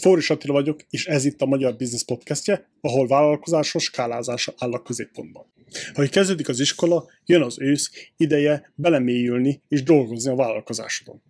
Fóris Attila vagyok, és ez itt a Magyar Business Podcastje, ahol vállalkozásos skálázása áll a középpontban. Ha kezdődik az iskola, jön az ősz, ideje belemélyülni és dolgozni a vállalkozásodon.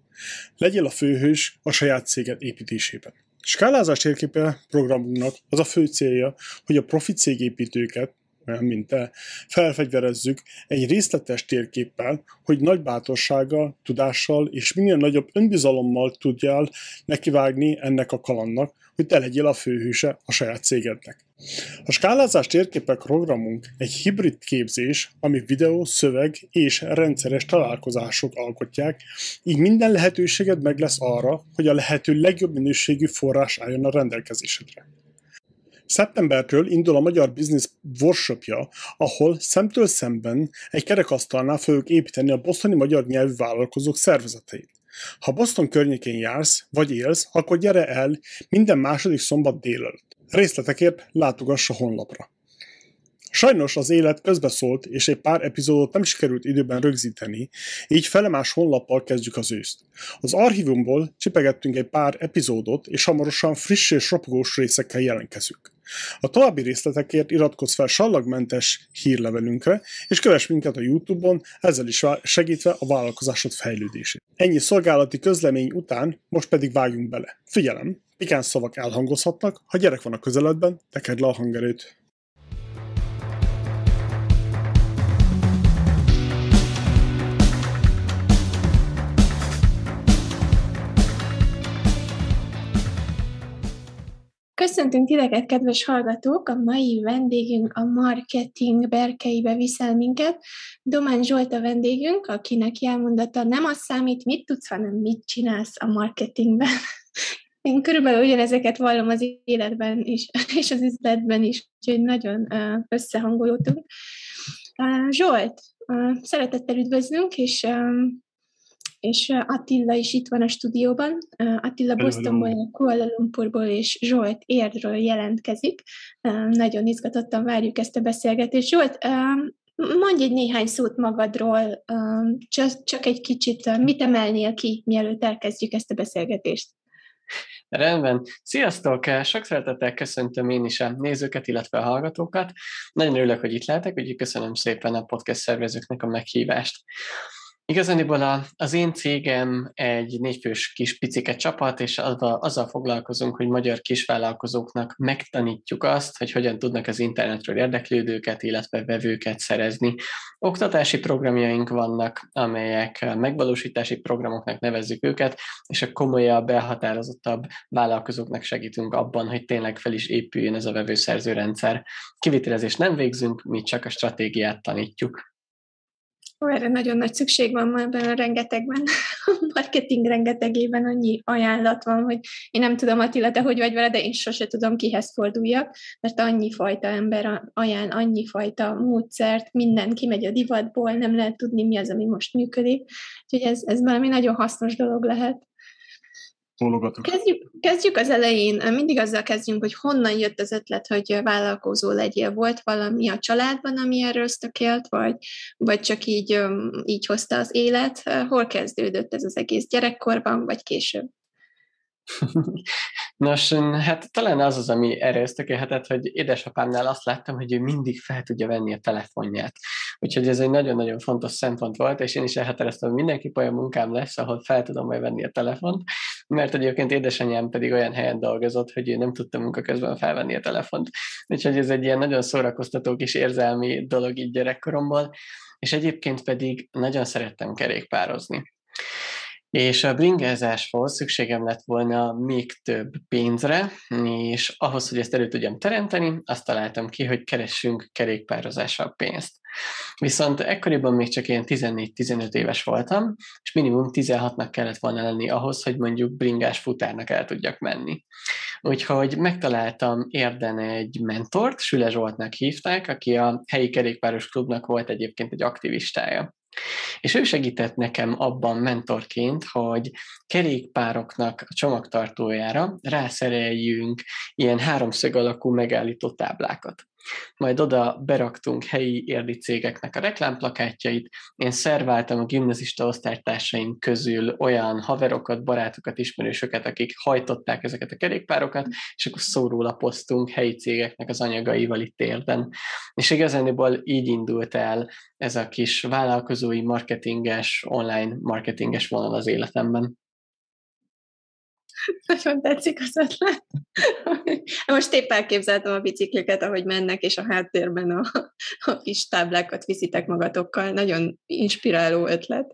Legyél a főhős a saját céged építésében. Skálázás térképe programunknak az a fő célja, hogy a profit cégépítőket, mint te, felfegyverezzük egy részletes térképpel, hogy nagy bátorsággal, tudással és minél nagyobb önbizalommal tudjál nekivágni ennek a kalannak, hogy te legyél a főhőse a saját cégednek. A skálázás térképek programunk egy hibrid képzés, ami videó, szöveg és rendszeres találkozások alkotják, így minden lehetőséged meg lesz arra, hogy a lehető legjobb minőségű forrás álljon a rendelkezésedre. Szeptembertől indul a Magyar Business Workshopja, ahol szemtől szemben egy kerekasztalnál fogjuk építeni a bosztoni magyar nyelvű vállalkozók szervezeteit. Ha Boston környékén jársz, vagy élsz, akkor gyere el minden második szombat délelőtt. Részletekért látogass a honlapra. Sajnos az élet közbeszólt, és egy pár epizódot nem sikerült időben rögzíteni, így felemás honlappal kezdjük az őszt. Az archívumból csipegettünk egy pár epizódot, és hamarosan friss és ropogós részekkel jelentkezünk. A további részletekért iratkozz fel sallagmentes hírlevelünkre, és kövess minket a Youtube-on, ezzel is segítve a vállalkozásod fejlődését. Ennyi szolgálati közlemény után, most pedig vágjunk bele. Figyelem, pikáns szavak elhangozhatnak, ha gyerek van a közeledben, tekerd le a hangerőt. Köszöntünk titeket, kedves hallgatók! A mai vendégünk a marketing berkeibe viszel minket. Domán Zsolt a vendégünk, akinek jelmondata nem az számít, mit tudsz, hanem mit csinálsz a marketingben. Én körülbelül ugyanezeket vallom az életben is, és az üzletben is, úgyhogy nagyon összehangolódtunk. Zsolt, szeretettel üdvözlünk, és és Attila is itt van a stúdióban. Attila Bostonból, Kuala Lumpurból és Zsolt Érdről jelentkezik. Nagyon izgatottan várjuk ezt a beszélgetést. Zsolt, mondj egy néhány szót magadról, csak egy kicsit, mit emelnél ki, mielőtt elkezdjük ezt a beszélgetést? Rendben. Sziasztok! Sok szeretettel köszöntöm én is a nézőket, illetve a hallgatókat. Nagyon örülök, hogy itt lehetek, úgyhogy köszönöm szépen a podcast szervezőknek a meghívást. Igazániból az én cégem egy négyfős kis picike csapat, és azzal, azzal foglalkozunk, hogy magyar kisvállalkozóknak megtanítjuk azt, hogy hogyan tudnak az internetről érdeklődőket, illetve vevőket szerezni. Oktatási programjaink vannak, amelyek megvalósítási programoknak nevezzük őket, és a komolyabb, elhatározottabb vállalkozóknak segítünk abban, hogy tényleg fel is épüljön ez a vevőszerző rendszer. Kivitelezést nem végzünk, mi csak a stratégiát tanítjuk. Erre nagyon nagy szükség van ma ebben a rengetegben, a marketing rengetegében annyi ajánlat van, hogy én nem tudom, Attila, te hogy vagy vele, de én sose tudom, kihez forduljak, mert annyi fajta ember ajánl, annyi fajta módszert, minden kimegy a divatból, nem lehet tudni, mi az, ami most működik. Úgyhogy ez, ez valami nagyon hasznos dolog lehet bólogatok. Kezdjük, kezdjük az elején, mindig azzal kezdjünk, hogy honnan jött az ötlet, hogy vállalkozó legyél. Volt valami a családban, ami erről ösztökélt, vagy, vagy csak így, így hozta az élet? Hol kezdődött ez az egész gyerekkorban, vagy később? Nos, hát talán az az, ami erre ösztökélhetett, hogy édesapámnál azt láttam, hogy ő mindig fel tudja venni a telefonját. Úgyhogy ez egy nagyon-nagyon fontos szempont volt, és én is elhatároztam, hogy mindenki olyan munkám lesz, ahol fel tudom majd venni a telefont, mert egyébként édesanyám pedig olyan helyen dolgozott, hogy ő nem tudta munka közben felvenni a telefont. Úgyhogy ez egy ilyen nagyon szórakoztató kis érzelmi dolog így gyerekkoromból, és egyébként pedig nagyon szerettem kerékpározni. És a bringázáshoz szükségem lett volna még több pénzre, és ahhoz, hogy ezt elő tudjam teremteni, azt találtam ki, hogy keressünk kerékpározással pénzt. Viszont ekkoriban még csak ilyen 14-15 éves voltam, és minimum 16-nak kellett volna lenni ahhoz, hogy mondjuk bringás futárnak el tudjak menni. Úgyhogy megtaláltam érden egy mentort, Süle Zsoltnak hívták, aki a helyi kerékpáros klubnak volt egyébként egy aktivistája. És ő segített nekem abban mentorként, hogy kerékpároknak a csomagtartójára rászereljünk ilyen háromszög alakú megállító táblákat. Majd oda beraktunk helyi érdi cégeknek a reklámplakátjait. Én szerváltam a gimnazista osztálytársaim közül olyan haverokat, barátokat, ismerősöket, akik hajtották ezeket a kerékpárokat, és akkor szórólapoztunk helyi cégeknek az anyagaival itt érden. És igazániból így indult el ez a kis vállalkozói marketinges, online marketinges vonal az életemben. Nagyon tetszik az ötlet. Most épp elképzeltem a bicikliket, ahogy mennek, és a háttérben a, a kis táblákat viszitek magatokkal. Nagyon inspiráló ötlet.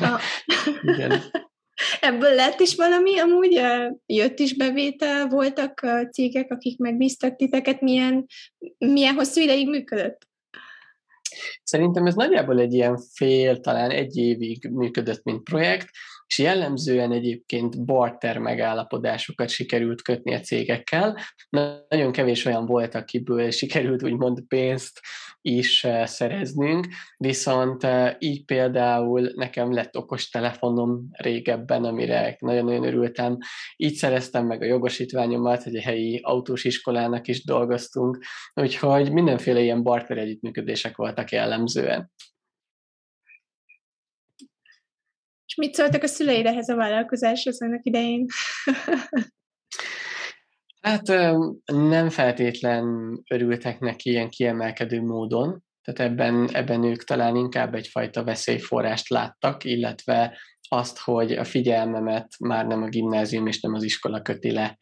A... Igen. Ebből lett is valami, amúgy jött is bevétel, voltak cégek, akik megbíztak titeket, milyen, milyen hosszú ideig működött? Szerintem ez nagyjából egy ilyen fél, talán egy évig működött, mint projekt, és jellemzően egyébként barter megállapodásokat sikerült kötni a cégekkel. Nagyon kevés olyan volt, akiből sikerült úgymond pénzt is eh, szereznünk, viszont eh, így például nekem lett okos telefonom régebben, amire nagyon-nagyon örültem. Így szereztem meg a jogosítványomat, hogy a helyi autós iskolának is dolgoztunk, úgyhogy mindenféle ilyen barter együttműködések voltak jellemzően. És mit szóltak a szüleid ehhez a vállalkozáshoz annak idején? hát nem feltétlen örültek neki ilyen kiemelkedő módon, tehát ebben, ebben ők talán inkább egyfajta veszélyforrást láttak, illetve azt, hogy a figyelmemet már nem a gimnázium és nem az iskola köti le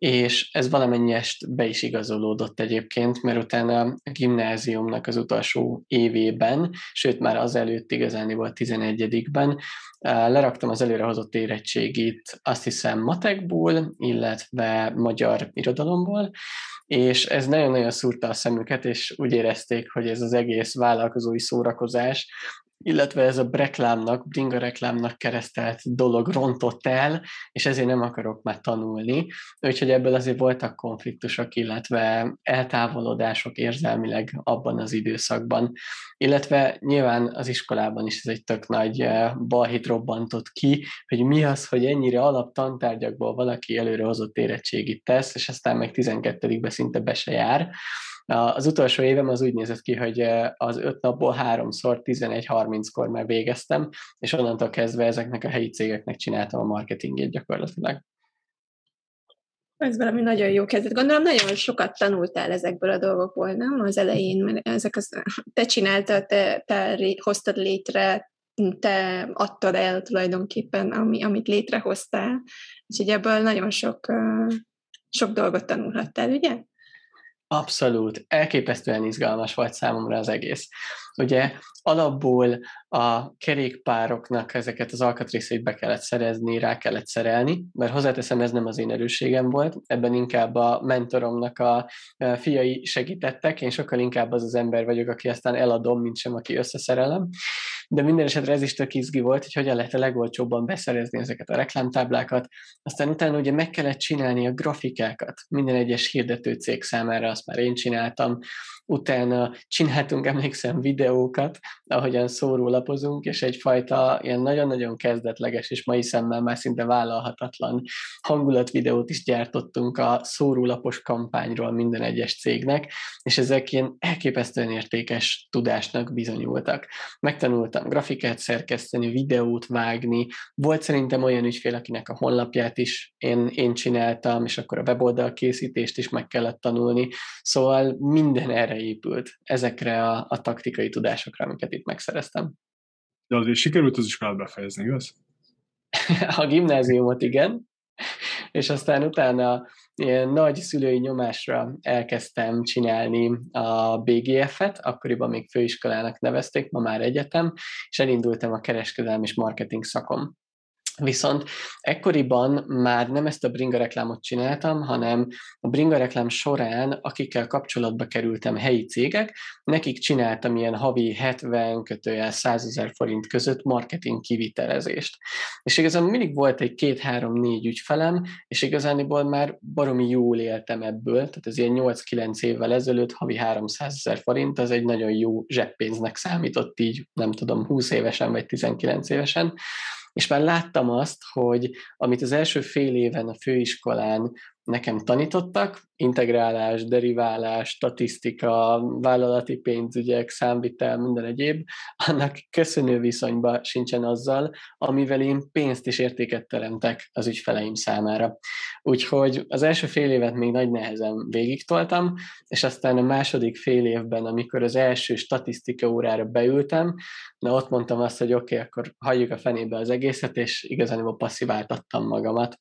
és ez valamennyest be is igazolódott egyébként, mert utána a gimnáziumnak az utolsó évében, sőt már az előtt igazán volt 11-ben, leraktam az előrehozott érettségit azt hiszem matekból, illetve magyar irodalomból, és ez nagyon-nagyon szúrta a szemüket, és úgy érezték, hogy ez az egész vállalkozói szórakozás, illetve ez a reklámnak, bringa reklámnak keresztelt dolog rontott el, és ezért nem akarok már tanulni. Úgyhogy ebből azért voltak konfliktusok, illetve eltávolodások érzelmileg abban az időszakban. Illetve nyilván az iskolában is ez egy tök nagy eh, balhit robbantott ki, hogy mi az, hogy ennyire alaptantárgyakból valaki előrehozott érettségit tesz, és aztán meg 12-be szinte be se jár. Az utolsó évem az úgy nézett ki, hogy az öt napból háromszor 11.30-kor már végeztem, és onnantól kezdve ezeknek a helyi cégeknek csináltam a marketingét gyakorlatilag. Ez valami nagyon jó kezdet. Gondolom, nagyon sokat tanultál ezekből a dolgokból, nem? Az elején, mert ezek az, te csináltad, te, te hoztad létre, te adtad el tulajdonképpen, ami, amit létrehoztál. Úgyhogy ebből nagyon sok, sok dolgot tanulhattál, ugye? Abszolút, elképesztően izgalmas volt számomra az egész. Ugye alapból a kerékpároknak ezeket az alkatrészeit be kellett szerezni, rá kellett szerelni, mert hozzáteszem, ez nem az én erősségem volt, ebben inkább a mentoromnak a fiai segítettek, én sokkal inkább az az ember vagyok, aki aztán eladom, mint sem, aki összeszerelem de minden esetre ez is tök izgi volt, hogy hogyan lehet a legolcsóbban beszerezni ezeket a reklámtáblákat. Aztán utána ugye meg kellett csinálni a grafikákat minden egyes hirdető cég számára, azt már én csináltam. Utána csináltunk, emlékszem, videókat, ahogyan szórólapozunk, és egyfajta ilyen nagyon-nagyon kezdetleges, és mai szemmel már szinte vállalhatatlan hangulatvideót is gyártottunk a szórólapos kampányról minden egyes cégnek, és ezek ilyen elképesztően értékes tudásnak bizonyultak. Megtanultam grafikát szerkeszteni, videót vágni. Volt szerintem olyan ügyfél, akinek a honlapját is én, én csináltam, és akkor a weboldal készítést is meg kellett tanulni. Szóval minden erre épült, ezekre a, a taktikai tudásokra, amiket itt megszereztem. De azért sikerült az iskolát befejezni, igaz? a gimnáziumot igen, és aztán utána ilyen nagy szülői nyomásra elkezdtem csinálni a BGF-et, akkoriban még főiskolának nevezték, ma már egyetem, és elindultam a kereskedelmi és marketing szakon. Viszont ekkoriban már nem ezt a bringa reklámot csináltam, hanem a bringa reklám során, akikkel kapcsolatba kerültem helyi cégek, nekik csináltam ilyen havi 70 kötőjel 100 ezer forint között marketing kivitelezést. És igazán mindig volt egy két-három-négy ügyfelem, és igazániból már baromi jól éltem ebből, tehát ez ilyen 8-9 évvel ezelőtt havi 300 ezer forint, az egy nagyon jó zseppénznek számított így, nem tudom, 20 évesen vagy 19 évesen és már láttam azt, hogy amit az első fél éven a főiskolán nekem tanítottak, integrálás, deriválás, statisztika, vállalati pénzügyek, számvitel, minden egyéb, annak köszönő viszonyban sincsen azzal, amivel én pénzt és értéket teremtek az ügyfeleim számára. Úgyhogy az első fél évet még nagy nehezen végigtoltam, és aztán a második fél évben, amikor az első statisztika órára beültem, na ott mondtam azt, hogy oké, okay, akkor hagyjuk a fenébe az egészet, és igazán passziváltattam magamat.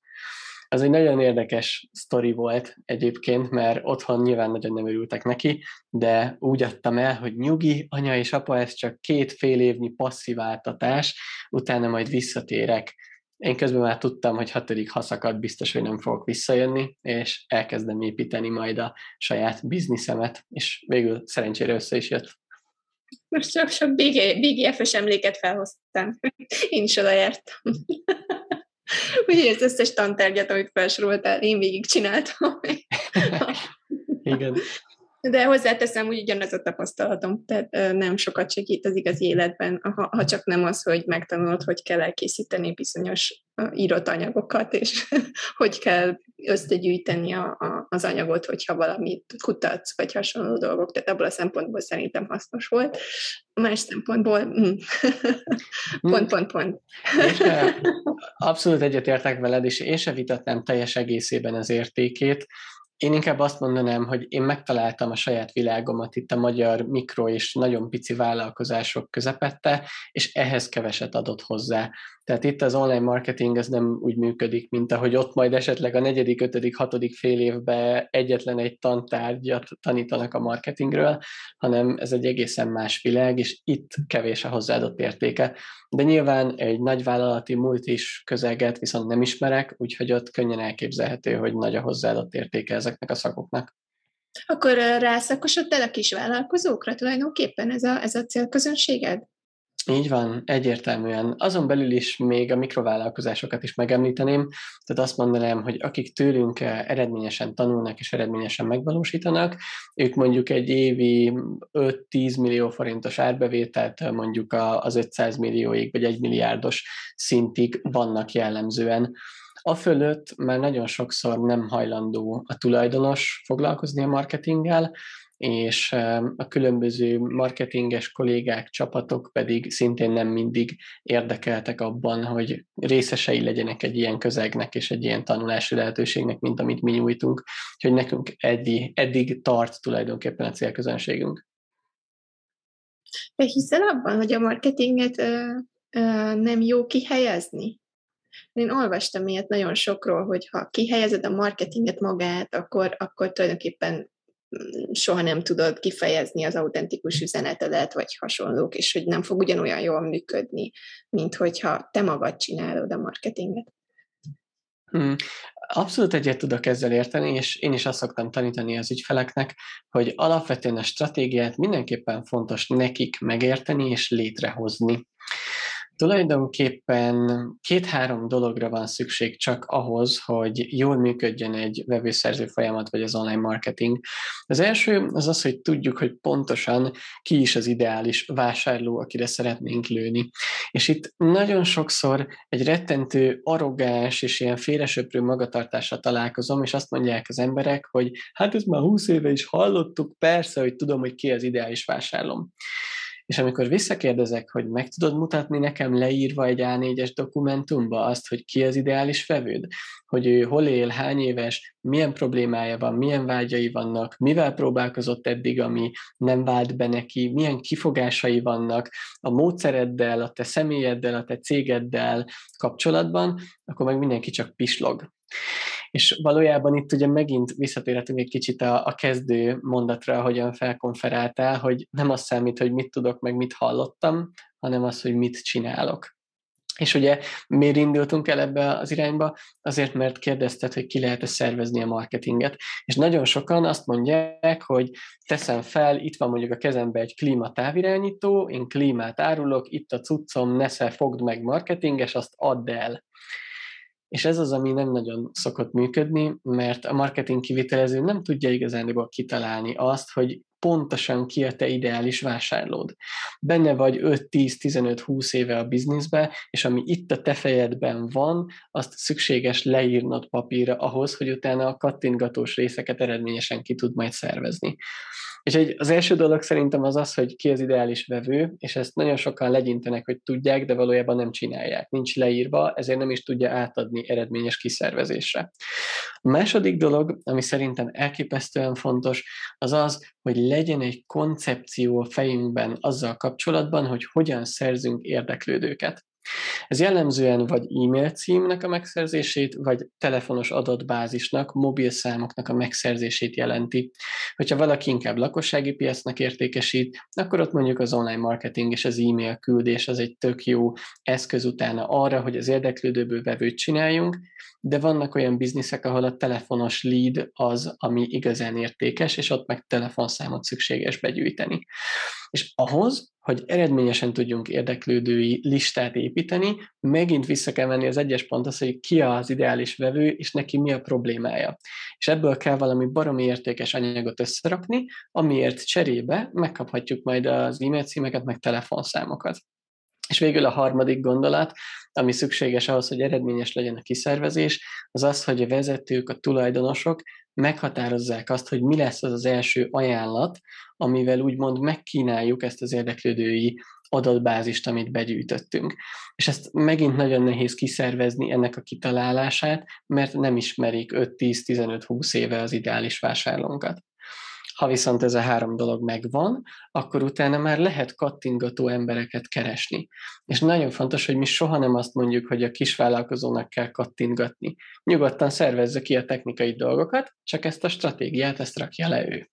Az egy nagyon érdekes sztori volt egyébként, mert otthon nyilván nagyon nem örültek neki, de úgy adtam el, hogy nyugi, anya és apa, ez csak két fél évnyi passziváltatás, utána majd visszatérek. Én közben már tudtam, hogy hatodik haszakat biztos, hogy nem fogok visszajönni, és elkezdem építeni majd a saját bizniszemet, és végül szerencsére össze is jött. Most csak sok BGF-es emléket felhoztam. Én is oda. Úgyhogy az összes tantárgyat, amit felsoroltál, én végig csináltam. Igen. De hozzáteszem, úgy ugyanaz a tapasztalatom, tehát nem sokat segít az igazi életben, ha, ha csak nem az, hogy megtanulod, hogy kell elkészíteni bizonyos írott anyagokat, és hogy kell összegyűjteni a, a, az anyagot, hogyha valamit kutatsz, vagy hasonló dolgok. Tehát abból a szempontból szerintem hasznos volt. A más szempontból mm. pont, pont, pont. Abszolút egyetértek veled, és én sem vitatnám teljes egészében az értékét. Én inkább azt mondanám, hogy én megtaláltam a saját világomat itt a magyar mikro és nagyon pici vállalkozások közepette, és ehhez keveset adott hozzá. Tehát itt az online marketing ez nem úgy működik, mint ahogy ott majd esetleg a negyedik, ötödik, hatodik fél évben egyetlen egy tantárgyat tanítanak a marketingről, hanem ez egy egészen más világ, és itt kevés a hozzáadott értéke. De nyilván egy nagy vállalati múlt is közelget viszont nem ismerek, úgyhogy ott könnyen elképzelhető, hogy nagy a hozzáadott értéke ezeknek a szakoknak. Akkor rászakosodtál a kis vállalkozókra tulajdonképpen ez a, ez a célközönséged? Így van, egyértelműen. Azon belül is még a mikrovállalkozásokat is megemlíteném, tehát azt mondanám, hogy akik tőlünk eredményesen tanulnak és eredményesen megvalósítanak, ők mondjuk egy évi 5-10 millió forintos árbevételt mondjuk az 500 millióig vagy 1 milliárdos szintig vannak jellemzően. A fölött már nagyon sokszor nem hajlandó a tulajdonos foglalkozni a marketinggel, és a különböző marketinges kollégák, csapatok pedig szintén nem mindig érdekeltek abban, hogy részesei legyenek egy ilyen közegnek és egy ilyen tanulási lehetőségnek, mint amit mi nyújtunk. Úgyhogy nekünk eddig, eddig tart tulajdonképpen a célközönségünk. Te hiszel abban, hogy a marketinget ö, ö, nem jó kihelyezni? Én olvastam ilyet nagyon sokról, hogy ha kihelyezed a marketinget magát, akkor, akkor tulajdonképpen soha nem tudod kifejezni az autentikus üzenetedet, vagy hasonlók, és hogy nem fog ugyanolyan jól működni, mint hogyha te magad csinálod a marketinget. Hmm. Abszolút egyet tudok ezzel érteni, és én is azt szoktam tanítani az ügyfeleknek, hogy alapvetően a stratégiát mindenképpen fontos nekik megérteni és létrehozni. Tulajdonképpen két-három dologra van szükség csak ahhoz, hogy jól működjön egy webőszerző folyamat, vagy az online marketing. Az első az az, hogy tudjuk, hogy pontosan ki is az ideális vásárló, akire szeretnénk lőni. És itt nagyon sokszor egy rettentő, arrogáns és ilyen félresöprő magatartásra találkozom, és azt mondják az emberek, hogy hát ez már húsz éve is hallottuk, persze, hogy tudom, hogy ki az ideális vásárlóm. És amikor visszakérdezek, hogy meg tudod mutatni nekem leírva egy A4-es dokumentumba azt, hogy ki az ideális vevőd, hogy ő hol él, hány éves, milyen problémája van, milyen vágyai vannak, mivel próbálkozott eddig, ami nem vált be neki, milyen kifogásai vannak a módszereddel, a te személyeddel, a te cégeddel kapcsolatban, akkor meg mindenki csak pislog. És valójában itt ugye megint visszatérhetünk egy kicsit a, a kezdő mondatra, ahogyan felkonferáltál, hogy nem az számít, hogy mit tudok, meg mit hallottam, hanem az, hogy mit csinálok. És ugye miért indultunk el ebbe az irányba? Azért, mert kérdezted, hogy ki lehet-e szervezni a marketinget. És nagyon sokan azt mondják, hogy teszem fel, itt van mondjuk a kezembe egy klímatávirányító, én klímát árulok, itt a cuccom, nesze, fogd meg marketinges, azt add el. És ez az, ami nem nagyon szokott működni, mert a marketing kivitelező nem tudja igazándiból kitalálni azt, hogy pontosan ki a te ideális vásárlód. Benne vagy 5-10-15-20 éve a bizniszbe, és ami itt a te fejedben van, azt szükséges leírnod papírra ahhoz, hogy utána a kattintgatós részeket eredményesen ki tud majd szervezni. És egy, az első dolog szerintem az az, hogy ki az ideális vevő, és ezt nagyon sokan legyintenek, hogy tudják, de valójában nem csinálják. Nincs leírva, ezért nem is tudja átadni eredményes kiszervezésre. A második dolog, ami szerintem elképesztően fontos, az az, hogy legyen egy koncepció a fejünkben azzal kapcsolatban, hogy hogyan szerzünk érdeklődőket. Ez jellemzően vagy e-mail címnek a megszerzését, vagy telefonos adatbázisnak, mobil számoknak a megszerzését jelenti. Hogyha valaki inkább lakossági piacnak értékesít, akkor ott mondjuk az online marketing és az e-mail küldés az egy tök jó eszköz utána arra, hogy az érdeklődőből vevőt csináljunk, de vannak olyan bizniszek, ahol a telefonos lead az, ami igazán értékes, és ott meg telefonszámot szükséges begyűjteni. És ahhoz, hogy eredményesen tudjunk érdeklődői listát építeni, megint vissza kell menni az egyes ponthoz, hogy ki az ideális vevő, és neki mi a problémája. És ebből kell valami baromi értékes anyagot összerakni, amiért cserébe megkaphatjuk majd az e-mail címeket, meg telefonszámokat. És végül a harmadik gondolat, ami szükséges ahhoz, hogy eredményes legyen a kiszervezés, az az, hogy a vezetők, a tulajdonosok meghatározzák azt, hogy mi lesz az az első ajánlat, amivel úgymond megkínáljuk ezt az érdeklődői adatbázist, amit begyűjtöttünk. És ezt megint nagyon nehéz kiszervezni ennek a kitalálását, mert nem ismerik 5-10-15-20 éve az ideális vásárlónkat. Ha viszont ez a három dolog megvan, akkor utána már lehet kattingató embereket keresni. És nagyon fontos, hogy mi soha nem azt mondjuk, hogy a kisvállalkozónak kell kattingatni. Nyugodtan szervezze ki a technikai dolgokat, csak ezt a stratégiát, ezt rakja le ő.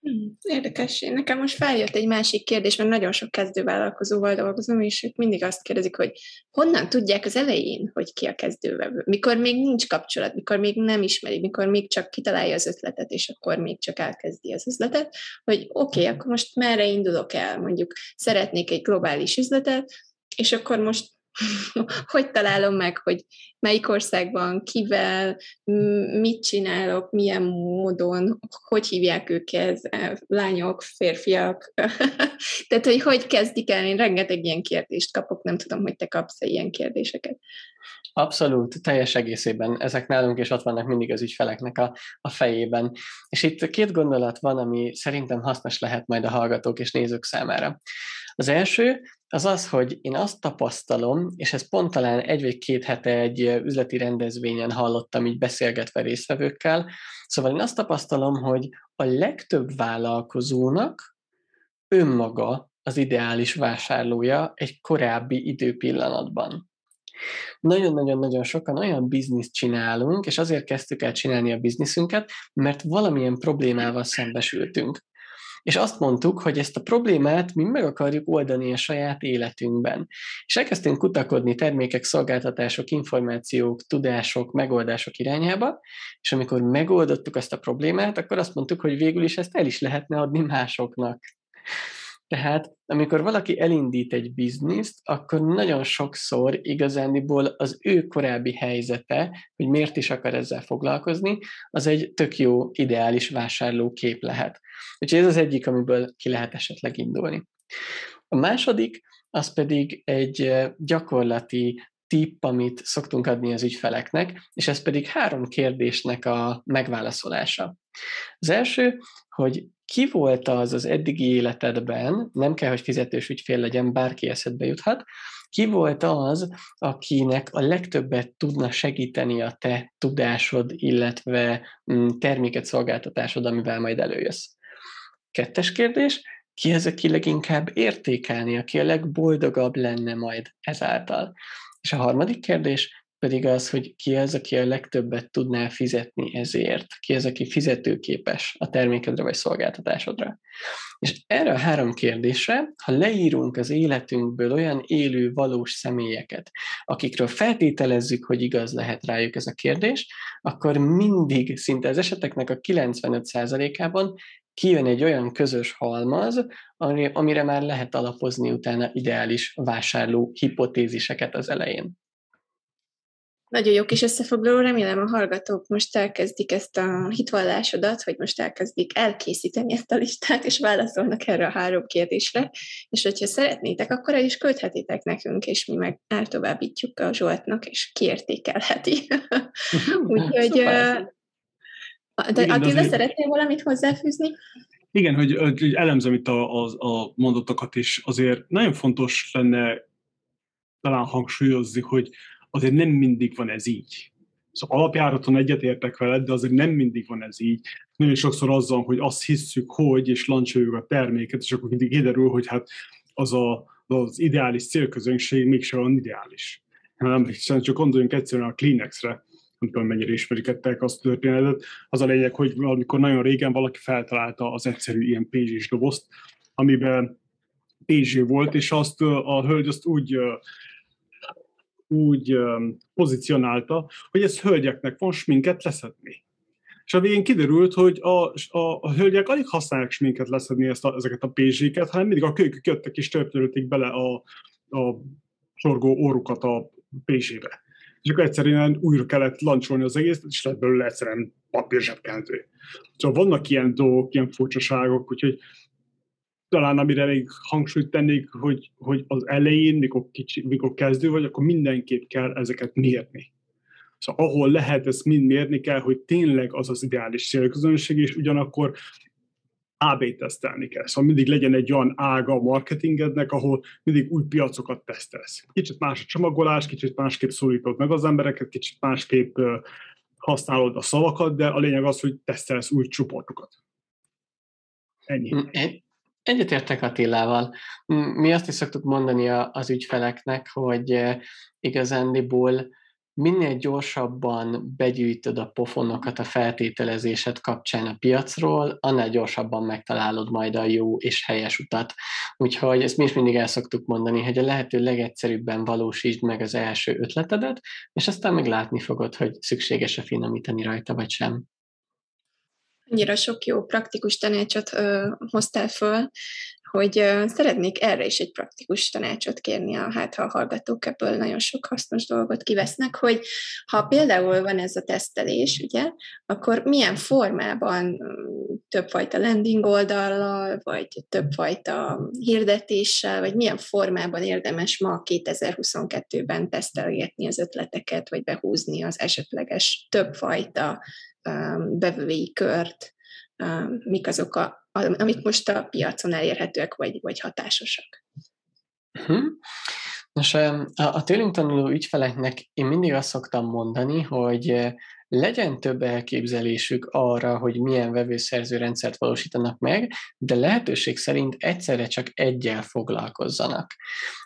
Hmm, érdekes. Nekem most feljött egy másik kérdés, mert nagyon sok kezdővállalkozóval dolgozom, és ők mindig azt kérdezik, hogy honnan tudják az elején, hogy ki a kezdővevő. Mikor még nincs kapcsolat, mikor még nem ismeri, mikor még csak kitalálja az ötletet, és akkor még csak elkezdi az üzletet, hogy oké, okay, akkor most merre indulok el, mondjuk szeretnék egy globális üzletet, és akkor most hogy találom meg, hogy melyik országban, kivel, mit csinálok, milyen módon, hogy hívják őket, e, lányok, férfiak. Tehát, hogy hogy kezdik el, én rengeteg ilyen kérdést kapok, nem tudom, hogy te kapsz-e ilyen kérdéseket. Abszolút, teljes egészében. Ezek nálunk és ott vannak mindig az ügyfeleknek a, a fejében. És itt két gondolat van, ami szerintem hasznos lehet majd a hallgatók és nézők számára. Az első az az, hogy én azt tapasztalom, és ez pont talán egy vagy két hete egy üzleti rendezvényen hallottam így beszélgetve résztvevőkkel, szóval én azt tapasztalom, hogy a legtöbb vállalkozónak önmaga az ideális vásárlója egy korábbi időpillanatban. Nagyon-nagyon-nagyon sokan olyan bizniszt csinálunk, és azért kezdtük el csinálni a bizniszünket, mert valamilyen problémával szembesültünk. És azt mondtuk, hogy ezt a problémát mi meg akarjuk oldani a saját életünkben. És elkezdtünk kutakodni termékek, szolgáltatások, információk, tudások, megoldások irányába, és amikor megoldottuk ezt a problémát, akkor azt mondtuk, hogy végül is ezt el is lehetne adni másoknak. Tehát amikor valaki elindít egy bizniszt, akkor nagyon sokszor igazániból az ő korábbi helyzete, hogy miért is akar ezzel foglalkozni, az egy tök jó, ideális vásárló kép lehet. Úgyhogy ez az egyik, amiből ki lehet esetleg indulni. A második, az pedig egy gyakorlati tipp, amit szoktunk adni az ügyfeleknek, és ez pedig három kérdésnek a megválaszolása. Az első, hogy ki volt az az eddigi életedben, nem kell, hogy fizetős ügyfél legyen, bárki eszedbe juthat, ki volt az, akinek a legtöbbet tudna segíteni a te tudásod, illetve mm, terméket, szolgáltatásod, amivel majd előjössz. Kettes kérdés, ki az, aki leginkább értékelni, aki a legboldogabb lenne majd ezáltal? És a harmadik kérdés, pedig az, hogy ki az, aki a legtöbbet tudná fizetni ezért, ki az, aki fizetőképes a termékedre vagy szolgáltatásodra. És erre a három kérdésre, ha leírunk az életünkből olyan élő, valós személyeket, akikről feltételezzük, hogy igaz lehet rájuk ez a kérdés, akkor mindig, szinte az eseteknek a 95%-ában kijön egy olyan közös halmaz, amire már lehet alapozni utána ideális vásárló hipotéziseket az elején. Nagyon jó kis összefoglaló, remélem a hallgatók most elkezdik ezt a hitvallásodat, hogy most elkezdik elkészíteni ezt a listát, és válaszolnak erre a három kérdésre, és hogyha szeretnétek, akkor el is küldhetitek nekünk, és mi meg eltovábbítjuk a Zsoltnak, és kiértékelheti. Úgyhogy de Igen, Attila, azért... szeretnél valamit hozzáfűzni? Igen, hogy, hogy elemzem itt a, a, a mondottakat is, azért nagyon fontos lenne talán hangsúlyozni, hogy azért nem mindig van ez így. Szóval alapjáraton egyetértek veled, de azért nem mindig van ez így. Nagyon sokszor azzal, hogy azt hisszük, hogy, és lancsoljuk a terméket, és akkor mindig kiderül, hogy hát az a, az ideális célközönség mégsem olyan ideális. Nem, hiszen csak gondoljunk egyszerűen a Kleenexre, nem tudom, mennyire ismerik ettek azt a történetet. Az a lényeg, hogy amikor nagyon régen valaki feltalálta az egyszerű ilyen pézsés dobozt, amiben pézsé volt, és azt a hölgy azt úgy úgy pozícionálta, hogy ez hölgyeknek van sminket leszedni. És a végén kiderült, hogy a, a, a hölgyek alig használják sminket leszedni ezt a, ezeket a pézséket, hanem mindig a kölykök jöttek és törpölték bele a, a sorgó órukat a pézsébe és akkor egyszerűen újra kellett lancsolni az egészet, és lett belőle egyszerűen papírzsebkendő. Szóval vannak ilyen dolgok, ilyen furcsaságok, úgyhogy talán amire még hangsúlyt tennék, hogy, hogy az elején, mikor, kicsi, mikor kezdő vagy, akkor mindenképp kell ezeket mérni. Szóval ahol lehet ezt mind mérni kell, hogy tényleg az az ideális célközönség, és ugyanakkor AB tesztelni kell. Szóval mindig legyen egy olyan ága a marketingednek, ahol mindig új piacokat tesztelsz. Kicsit más a csomagolás, kicsit másképp szólítod meg az embereket, kicsit másképp használod a szavakat, de a lényeg az, hogy tesztelsz új csoportokat. Ennyi. Egyetértek Attilával. Mi azt is szoktuk mondani az ügyfeleknek, hogy igazándiból minél gyorsabban begyűjtöd a pofonokat a feltételezésed kapcsán a piacról, annál gyorsabban megtalálod majd a jó és helyes utat. Úgyhogy ezt mi is mindig el szoktuk mondani, hogy a lehető legegyszerűbben valósítsd meg az első ötletedet, és aztán meg látni fogod, hogy szükséges-e finomítani rajta, vagy sem annyira sok jó praktikus tanácsot ö, hoztál föl, hogy ö, szeretnék erre is egy praktikus tanácsot kérni, a, hát ha a hallgatók ebből nagyon sok hasznos dolgot kivesznek, hogy ha például van ez a tesztelés, ugye, akkor milyen formában többfajta landing oldallal, vagy többfajta hirdetéssel, vagy milyen formában érdemes ma 2022-ben tesztelgetni az ötleteket, vagy behúzni az esetleges többfajta bevői kört, mik azok, a, amik most a piacon elérhetőek, vagy, vagy hatásosak. Uh-huh. Nos, a, a tőlünk tanuló ügyfeleknek én mindig azt szoktam mondani, hogy legyen több elképzelésük arra, hogy milyen vevőszerző rendszert valósítanak meg, de lehetőség szerint egyszerre csak egyel foglalkozzanak.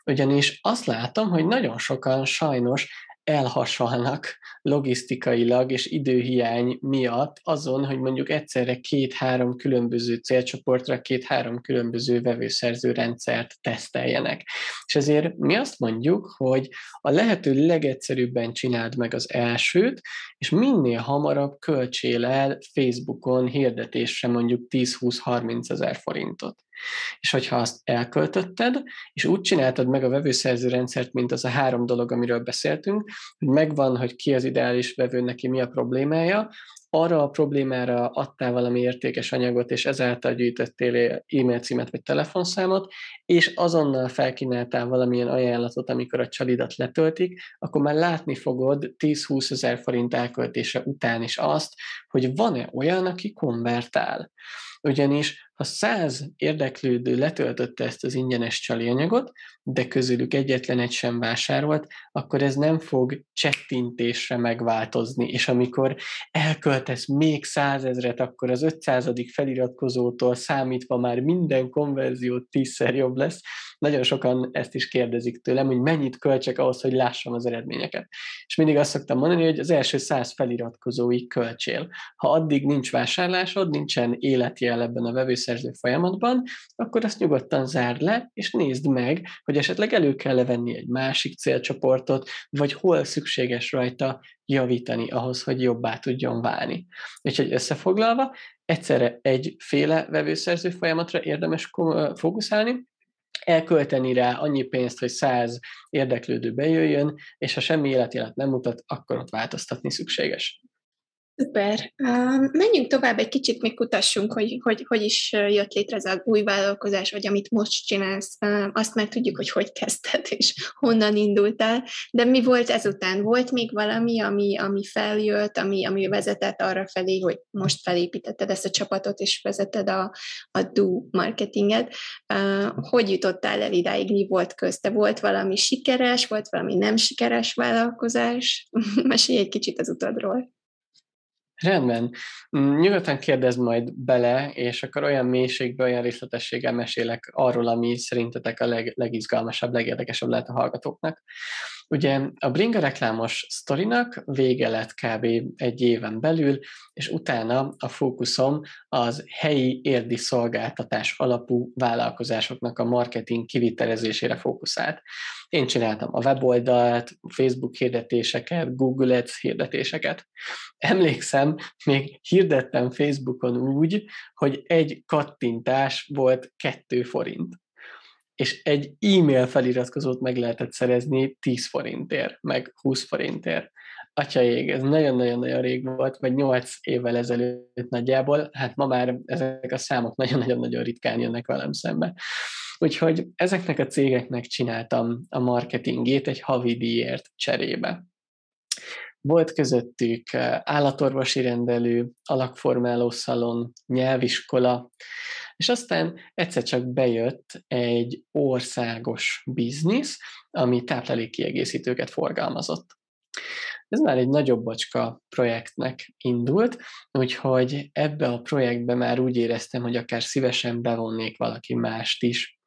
Ugyanis azt látom, hogy nagyon sokan sajnos elhasalnak logisztikailag és időhiány miatt azon, hogy mondjuk egyszerre két-három különböző célcsoportra két-három különböző vevőszerző rendszert teszteljenek. És ezért mi azt mondjuk, hogy a lehető legegyszerűbben csináld meg az elsőt, és minél hamarabb költsél el Facebookon hirdetésre mondjuk 10-20-30 ezer forintot. És hogyha azt elköltötted, és úgy csináltad meg a vevőszerző rendszert, mint az a három dolog, amiről beszéltünk, hogy megvan, hogy ki az ideális vevő, neki mi a problémája, arra a problémára adtál valami értékes anyagot, és ezáltal gyűjtöttél e-mail címet vagy telefonszámot, és azonnal felkínáltál valamilyen ajánlatot, amikor a csalidat letöltik, akkor már látni fogod 10-20 ezer forint elköltése után is azt, hogy van-e olyan, aki konvertál. Ugyanis ha száz érdeklődő letöltötte ezt az ingyenes csali anyagot, de közülük egyetlen egy sem vásárolt, akkor ez nem fog csettintésre megváltozni, és amikor elkölt tesz még százezret, akkor az 500. feliratkozótól számítva már minden konverzió tízszer jobb lesz. Nagyon sokan ezt is kérdezik tőlem, hogy mennyit költsek ahhoz, hogy lássam az eredményeket. És mindig azt szoktam mondani, hogy az első száz feliratkozóig költsél. Ha addig nincs vásárlásod, nincsen életjel ebben a vevőszerző folyamatban, akkor azt nyugodtan zárd le, és nézd meg, hogy esetleg elő kell levenni egy másik célcsoportot, vagy hol szükséges rajta javítani ahhoz, hogy jobbá tudjon válni. Úgyhogy összefoglalva, egyszerre egyféle vevőszerző folyamatra érdemes fókuszálni, elkölteni rá annyi pénzt, hogy száz érdeklődő bejöjjön, és ha semmi életjelet nem mutat, akkor ott változtatni szükséges. Szuper. Menjünk tovább egy kicsit, még kutassunk, hogy, hogy hogy is jött létre ez a új vállalkozás, vagy amit most csinálsz. Azt már tudjuk, hogy hogy kezdted, és honnan indultál. De mi volt ezután? Volt még valami, ami, ami feljött, ami, ami vezetett arra felé, hogy most felépítetted ezt a csapatot, és vezeted a, a Do marketinget. Hogy jutottál el idáig? Mi volt közte? Volt valami sikeres, volt valami nem sikeres vállalkozás? Mesélj egy kicsit az utadról. Rendben. Mm, nyugodtan kérdezd majd bele, és akkor olyan mélységben, olyan részletességgel mesélek arról, ami szerintetek a leg, legizgalmasabb, legérdekesebb lehet a hallgatóknak. Ugye a Bringa reklámos sztorinak vége lett kb. egy éven belül, és utána a fókuszom az helyi érdi szolgáltatás alapú vállalkozásoknak a marketing kivitelezésére fókuszált. Én csináltam a weboldalt, Facebook hirdetéseket, Google Ads hirdetéseket. Emlékszem, még hirdettem Facebookon úgy, hogy egy kattintás volt kettő forint és egy e-mail feliratkozót meg lehetett szerezni 10 forintért, meg 20 forintért. Atyaég, ez nagyon-nagyon-nagyon rég volt, vagy 8 évvel ezelőtt nagyjából, hát ma már ezek a számok nagyon-nagyon-nagyon ritkán jönnek velem szembe. Úgyhogy ezeknek a cégeknek csináltam a marketingét egy havi díjért cserébe. Volt közöttük eh, állatorvosi rendelő, alakformáló szalon, nyelviskola, és aztán egyszer csak bejött egy országos biznisz, ami táplálékkiegészítőket forgalmazott. Ez már egy nagyobb bacska projektnek indult, úgyhogy ebbe a projektbe már úgy éreztem, hogy akár szívesen bevonnék valaki mást is.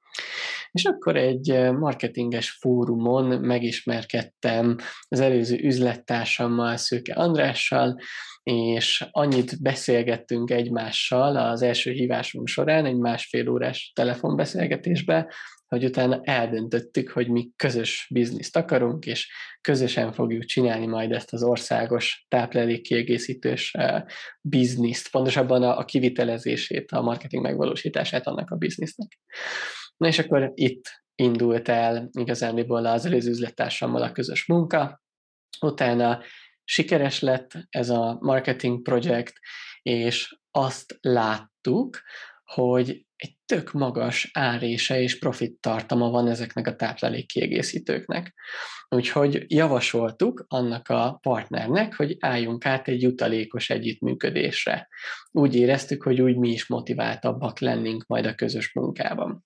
És akkor egy marketinges fórumon megismerkedtem az előző üzlettársammal, Szőke Andrással, és annyit beszélgettünk egymással az első hívásunk során, egy másfél órás telefonbeszélgetésbe, hogy utána eldöntöttük, hogy mi közös bizniszt akarunk, és közösen fogjuk csinálni majd ezt az országos táplálékkiegészítős bizniszt, pontosabban a, a kivitelezését, a marketing megvalósítását annak a biznisznek. Na és akkor itt indult el igazándiból az előző üzlettársammal a közös munka, utána sikeres lett ez a marketing projekt, és azt láttuk, hogy egy tök magas árése és profit tartama van ezeknek a táplálékkiegészítőknek. Úgyhogy javasoltuk annak a partnernek, hogy álljunk át egy jutalékos együttműködésre. Úgy éreztük, hogy úgy mi is motiváltabbak lennénk majd a közös munkában.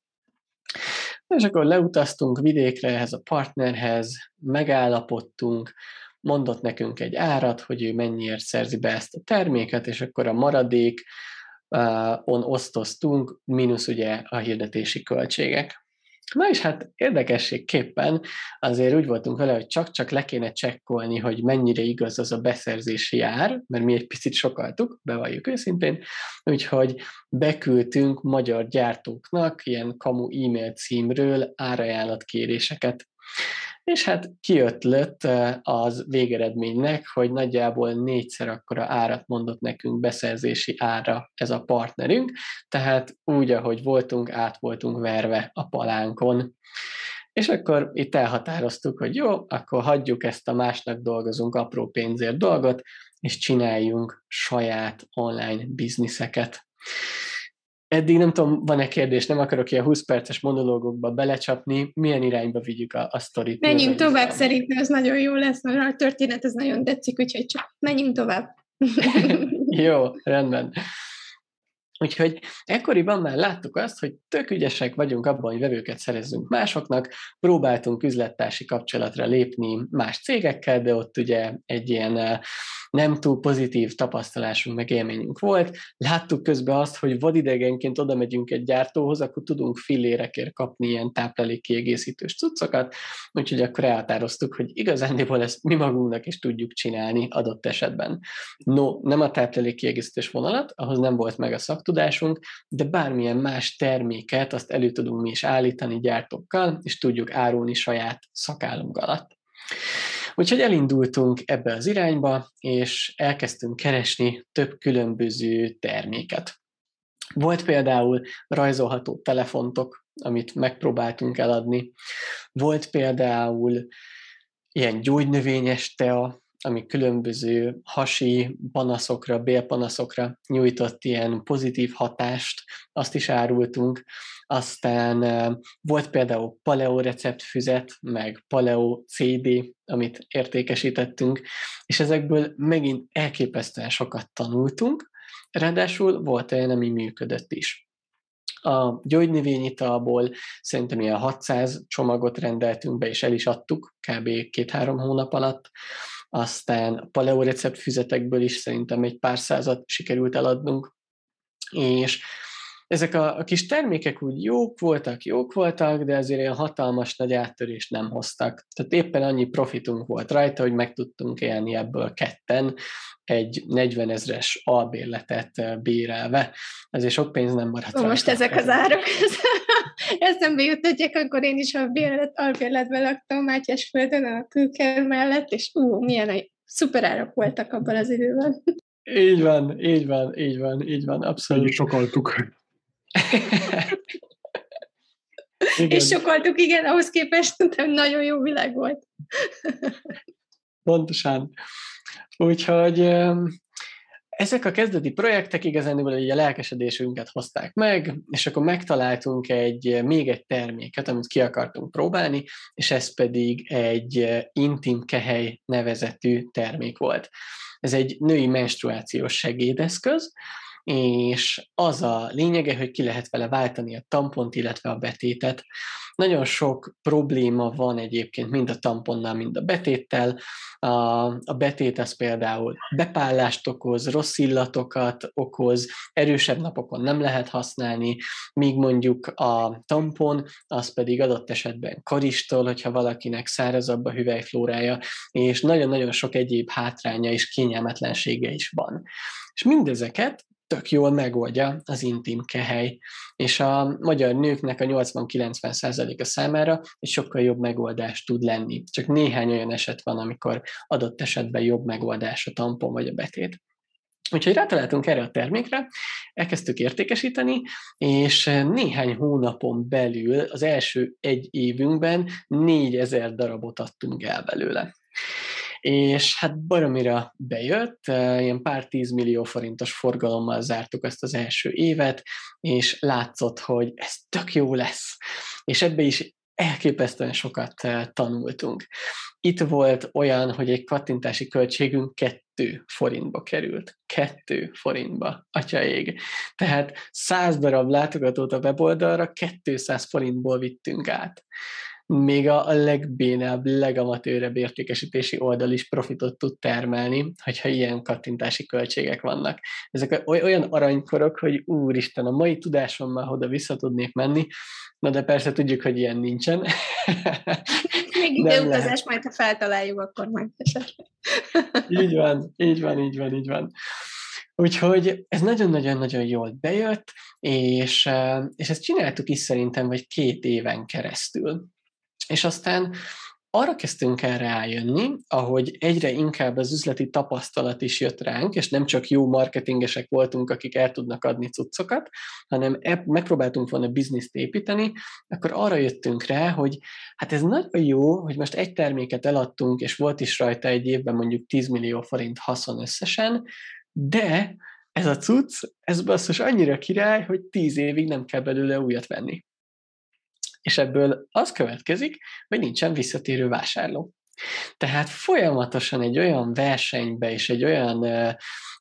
És akkor leutaztunk vidékre ehhez a partnerhez, megállapodtunk, mondott nekünk egy árat, hogy ő mennyiért szerzi be ezt a terméket, és akkor a maradék on osztoztunk, mínusz ugye a hirdetési költségek. Na és hát érdekességképpen azért úgy voltunk vele, hogy csak-csak le kéne csekkolni, hogy mennyire igaz az a beszerzési ár, mert mi egy picit sokaltuk, bevalljuk őszintén, úgyhogy beküldtünk magyar gyártóknak ilyen kamu e-mail címről árajánlatkéréseket. És hát kiötlött az végeredménynek, hogy nagyjából négyszer akkora árat mondott nekünk beszerzési ára ez a partnerünk, tehát úgy, ahogy voltunk, át voltunk verve a palánkon. És akkor itt elhatároztuk, hogy jó, akkor hagyjuk ezt a másnak dolgozunk apró pénzért dolgot, és csináljunk saját online bizniszeket. Eddig nem tudom, van-e kérdés, nem akarok ilyen 20 perces monológokba belecsapni, milyen irányba vigyük a, a sztorit. Menjünk tovább, szerintem ez nagyon jó lesz, mert a történet ez nagyon tetszik, úgyhogy csak menjünk tovább. jó, rendben. Úgyhogy ekkoriban már láttuk azt, hogy tök ügyesek vagyunk abban, hogy vevőket szerezzünk másoknak, próbáltunk üzlettársi kapcsolatra lépni más cégekkel, de ott ugye egy ilyen nem túl pozitív tapasztalásunk, meg élményünk volt. Láttuk közben azt, hogy vadidegenként oda megyünk egy gyártóhoz, akkor tudunk fillérekért kapni ilyen táplálékkiegészítős cuccokat, úgyhogy akkor elhatároztuk, hogy igazándiból ezt mi magunknak is tudjuk csinálni adott esetben. No, nem a táplálékkiegészítős vonalat, ahhoz nem volt meg a szaktudásunk, de bármilyen más terméket azt elő tudunk mi is állítani gyártókkal, és tudjuk árulni saját szakállunk alatt. Úgyhogy elindultunk ebbe az irányba, és elkezdtünk keresni több különböző terméket. Volt például rajzolható telefontok, amit megpróbáltunk eladni. Volt például ilyen gyógynövényes tea, ami különböző hasi panaszokra, bélpanaszokra nyújtott ilyen pozitív hatást, azt is árultunk. Aztán volt például paleo receptfüzet, meg paleo CD, amit értékesítettünk, és ezekből megint elképesztően sokat tanultunk, ráadásul volt olyan, ami működött is. A gyógynövényitalból szerintem ilyen 600 csomagot rendeltünk be, és el is adtuk kb. két-három hónap alatt aztán a paleo recept füzetekből is szerintem egy pár százat sikerült eladnunk, és ezek a, a kis termékek úgy jók voltak, jók voltak, de azért ilyen hatalmas nagy áttörést nem hoztak. Tehát éppen annyi profitunk volt rajta, hogy meg tudtunk élni ebből ketten egy 40 ezres albérletet bérelve. Ezért sok pénz nem maradt. Ó, most ezek az árak, eszembe jutottak, akkor én is albérlet, albérletben laktam Mátyás földön a külker mellett, és ú, milyen szuper árak voltak abban az időben. Így van, így van, így van, így van, abszolút. Így sokaltuk. igen. És sokaltuk, igen, ahhoz képest nagyon jó világ volt. Pontosan. Úgyhogy ezek a kezdeti projektek igazán a lelkesedésünket hozták meg, és akkor megtaláltunk egy, még egy terméket, amit ki akartunk próbálni, és ez pedig egy intim kehely nevezetű termék volt. Ez egy női menstruációs segédeszköz, és az a lényege, hogy ki lehet vele váltani a tampont, illetve a betétet. Nagyon sok probléma van egyébként mind a tamponnál, mind a betéttel. A, a betét az például bepállást okoz, rossz illatokat okoz, erősebb napokon nem lehet használni, míg mondjuk a tampon, az pedig adott esetben karistol, hogyha valakinek szárazabb a hüvelyflórája, és nagyon-nagyon sok egyéb hátránya és kényelmetlensége is van. És mindezeket tök jól megoldja az intim kehely, és a magyar nőknek a 80-90%-a számára egy sokkal jobb megoldás tud lenni. Csak néhány olyan eset van, amikor adott esetben jobb megoldás a tampon vagy a betét. Úgyhogy rátaláltunk erre a termékre, elkezdtük értékesíteni, és néhány hónapon belül, az első egy évünkben 4000 darabot adtunk el belőle és hát baromira bejött, ilyen pár tízmillió forintos forgalommal zártuk ezt az első évet, és látszott, hogy ez tök jó lesz. És ebbe is elképesztően sokat tanultunk. Itt volt olyan, hogy egy kattintási költségünk kettő forintba került. Kettő forintba, atyaég. Tehát száz darab látogatót a weboldalra 200 forintból vittünk át még a legbénább, legamatőrebb értékesítési oldal is profitot tud termelni, hogyha ilyen kattintási költségek vannak. Ezek olyan aranykorok, hogy úristen, a mai tudásommal oda vissza tudnék menni, na de persze tudjuk, hogy ilyen nincsen. Még időutazás, majd ha feltaláljuk, akkor majd esetleg. így van, így van, így van, így van. Úgyhogy ez nagyon-nagyon-nagyon jól bejött, és, és ezt csináltuk is szerintem, vagy két éven keresztül. És aztán arra kezdtünk el rájönni, ahogy egyre inkább az üzleti tapasztalat is jött ránk, és nem csak jó marketingesek voltunk, akik el tudnak adni cuccokat, hanem megpróbáltunk volna bizniszt építeni, akkor arra jöttünk rá, hogy hát ez nagyon jó, hogy most egy terméket eladtunk, és volt is rajta egy évben mondjuk 10 millió forint haszon összesen, de ez a cucc, ez basszus annyira király, hogy 10 évig nem kell belőle újat venni és ebből az következik, hogy nincsen visszatérő vásárló. Tehát folyamatosan egy olyan versenybe és egy olyan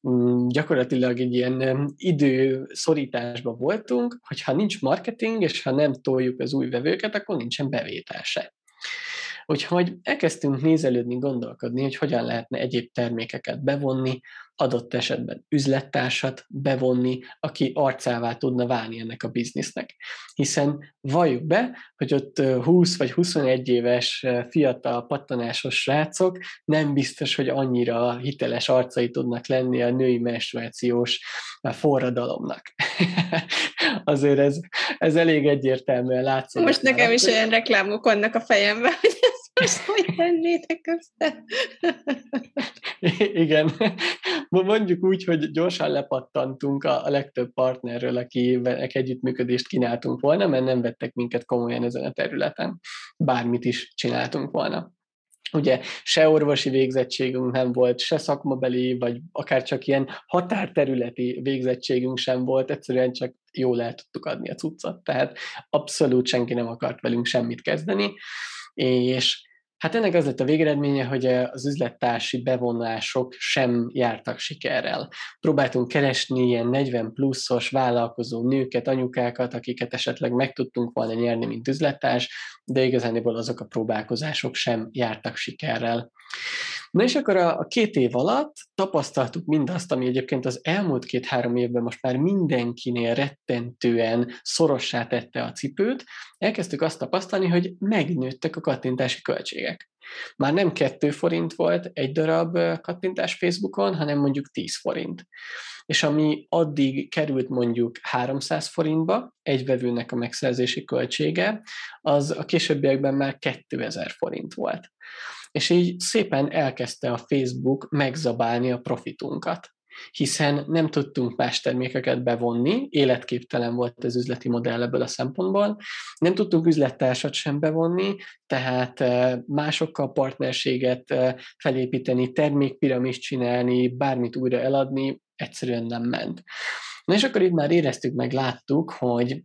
mm, gyakorlatilag egy ilyen időszorításban voltunk, hogy ha nincs marketing, és ha nem toljuk az új vevőket, akkor nincsen bevétel se. Úgyhogy elkezdtünk nézelődni, gondolkodni, hogy hogyan lehetne egyéb termékeket bevonni, adott esetben üzlettársat bevonni, aki arcává tudna válni ennek a biznisznek. Hiszen valljuk be, hogy ott 20 vagy 21 éves fiatal pattanásos srácok nem biztos, hogy annyira hiteles arcai tudnak lenni a női menstruációs forradalomnak. Azért ez, ez elég egyértelműen látszik. Most nekem is olyan reklámok vannak a fejemben, hogy most hogy tennétek össze? Igen. Mondjuk úgy, hogy gyorsan lepattantunk a, legtöbb partnerről, akivel együttműködést kínáltunk volna, mert nem vettek minket komolyan ezen a területen. Bármit is csináltunk volna. Ugye se orvosi végzettségünk nem volt, se szakmabeli, vagy akár csak ilyen határterületi végzettségünk sem volt, egyszerűen csak jól el tudtuk adni a cuccot. Tehát abszolút senki nem akart velünk semmit kezdeni, és Hát ennek az lett a végeredménye, hogy az üzlettársi bevonások sem jártak sikerrel. Próbáltunk keresni ilyen 40 pluszos vállalkozó nőket, anyukákat, akiket esetleg meg tudtunk volna nyerni, mint üzlettárs, de igazániból azok a próbálkozások sem jártak sikerrel. Na és akkor a, a két év alatt tapasztaltuk mindazt, ami egyébként az elmúlt két-három évben most már mindenkinél rettentően szorossá tette a cipőt, elkezdtük azt tapasztalni, hogy megnőttek a kattintási költségek. Már nem kettő forint volt egy darab kattintás Facebookon, hanem mondjuk 10 forint. És ami addig került mondjuk 300 forintba, egy vevőnek a megszerzési költsége, az a későbbiekben már 2000 forint volt és így szépen elkezdte a Facebook megzabálni a profitunkat hiszen nem tudtunk más termékeket bevonni, életképtelen volt az üzleti modell ebből a szempontból, nem tudtunk üzlettársat sem bevonni, tehát eh, másokkal partnerséget eh, felépíteni, termékpiramist csinálni, bármit újra eladni, egyszerűen nem ment. Na és akkor itt már éreztük meg, láttuk, hogy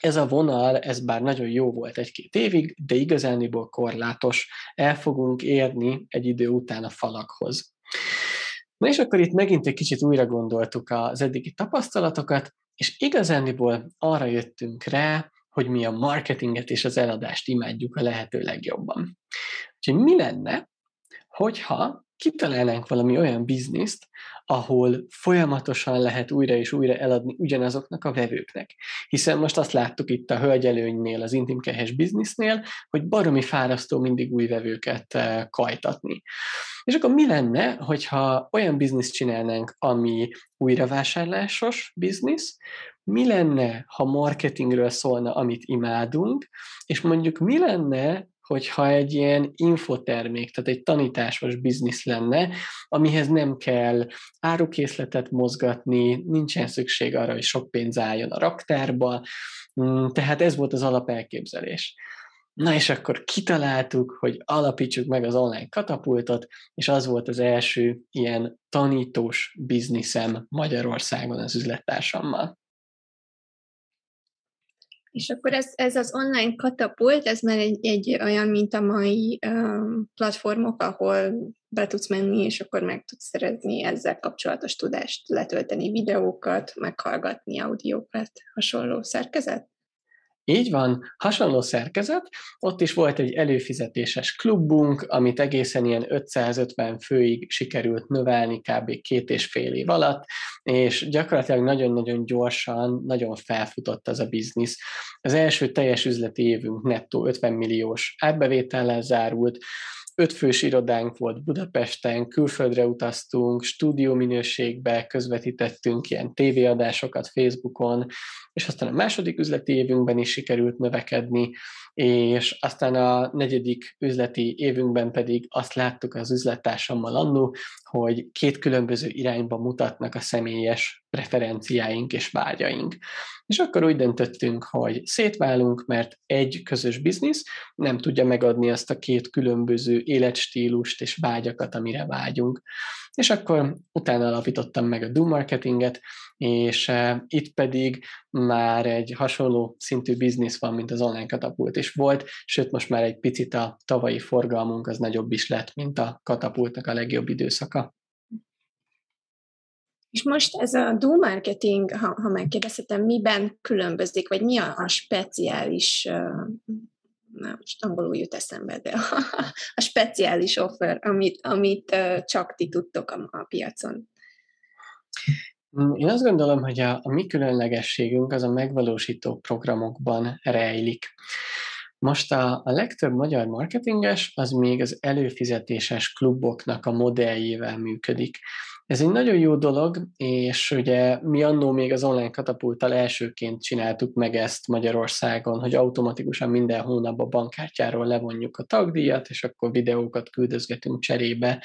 ez a vonal, ez bár nagyon jó volt egy-két évig, de igazániból korlátos. El fogunk érni egy idő után a falakhoz. Na és akkor itt megint egy kicsit újra gondoltuk az eddigi tapasztalatokat, és igazániból arra jöttünk rá, hogy mi a marketinget és az eladást imádjuk a lehető legjobban. Úgyhogy mi lenne, hogyha kitalálnánk valami olyan bizniszt, ahol folyamatosan lehet újra és újra eladni ugyanazoknak a vevőknek. Hiszen most azt láttuk itt a hölgyelőnynél, az intimkehes biznisznél, hogy baromi fárasztó mindig új vevőket eh, kajtatni. És akkor mi lenne, hogyha olyan bizniszt csinálnánk, ami újravásárlásos biznisz, mi lenne, ha marketingről szólna, amit imádunk, és mondjuk mi lenne, hogyha egy ilyen infotermék, tehát egy tanításos biznisz lenne, amihez nem kell árukészletet mozgatni, nincsen szükség arra, hogy sok pénz álljon a raktárba, mm, tehát ez volt az alapelképzelés. Na és akkor kitaláltuk, hogy alapítsuk meg az online katapultot, és az volt az első ilyen tanítós bizniszem Magyarországon az üzlettársammal. És akkor ez, ez az online katapult, ez már egy, egy olyan, mint a mai um, platformok, ahol be tudsz menni, és akkor meg tudsz szerezni ezzel kapcsolatos tudást, letölteni videókat, meghallgatni audiókat, hasonló szerkezet? Így van, hasonló szerkezet, ott is volt egy előfizetéses klubunk, amit egészen ilyen 550 főig sikerült növelni kb. két és fél év alatt, és gyakorlatilag nagyon-nagyon gyorsan, nagyon felfutott az a biznisz. Az első teljes üzleti évünk nettó 50 milliós árbevétellel zárult, ötfős irodánk volt Budapesten, külföldre utaztunk, stúdió minőségbe közvetítettünk ilyen tévéadásokat Facebookon, és aztán a második üzleti évünkben is sikerült növekedni, és aztán a negyedik üzleti évünkben pedig azt láttuk az üzlettársammal annó, hogy két különböző irányba mutatnak a személyes preferenciáink és vágyaink. És akkor úgy döntöttünk, hogy szétválunk, mert egy közös biznisz nem tudja megadni azt a két különböző életstílust és vágyakat, amire vágyunk. És akkor utána alapítottam meg a Do Marketinget, és uh, itt pedig már egy hasonló szintű biznisz van, mint az online katapult is volt, sőt most már egy picit a tavalyi forgalmunk az nagyobb is lett, mint a katapultnak a legjobb időszaka. És most ez a do marketing, ha, ha megkérdezhetem, miben különbözik, vagy mi a, a speciális na, most angolul jut eszembe, de a, a speciális offer, amit, amit csak ti tudtok a, a piacon. Mm, én azt gondolom, hogy a, a mi különlegességünk az a megvalósító programokban rejlik. Most a, a legtöbb magyar marketinges az még az előfizetéses kluboknak a modelljével működik. Ez egy nagyon jó dolog, és ugye mi annó még az online katapulttal elsőként csináltuk meg ezt Magyarországon, hogy automatikusan minden hónapban bankkártyáról levonjuk a tagdíjat, és akkor videókat küldözgetünk cserébe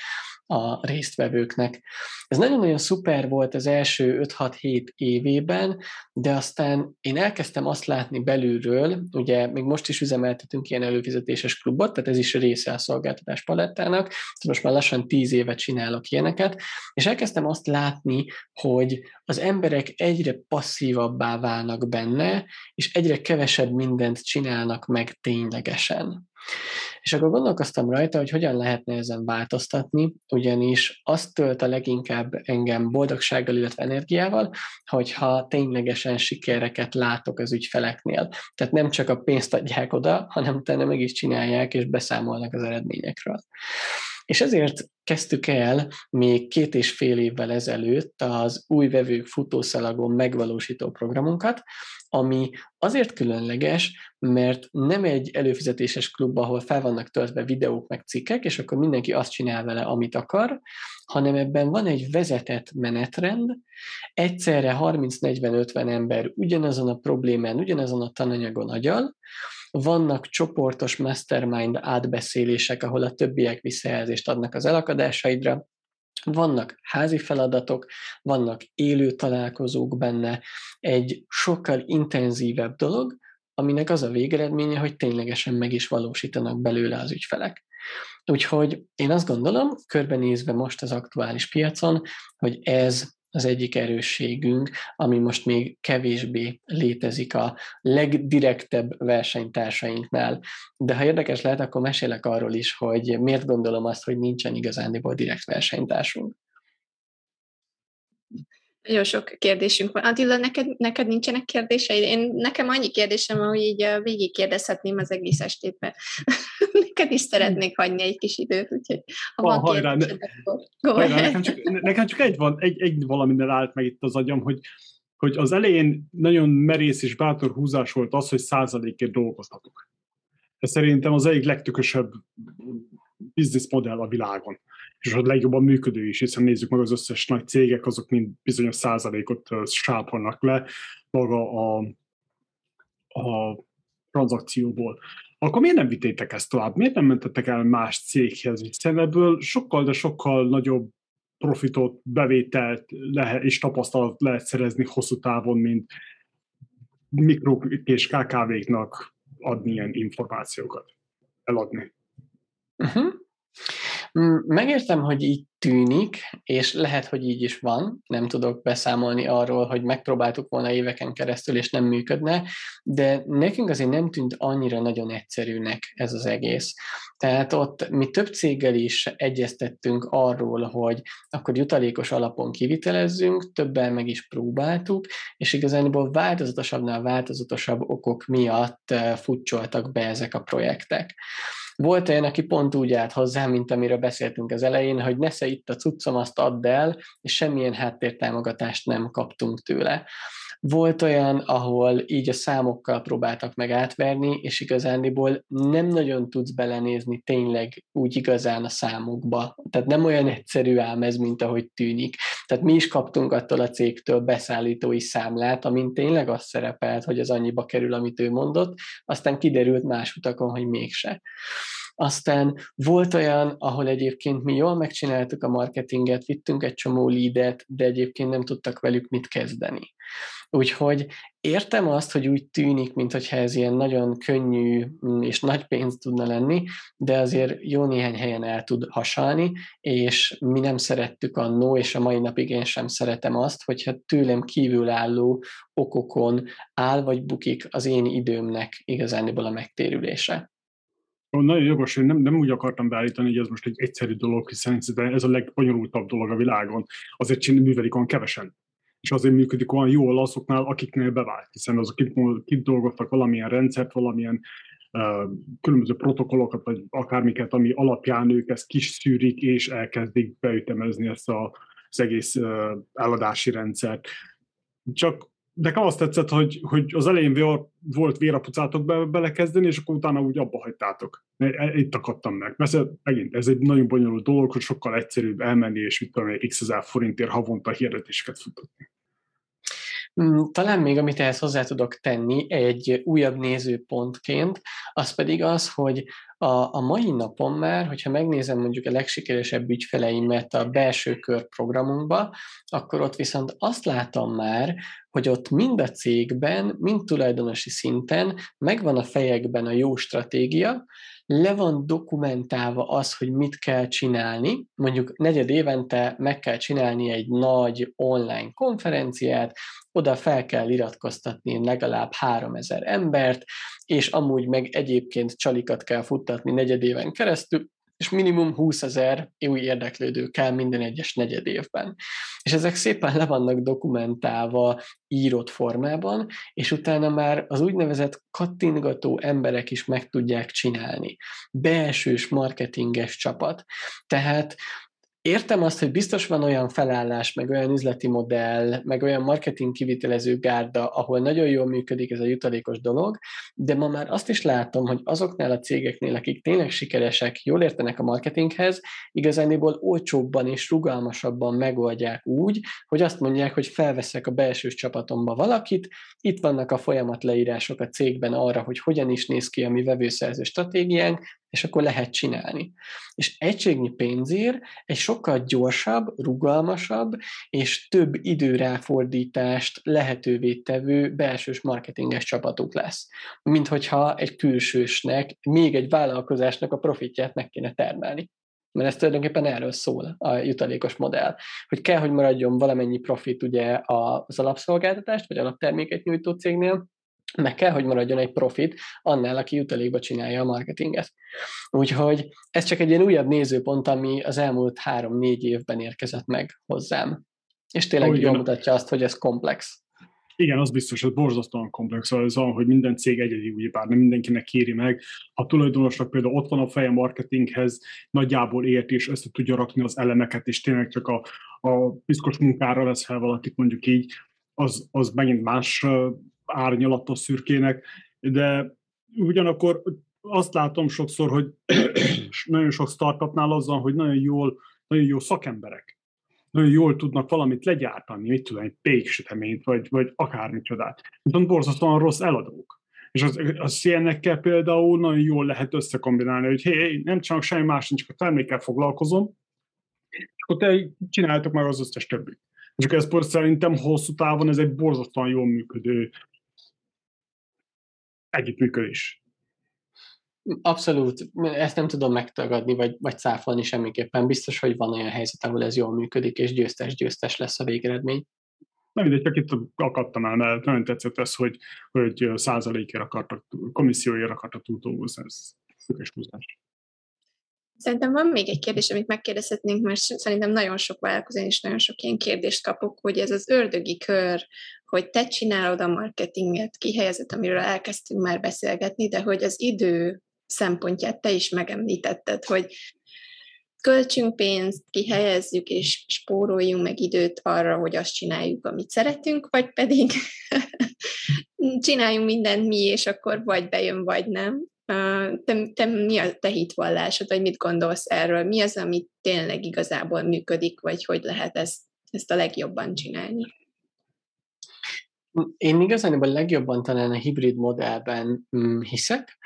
a résztvevőknek. Ez nagyon-nagyon szuper volt az első 5-6-7 évében, de aztán én elkezdtem azt látni belülről, ugye még most is üzemeltetünk ilyen előfizetéses klubot, tehát ez is része a szolgáltatás palettának, most már lassan 10 évet csinálok ilyeneket, és elkezdtem azt látni, hogy az emberek egyre passzívabbá válnak benne, és egyre kevesebb mindent csinálnak meg ténylegesen. És akkor gondolkoztam rajta, hogy hogyan lehetne ezen változtatni, ugyanis azt tölt a leginkább engem boldogsággal, illetve energiával, hogyha ténylegesen sikereket látok az ügyfeleknél. Tehát nem csak a pénzt adják oda, hanem utána meg is csinálják és beszámolnak az eredményekről. És ezért kezdtük el még két és fél évvel ezelőtt az új vevők futószalagon megvalósító programunkat, ami azért különleges, mert nem egy előfizetéses klub, ahol fel vannak töltve videók meg cikkek, és akkor mindenki azt csinál vele, amit akar, hanem ebben van egy vezetett menetrend, egyszerre 30-40-50 ember ugyanazon a problémán, ugyanazon a tananyagon agyal, vannak csoportos mastermind átbeszélések, ahol a többiek visszajelzést adnak az elakadásaidra, vannak házi feladatok, vannak élő találkozók benne, egy sokkal intenzívebb dolog, aminek az a végeredménye, hogy ténylegesen meg is valósítanak belőle az ügyfelek. Úgyhogy én azt gondolom, körbenézve most az aktuális piacon, hogy ez az egyik erősségünk, ami most még kevésbé létezik a legdirektebb versenytársainknál. De ha érdekes lehet, akkor mesélek arról is, hogy miért gondolom azt, hogy nincsen igazándiból direkt versenytársunk. Nagyon sok kérdésünk van. Attila, neked, neked nincsenek kérdéseid? Én, nekem annyi kérdésem van, hogy így végig kérdezhetném az egész estétben. neked is szeretnék hagyni egy kis időt, úgyhogy ha van, van hajrá, ne, akkor hajrá, nekem, csak, nekem csak egy, van, egy, egy valamivel állt meg itt az agyam, hogy, hogy az elején nagyon merész és bátor húzás volt az, hogy százalékért dolgozhatok. Ez szerintem az egyik legtökösebb bizniszmodell a világon és a legjobban működő is, hiszen nézzük meg az összes nagy cégek, azok mind bizonyos százalékot sápolnak le maga a, a tranzakcióból. Akkor miért nem vitétek ezt tovább? Miért nem mentettek el más céghez? Hiszen ebből sokkal, de sokkal nagyobb profitot, bevételt lehet, és tapasztalat lehet szerezni hosszú távon, mint mikro és KKV-knak adni ilyen információkat, eladni. Uh-huh. Megértem, hogy így tűnik, és lehet, hogy így is van, nem tudok beszámolni arról, hogy megpróbáltuk volna éveken keresztül, és nem működne, de nekünk azért nem tűnt annyira nagyon egyszerűnek ez az egész. Tehát ott mi több céggel is egyeztettünk arról, hogy akkor jutalékos alapon kivitelezzünk, többen meg is próbáltuk, és igazából változatosabbnál változatosabb okok miatt eh, futcsoltak be ezek a projektek. Volt olyan, aki pont úgy állt hozzá, mint amiről beszéltünk az elején, hogy nesze itt a cuccom, azt add el, és semmilyen háttértámogatást nem kaptunk tőle. Volt olyan, ahol így a számokkal próbáltak meg átverni, és igazándiból nem nagyon tudsz belenézni tényleg úgy igazán a számokba. Tehát nem olyan egyszerű ám ez, mint ahogy tűnik. Tehát mi is kaptunk attól a cégtől beszállítói számlát, amin tényleg az szerepelt, hogy az annyiba kerül, amit ő mondott, aztán kiderült más utakon, hogy mégse. Aztán volt olyan, ahol egyébként mi jól megcsináltuk a marketinget, vittünk egy csomó leadet, de egyébként nem tudtak velük mit kezdeni. Úgyhogy értem azt, hogy úgy tűnik, mintha ez ilyen nagyon könnyű mm, és nagy pénz tudna lenni, de azért jó néhány helyen el tud hasalni, és mi nem szerettük annó, és a mai napig én sem szeretem azt, hogyha tőlem kívülálló okokon áll vagy bukik az én időmnek igazániból a megtérülése. Nagyon jogos, én nem, nem úgy akartam beállítani, hogy ez most egy egyszerű dolog, hiszen ez a legbonyolultabb dolog a világon. Azért csinálni művelik olyan kevesen. És azért működik olyan jól azoknál, akiknél bevált, hiszen azok kit, dolgoztak valamilyen rendszert, valamilyen különböző protokollokat, vagy akármiket, ami alapján ők ezt kiszűrik, és elkezdik beütemezni ezt a, az egész eladási rendszert. Csak nekem azt tetszett, hogy, hogy az elején volt vérapucátok be, belekezdeni, és akkor utána úgy abba hagytátok. Itt akadtam meg. Persze megint ez egy nagyon bonyolult dolog, hogy sokkal egyszerűbb elmenni, és mit tudom, x ezer forintért havonta hirdetéseket futatni. Mm, talán még, amit ehhez hozzá tudok tenni egy újabb nézőpontként, az pedig az, hogy a, a mai napon már, hogyha megnézem mondjuk a legsikeresebb ügyfeleimet a belső kör programunkba, akkor ott viszont azt látom már, hogy ott mind a cégben, mind tulajdonosi szinten megvan a fejekben a jó stratégia, le van dokumentálva az, hogy mit kell csinálni. Mondjuk negyed évente meg kell csinálni egy nagy online konferenciát, oda fel kell iratkoztatni legalább 3000 embert, és amúgy meg egyébként csalikat kell futtatni negyed éven keresztül, és minimum 20 ezer új érdeklődő kell minden egyes negyed évben. És ezek szépen le vannak dokumentálva írott formában, és utána már az úgynevezett kattingató emberek is meg tudják csinálni. Belsős marketinges csapat. Tehát Értem azt, hogy biztos van olyan felállás, meg olyan üzleti modell, meg olyan marketing kivitelező gárda, ahol nagyon jól működik ez a jutalékos dolog, de ma már azt is látom, hogy azoknál a cégeknél, akik tényleg sikeresek, jól értenek a marketinghez, igazániból olcsóbban és rugalmasabban megoldják úgy, hogy azt mondják, hogy felveszek a belső csapatomba valakit, itt vannak a folyamat leírások a cégben arra, hogy hogyan is néz ki a mi vevőszerző stratégiánk, és akkor lehet csinálni. És egységnyi pénzért egy sokkal gyorsabb, rugalmasabb és több időráfordítást lehetővé tevő belsős marketinges csapatuk lesz. Mint hogyha egy külsősnek, még egy vállalkozásnak a profitját meg kéne termelni. Mert ez tulajdonképpen erről szól a jutalékos modell, hogy kell, hogy maradjon valamennyi profit ugye az alapszolgáltatást, vagy alapterméket nyújtó cégnél, meg kell, hogy maradjon egy profit annál, aki jutalékba csinálja a marketinget. Úgyhogy ez csak egy ilyen újabb nézőpont, ami az elmúlt három-négy évben érkezett meg hozzám. És tényleg oh, jól mutatja azt, hogy ez komplex. Igen, az biztos, hogy borzasztóan komplex az van, hogy minden cég egyedi, bár nem mindenkinek kéri meg. Ha tulajdonosnak például ott van a feje marketinghez, nagyjából ért és össze tudja rakni az elemeket, és tényleg csak a, a piszkos munkára lesz fel valakit mondjuk így, az, az megint más árnyalata szürkének, de ugyanakkor azt látom sokszor, hogy nagyon sok startupnál az van, hogy nagyon jól, nagyon jó szakemberek, nagyon jól tudnak valamit legyártani, mit tudom, egy péksüteményt, vagy, vagy akármicsodát. Viszont borzasztóan rossz eladók. És az, a CN-ekkel például nagyon jól lehet összekombinálni, hogy hé, hey, nem csak semmi más, csak a termékkel foglalkozom, és akkor te csináltok meg az összes többit. És akkor ez szerintem hosszú távon ez egy borzasztóan jól működő együttműködés. Abszolút, ezt nem tudom megtagadni, vagy, vagy cáfolni semmiképpen. Biztos, hogy van olyan helyzet, ahol ez jól működik, és győztes-győztes lesz a végeredmény. Nem mindegy, csak itt akadtam el, mert nagyon tetszett ez, hogy, hogy százalékért akartak, komisszióért akartak túl dolgozni, ez szökes húzás. Szerintem van még egy kérdés, amit megkérdezhetnénk, mert szerintem nagyon sok vállalkozón és nagyon sok ilyen kérdést kapok, hogy ez az ördögi kör, hogy te csinálod a marketinget, kihelyezett, amiről elkezdtünk már beszélgetni, de hogy az idő szempontját te is megemlítetted, hogy költsünk pénzt, kihelyezzük és spóroljunk meg időt arra, hogy azt csináljuk, amit szeretünk, vagy pedig csináljunk mindent mi, és akkor vagy bejön, vagy nem. Te, te mi a te hitvallásod, vagy mit gondolsz erről? Mi az, ami tényleg igazából működik, vagy hogy lehet ezt, ezt a legjobban csinálni? Én igazán a legjobban talán a hibrid modellben mm, hiszek.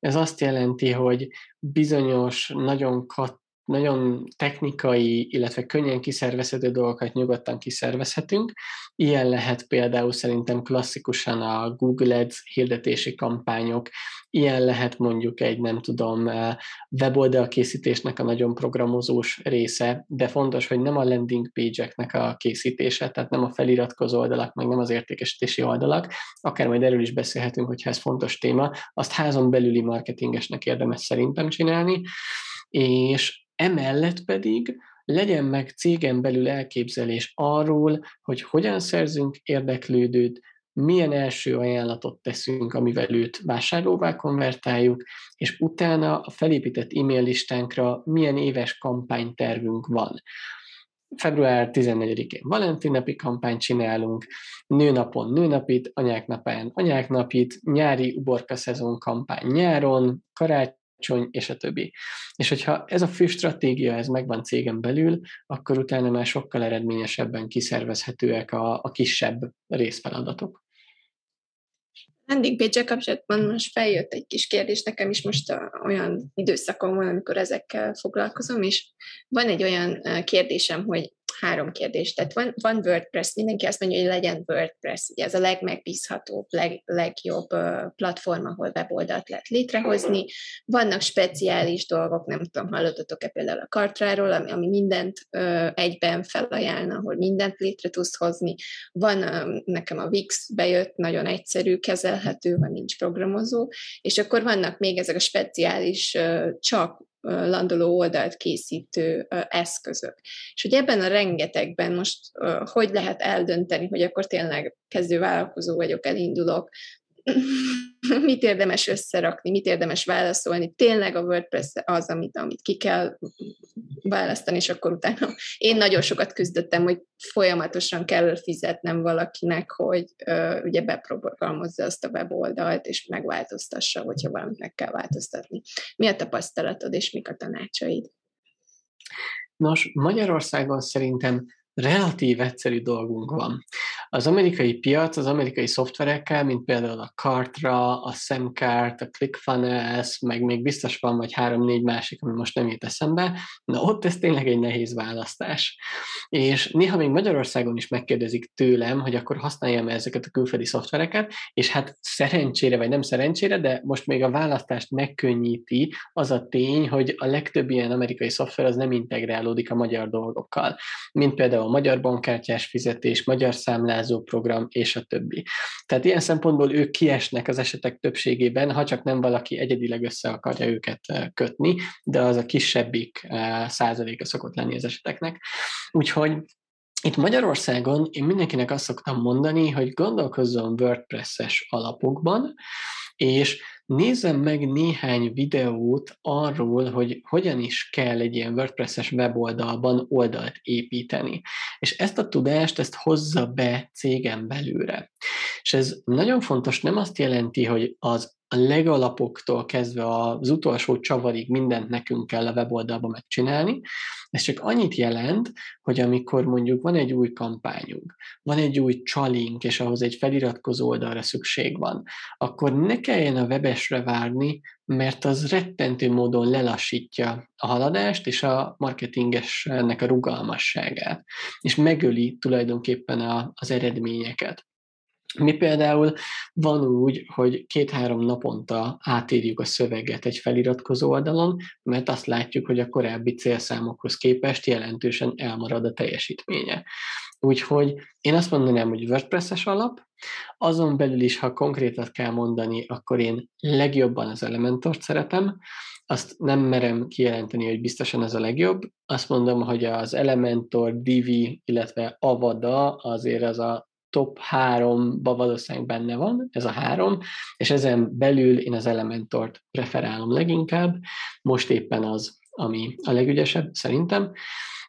Ez azt jelenti, hogy bizonyos, nagyon kat nagyon technikai, illetve könnyen kiszervezhető dolgokat nyugodtan kiszervezhetünk. Ilyen lehet például szerintem klasszikusan a Google Ads hirdetési kampányok, ilyen lehet mondjuk egy, nem tudom, eh, weboldal készítésnek a nagyon programozós része, de fontos, hogy nem a landing page-eknek a készítése, tehát nem a feliratkozó oldalak, meg nem az értékesítési oldalak, akár majd erről is beszélhetünk, hogyha ez fontos téma, azt házon belüli marketingesnek érdemes szerintem csinálni, és Emellett pedig legyen meg cégen belül elképzelés arról, hogy hogyan szerzünk érdeklődőt, milyen első ajánlatot teszünk, amivel őt vásárlóvá konvertáljuk, és utána a felépített e-mail listánkra milyen éves kampánytervünk van. Február 14-én Valentin napi kampányt csinálunk, nőnapon nőnapit, anyák napán anyák napit, nyári uborka szezon kampány nyáron, karácsony, és a többi. És hogyha ez a fő stratégia, ez megvan cégen belül, akkor utána már sokkal eredményesebben kiszervezhetőek a, a kisebb részfeladatok. Landing kapcsolatban most feljött egy kis kérdés, nekem is most olyan időszakom van, amikor ezekkel foglalkozom, és van egy olyan kérdésem, hogy három kérdés. Tehát van, van WordPress, mindenki azt mondja, hogy legyen WordPress, ugye ez a legmegbízhatóbb, leg, legjobb platform, ahol weboldalt lehet létrehozni. Vannak speciális dolgok, nem tudom, hallottatok-e például a Kartráról, ami, ami mindent ö, egyben felajánl, ahol mindent létre tudsz hozni. Van ö, nekem a Wix bejött, nagyon egyszerű, kezelhető, van nincs programozó, és akkor vannak még ezek a speciális ö, csak landoló oldalt készítő eszközök. És hogy ebben a rengetegben most hogy lehet eldönteni, hogy akkor tényleg kezdő vállalkozó vagyok, elindulok, mit érdemes összerakni, mit érdemes válaszolni. Tényleg a WordPress az, amit, amit ki kell választani, és akkor utána én nagyon sokat küzdöttem, hogy folyamatosan kell fizetnem valakinek, hogy uh, ugye beprogramozza azt a weboldalt, és megváltoztassa, hogyha valamit meg kell változtatni. Mi a tapasztalatod, és mik a tanácsaid? Nos, Magyarországon szerintem relatív egyszerű dolgunk van. Az amerikai piac az amerikai szoftverekkel, mint például a Kartra, a Semcart, a ClickFunnels, meg még biztos van vagy három-négy másik, ami most nem jut eszembe, na ott ez tényleg egy nehéz választás. És néha még Magyarországon is megkérdezik tőlem, hogy akkor használjam ezeket a külföldi szoftvereket, és hát szerencsére, vagy nem szerencsére, de most még a választást megkönnyíti az a tény, hogy a legtöbb ilyen amerikai szoftver az nem integrálódik a magyar dolgokkal. Mint például a magyar bankkártyás fizetés, magyar számlázó program, és a többi. Tehát ilyen szempontból ők kiesnek az esetek többségében, ha csak nem valaki egyedileg össze akarja őket eh, kötni, de az a kisebbik eh, százaléka szokott lenni az eseteknek. Úgyhogy itt Magyarországon én mindenkinek azt szoktam mondani, hogy gondolkozzon WordPress-es alapokban, és nézzem meg néhány videót arról, hogy hogyan is kell egy ilyen WordPress-es weboldalban oldalt építeni. És ezt a tudást, ezt hozza be cégen belőle. És ez nagyon fontos, nem azt jelenti, hogy az a legalapoktól kezdve az utolsó csavarig mindent nekünk kell a weboldalba megcsinálni. Ez csak annyit jelent, hogy amikor mondjuk van egy új kampányunk, van egy új csalink, és ahhoz egy feliratkozó oldalra szükség van, akkor ne kelljen a webesre várni, mert az rettentő módon lelassítja a haladást és a marketingesnek a rugalmasságát, és megöli tulajdonképpen a, az eredményeket. Mi például van úgy, hogy két-három naponta átírjuk a szöveget egy feliratkozó oldalon, mert azt látjuk, hogy a korábbi célszámokhoz képest jelentősen elmarad a teljesítménye. Úgyhogy én azt mondanám, hogy WordPress-es alap, azon belül is, ha konkrétat kell mondani, akkor én legjobban az Elementort szeretem, azt nem merem kijelenteni, hogy biztosan ez a legjobb. Azt mondom, hogy az Elementor, Divi, illetve Avada azért az a top háromba valószínűleg benne van, ez a három, és ezen belül én az Elementort preferálom leginkább, most éppen az, ami a legügyesebb szerintem,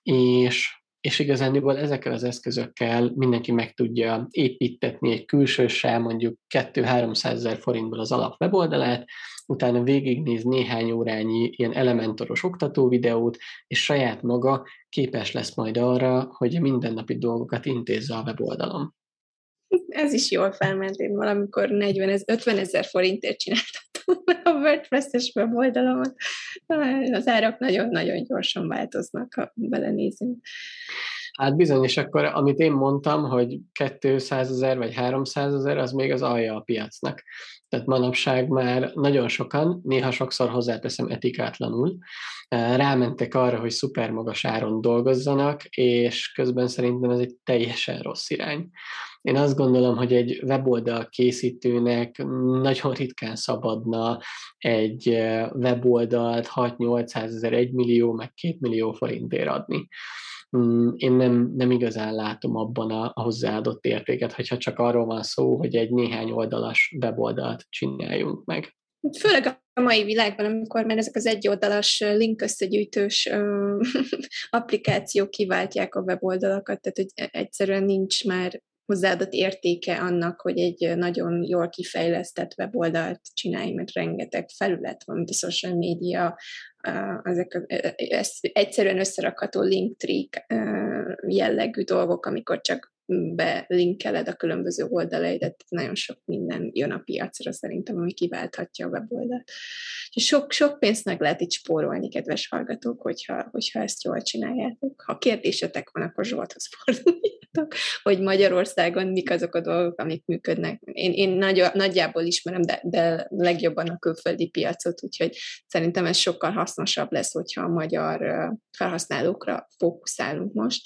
és és igazániból ezekkel az eszközökkel mindenki meg tudja építetni egy külsőssel mondjuk 2-300 ezer forintból az alap weboldalát, utána végignéz néhány órányi ilyen elementoros oktató videót, és saját maga képes lesz majd arra, hogy mindennapi dolgokat intézze a weboldalon ez is jól felment. Én valamikor 40 ez 50 ezer forintért csináltam a WordPress-es weboldalamat. Az árak nagyon-nagyon gyorsan változnak, ha belenézünk. Hát bizony, és akkor amit én mondtam, hogy 200 ezer vagy 300 ezer, az még az alja a piacnak. Tehát manapság már nagyon sokan, néha sokszor hozzáteszem etikátlanul, rámentek arra, hogy szuper magas áron dolgozzanak, és közben szerintem ez egy teljesen rossz irány. Én azt gondolom, hogy egy weboldal készítőnek nagyon ritkán szabadna egy weboldalt 6-800 ezer, 1 millió, meg 2 millió forintért adni én nem, nem igazán látom abban a, a hozzáadott értéket, hogyha csak arról van szó, hogy egy néhány oldalas weboldalt csináljunk meg. Főleg a mai világban, amikor már ezek az egyoldalas link összegyűjtős applikációk kiváltják a weboldalakat, tehát hogy egyszerűen nincs már hozzáadott értéke annak, hogy egy nagyon jól kifejlesztett weboldalt csinálj, mert rengeteg felület van, mint a social media, ezek egyszerűen összerakható linktree jellegű dolgok, amikor csak belinkeled a különböző oldalaidat, nagyon sok minden jön a piacra szerintem, ami kiválthatja a weboldalt. Sok, sok pénzt meg lehet itt spórolni, kedves hallgatók, hogyha, hogyha ezt jól csináljátok. Ha kérdésetek van, akkor Zsolthoz forduljatok, hogy Magyarországon mik azok a dolgok, amik működnek. Én, én nagy, nagyjából ismerem, de, de legjobban a külföldi piacot, úgyhogy szerintem ez sokkal hasznosabb lesz, hogyha a magyar felhasználókra fókuszálunk most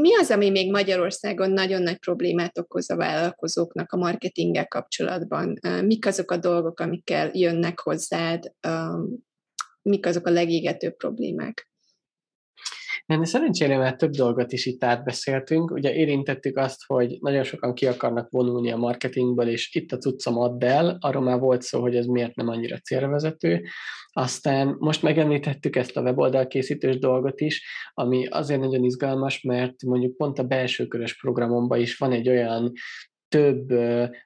mi az, ami még Magyarországon nagyon nagy problémát okoz a vállalkozóknak a marketinggel kapcsolatban? Mik azok a dolgok, amikkel jönnek hozzád? Mik azok a legégetőbb problémák? Ennél szerencsére már több dolgot is itt átbeszéltünk. Ugye érintettük azt, hogy nagyon sokan ki akarnak vonulni a marketingből, és itt a cuccom add el. Arról már volt szó, hogy ez miért nem annyira célvezető. Aztán most megemlítettük ezt a weboldal készítős dolgot is, ami azért nagyon izgalmas, mert mondjuk pont a belső körös programomban is van egy olyan több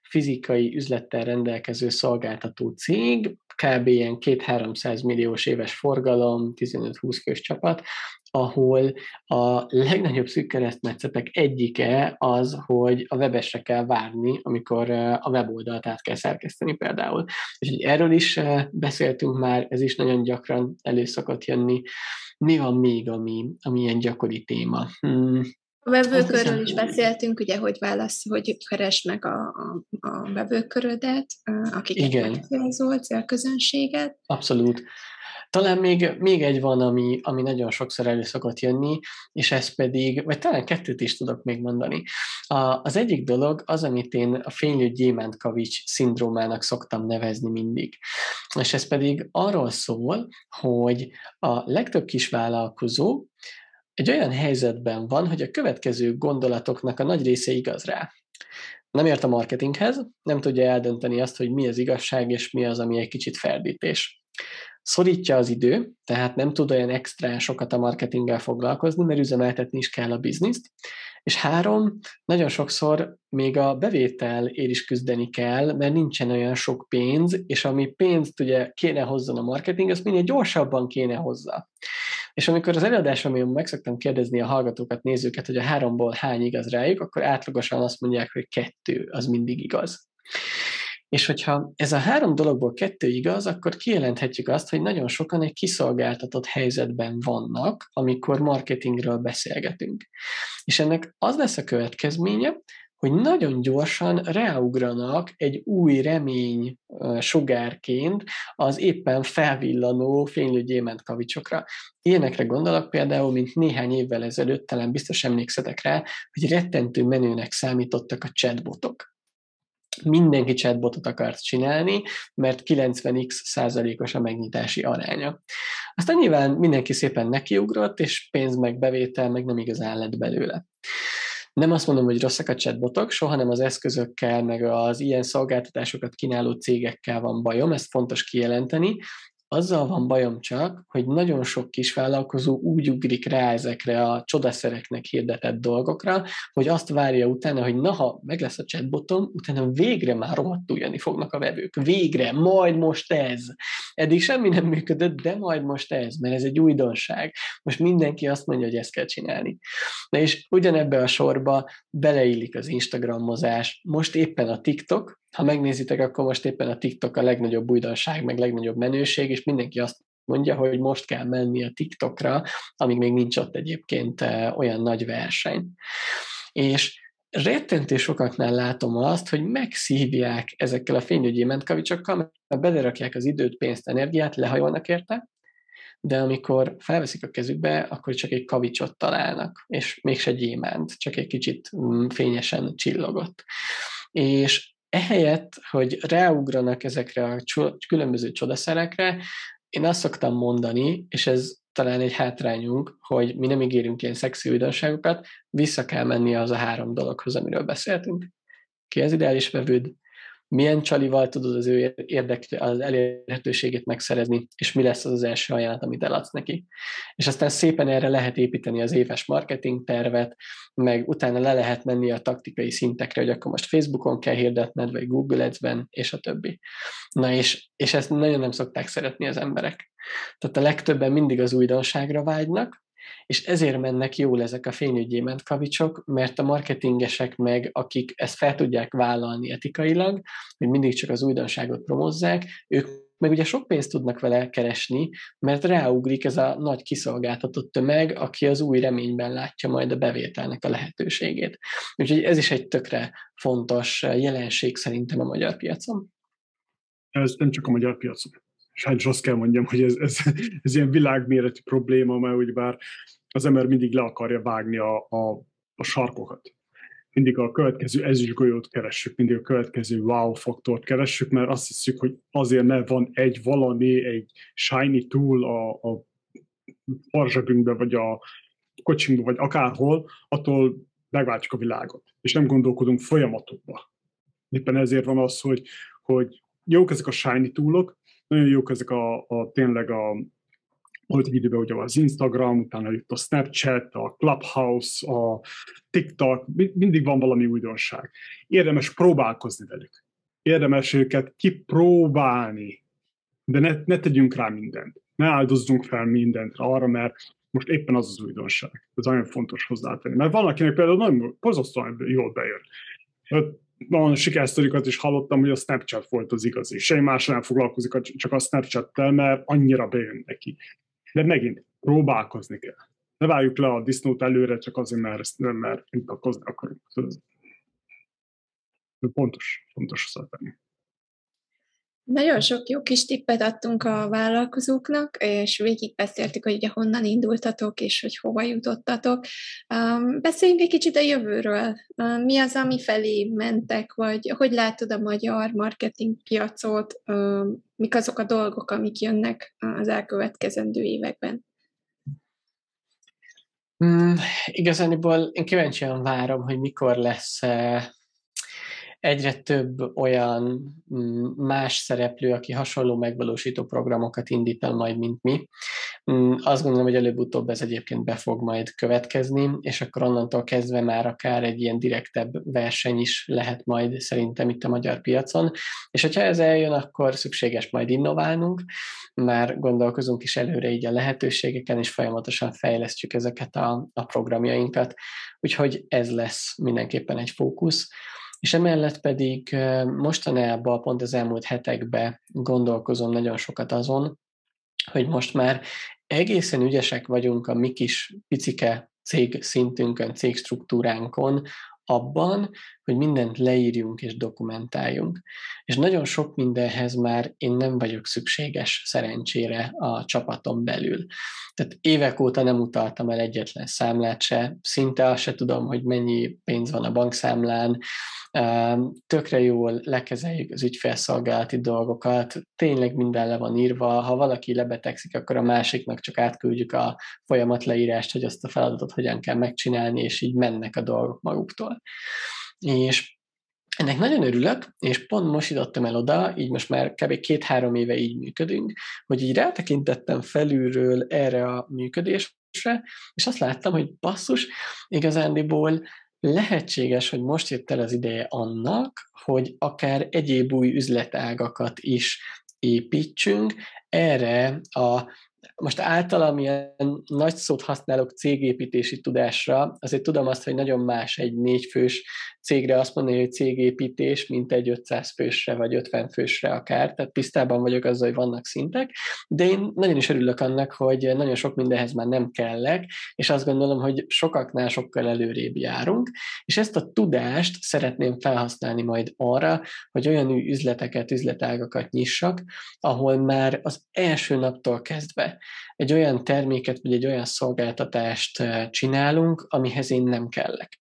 fizikai üzlettel rendelkező szolgáltató cég, kb. ilyen 2-300 milliós éves forgalom, 15-20 fős csapat, ahol a legnagyobb szűk keresztmetszetek egyike az, hogy a webesre kell várni, amikor a weboldalt át kell szerkeszteni például. És erről is beszéltünk már, ez is nagyon gyakran elő szokott jönni. Mi van még, ami, ami ilyen gyakori téma? Hmm. A vevőkörről is beszéltünk, ugye, hogy válasz, hogy keresd meg a, a, a vevőkörödet, akiket Igen. megcélzol, célközönséget. Abszolút. Talán még, még egy van, ami, ami nagyon sokszor elő szokott jönni, és ez pedig, vagy talán kettőt is tudok még mondani. A, az egyik dolog az, amit én a fénylő gyémántkavics szindrómának szoktam nevezni mindig. És ez pedig arról szól, hogy a legtöbb kisvállalkozó egy olyan helyzetben van, hogy a következő gondolatoknak a nagy része igaz rá nem ért a marketinghez, nem tudja eldönteni azt, hogy mi az igazság, és mi az, ami egy kicsit ferdítés szorítja az idő, tehát nem tud olyan extra sokat a marketinggel foglalkozni, mert üzemeltetni is kell a bizniszt. És három, nagyon sokszor még a bevételért is küzdeni kell, mert nincsen olyan sok pénz, és ami pénzt ugye kéne hozzon a marketing, azt minél gyorsabban kéne hozza. És amikor az előadásomon meg szoktam kérdezni a hallgatókat, nézőket, hogy a háromból hány igaz rájuk, akkor átlagosan azt mondják, hogy kettő az mindig igaz. És hogyha ez a három dologból kettő igaz, akkor kijelenthetjük azt, hogy nagyon sokan egy kiszolgáltatott helyzetben vannak, amikor marketingről beszélgetünk. És ennek az lesz a következménye, hogy nagyon gyorsan ráugranak egy új remény sugárként az éppen felvillanó fénylő gyémánt kavicsokra. Ilyenekre gondolok például, mint néhány évvel ezelőtt, talán biztos emlékszetek rá, hogy rettentő menőnek számítottak a chatbotok mindenki chatbotot akart csinálni, mert 90x százalékos a megnyitási aránya. Aztán nyilván mindenki szépen nekiugrott, és pénz meg bevétel meg nem igazán lett belőle. Nem azt mondom, hogy rosszak a chatbotok, soha nem az eszközökkel, meg az ilyen szolgáltatásokat kínáló cégekkel van bajom, ezt fontos kijelenteni, azzal van bajom csak, hogy nagyon sok kisvállalkozó úgy ugrik rá ezekre a csodaszereknek hirdetett dolgokra, hogy azt várja utána, hogy na, ha meg lesz a chatbotom, utána végre már rohadtul jönni fognak a vevők. Végre, majd most ez. Eddig semmi nem működött, de majd most ez, mert ez egy újdonság. Most mindenki azt mondja, hogy ezt kell csinálni. Na és ugyanebbe a sorba beleillik az Instagramozás, most éppen a TikTok, ha megnézitek, akkor most éppen a TikTok a legnagyobb újdonság, meg legnagyobb menőség, és mindenki azt mondja, hogy most kell menni a TikTokra, amíg még nincs ott egyébként eh, olyan nagy verseny. És rettentő sokaknál látom azt, hogy megszívják ezekkel a fényügyi mentkavicsokkal, mert belerakják az időt, pénzt, energiát, lehajolnak érte, de amikor felveszik a kezükbe, akkor csak egy kavicsot találnak, és mégse gyémánt, csak egy kicsit mm, fényesen csillogott. És ehelyett, hogy ráugranak ezekre a különböző csodaszerekre, én azt szoktam mondani, és ez talán egy hátrányunk, hogy mi nem ígérünk ilyen szexi újdonságokat, vissza kell menni az a három dologhoz, amiről beszéltünk. Ki az ideális vevőd, milyen csalival tudod az ő érdekli, az elérhetőségét megszerezni, és mi lesz az az első ajánlat, amit eladsz neki. És aztán szépen erre lehet építeni az éves marketing tervet, meg utána le lehet menni a taktikai szintekre, hogy akkor most Facebookon kell hirdetned, vagy Google Ads-ben, és a többi. Na és, és ezt nagyon nem szokták szeretni az emberek. Tehát a legtöbben mindig az újdonságra vágynak, és ezért mennek jól ezek a fényügyément kavicsok, mert a marketingesek meg, akik ezt fel tudják vállalni etikailag, hogy mindig csak az újdonságot promozzák, ők meg ugye sok pénzt tudnak vele keresni, mert ráugrik ez a nagy kiszolgáltatott tömeg, aki az új reményben látja majd a bevételnek a lehetőségét. Úgyhogy ez is egy tökre fontos jelenség szerintem a magyar piacon. Ez nem csak a magyar piacon sajnos azt kell mondjam, hogy ez, ez, ez ilyen világméretű probléma, mert úgy bár az ember mindig le akarja vágni a, a, a sarkokat. Mindig a következő ezüstgolyót keressük, mindig a következő wow faktort keressük, mert azt hiszük, hogy azért, mert van egy valami, egy shiny tool a, a farzsebünkbe, vagy a kocsinkba, vagy akárhol, attól megváltjuk a világot. És nem gondolkodunk folyamatokba. Éppen ezért van az, hogy, hogy jók ezek a shiny toolok, nagyon jók ezek a, a tényleg a volt egy időben ugye az Instagram, utána jött a Snapchat, a Clubhouse, a TikTok, mindig van valami újdonság. Érdemes próbálkozni velük. Érdemes őket kipróbálni, de ne, ne tegyünk rá mindent. Ne áldozzunk fel mindent arra, mert most éppen az az újdonság. Ez nagyon fontos hozzátenni. Mert van, akinek például nagyon pozasztóan jól bejön olyan sikersztorikat is hallottam, hogy a Snapchat volt az igazi. Semmi más nem foglalkozik csak a Snapchat-tel, mert annyira bejön neki. De megint próbálkozni kell. Ne várjuk le a disznót előre, csak azért, mert nem, mert vitatkozni akarunk. Pontos, fontos hozzátenni. Nagyon sok jó kis tippet adtunk a vállalkozóknak, és végigbeszéltük, hogy ugye honnan indultatok, és hogy hova jutottatok. Beszéljünk egy kicsit a jövőről. Mi az, ami felé mentek, vagy hogy látod a magyar marketing piacot, mik azok a dolgok, amik jönnek az elkövetkezendő években? Mm, igazániból én kíváncsian várom, hogy mikor lesz uh, egyre több olyan mm, más szereplő, aki hasonló megvalósító programokat indít el majd, mint mi. Mm, azt gondolom, hogy előbb-utóbb ez egyébként be fog majd következni, és akkor onnantól kezdve már akár egy ilyen direktebb verseny is lehet majd szerintem itt a magyar piacon. És hogyha ez eljön, akkor szükséges majd innoválnunk, már gondolkozunk is előre így a lehetőségeken, és folyamatosan fejlesztjük ezeket a, a programjainkat. Úgyhogy ez lesz mindenképpen egy fókusz. És emellett pedig mostanában, pont az elmúlt hetekben gondolkozom nagyon sokat azon, hogy most már egészen ügyesek vagyunk a mi kis picike cég szintünkön, cégstruktúránkon, abban, hogy mindent leírjunk és dokumentáljunk. És nagyon sok mindenhez már én nem vagyok szükséges szerencsére a csapaton belül. Tehát évek óta nem utaltam el egyetlen számlát se, szinte azt se tudom, hogy mennyi pénz van a bankszámlán, tökre jól lekezeljük az ügyfélszolgálati dolgokat, tényleg minden le van írva, ha valaki lebetegszik, akkor a másiknak csak átküldjük a folyamat leírást, hogy azt a feladatot hogyan kell megcsinálni, és így mennek a dolgok maguktól. És ennek nagyon örülök, és pont most jutottam el oda, így most már kb. két-három éve így működünk, hogy így rátekintettem felülről erre a működésre, és azt láttam, hogy basszus, igazándiból lehetséges, hogy most jött el az ideje annak, hogy akár egyéb új üzletágakat is építsünk erre a most általam ilyen nagy szót használok cégépítési tudásra, azért tudom azt, hogy nagyon más egy négy fős cégre azt mondani, hogy cégépítés, mint egy 500 fősre vagy 50 fősre akár, tehát tisztában vagyok azzal, hogy vannak szintek, de én nagyon is örülök annak, hogy nagyon sok mindenhez már nem kellek, és azt gondolom, hogy sokaknál sokkal előrébb járunk, és ezt a tudást szeretném felhasználni majd arra, hogy olyan üzleteket, üzletágakat nyissak, ahol már az első naptól kezdve egy olyan terméket vagy egy olyan szolgáltatást csinálunk, amihez én nem kellek.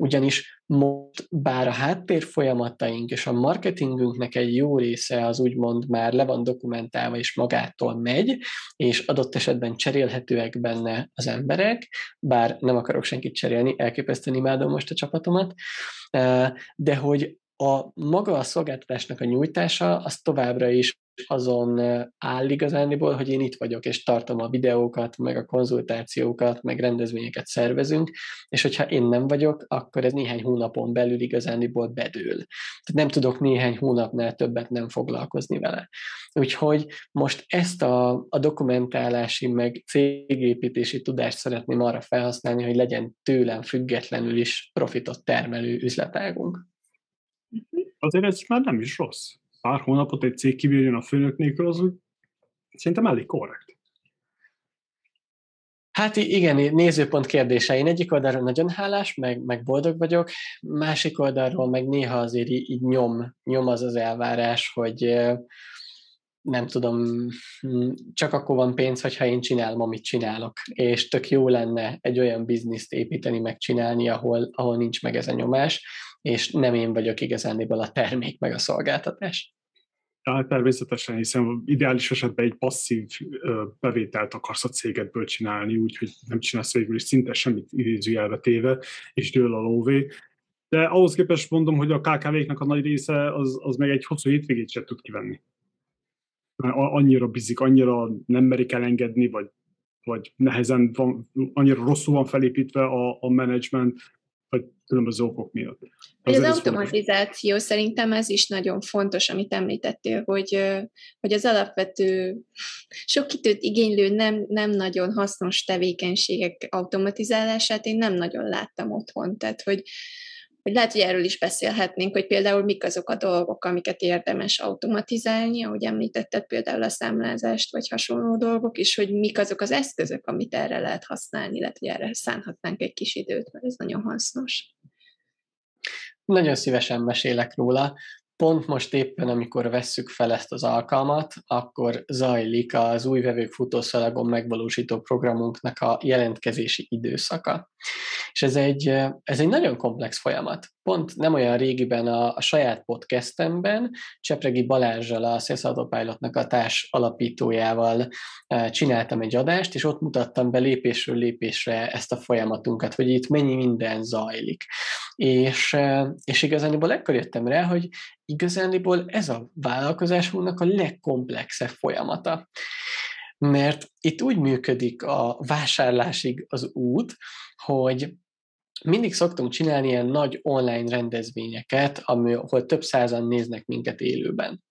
Ugyanis most bár a háttér folyamataink és a marketingünknek egy jó része az úgymond már le van dokumentálva és magától megy, és adott esetben cserélhetőek benne az emberek, bár nem akarok senkit cserélni, elképesztően imádom most a csapatomat, de hogy a maga a szolgáltatásnak a nyújtása az továbbra is azon áll igazániból, hogy én itt vagyok, és tartom a videókat, meg a konzultációkat, meg rendezvényeket szervezünk, és hogyha én nem vagyok, akkor ez néhány hónapon belül igazániból bedől. Tehát nem tudok néhány hónapnál többet nem foglalkozni vele. Úgyhogy most ezt a, a dokumentálási, meg cégépítési tudást szeretném arra felhasználni, hogy legyen tőlem függetlenül is profitot termelő üzletágunk. Azért ez már nem is rossz pár hónapot egy cég kibírjon a főnök nélkül, az úgy szerintem elég korrekt. Hát igen, nézőpont kérdése. Én egyik oldalról nagyon hálás, meg, meg boldog vagyok, másik oldalról meg néha azért így nyom, nyom az az elvárás, hogy nem tudom, csak akkor van pénz, hogyha én csinálom, amit csinálok. És tök jó lenne egy olyan bizniszt építeni, megcsinálni, ahol, ahol nincs meg ez a nyomás és nem én vagyok igazándiból a termék meg a szolgáltatás. Ja, természetesen, hiszen ideális esetben egy passzív bevételt akarsz a cégedből csinálni, úgyhogy nem csinálsz végül is szinte semmit idézőjelbe téve, és dől a lóvé. De ahhoz képest mondom, hogy a KKV-knak a nagy része az, az meg egy hosszú hétvégét sem tud kivenni. Annyira bizik, annyira nem merik elengedni, vagy, vagy nehezen van, annyira rosszul van felépítve a, a menedzsment, vagy különböző okok miatt. Az, az automatizáció fontos. szerintem ez is nagyon fontos, amit említettél, hogy, hogy az alapvető, sok időt igénylő, nem, nem nagyon hasznos tevékenységek automatizálását én nem nagyon láttam otthon. Tehát, hogy, hogy lehet, hogy erről is beszélhetnénk, hogy például mik azok a dolgok, amiket érdemes automatizálni, ahogy említetted például a számlázást, vagy hasonló dolgok, és hogy mik azok az eszközök, amit erre lehet használni, illetve erre szánhatnánk egy kis időt, mert ez nagyon hasznos. Nagyon szívesen mesélek róla pont most éppen, amikor vesszük fel ezt az alkalmat, akkor zajlik az új vevők futószalagon megvalósító programunknak a jelentkezési időszaka. És ez egy, ez egy nagyon komplex folyamat. Pont nem olyan régiben a, a saját podcastemben Csepregi Balázsjal, a Sales Autopilotnak a társ alapítójával e, csináltam egy adást, és ott mutattam be lépésről lépésre ezt a folyamatunkat, hogy itt mennyi minden zajlik. És, e, és igazániból ekkor jöttem rá, hogy igazániból ez a vállalkozásunknak a legkomplexebb folyamata. Mert itt úgy működik a vásárlásig az út, hogy mindig szoktunk csinálni ilyen nagy online rendezvényeket, ahol több százan néznek minket élőben.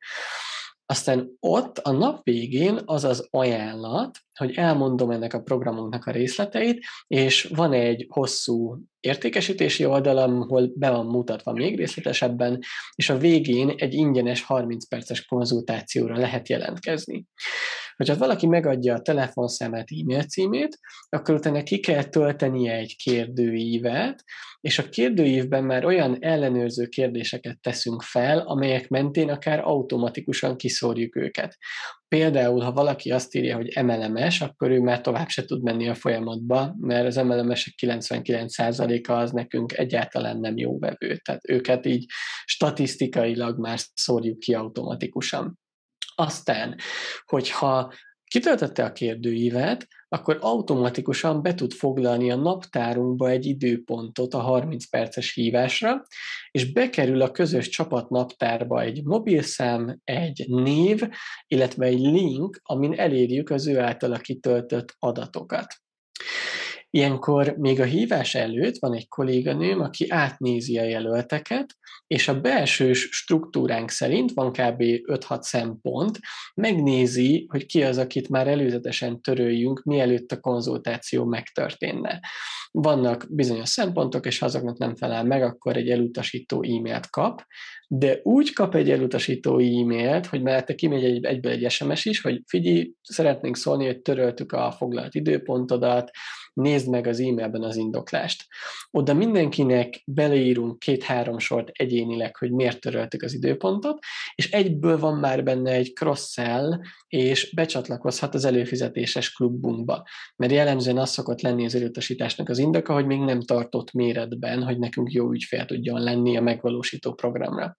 Aztán ott a nap végén az az ajánlat, hogy elmondom ennek a programunknak a részleteit, és van egy hosszú értékesítési oldalam, ahol be van mutatva még részletesebben, és a végén egy ingyenes 30 perces konzultációra lehet jelentkezni. Hogyha valaki megadja a telefonszámát, e-mail címét, akkor utána ki kell töltenie egy kérdőívet, és a kérdőívben már olyan ellenőrző kérdéseket teszünk fel, amelyek mentén akár automatikusan kiszórjuk őket. Például, ha valaki azt írja, hogy MLMS, akkor ő már tovább se tud menni a folyamatba, mert az MLMS-ek 99%-a az nekünk egyáltalán nem jó vevő. Tehát őket így statisztikailag már szórjuk ki automatikusan. Aztán, hogyha kitöltötte a kérdőívet, akkor automatikusan be tud foglalni a naptárunkba egy időpontot a 30 perces hívásra, és bekerül a közös csapat naptárba egy mobilszám, egy név, illetve egy link, amin elérjük az ő általa kitöltött adatokat. Ilyenkor még a hívás előtt van egy kolléganőm, aki átnézi a jelölteket, és a belső struktúránk szerint van kb. 5-6 szempont, megnézi, hogy ki az, akit már előzetesen töröljünk, mielőtt a konzultáció megtörténne. Vannak bizonyos szempontok, és ha azoknak nem felel meg, akkor egy elutasító e-mailt kap, de úgy kap egy elutasító e-mailt, hogy mellette kimegy egy, egyből egy SMS is, hogy figyelj, szeretnénk szólni, hogy töröltük a foglalt időpontodat, nézd meg az e-mailben az indoklást. Oda mindenkinek beleírunk két-három sort egyénileg, hogy miért töröltük az időpontot, és egyből van már benne egy cross-sell, és becsatlakozhat az előfizetéses klubunkba. Mert jellemzően az szokott lenni az elutasításnak az indoka, hogy még nem tartott méretben, hogy nekünk jó ügyfél tudjon lenni a megvalósító programra.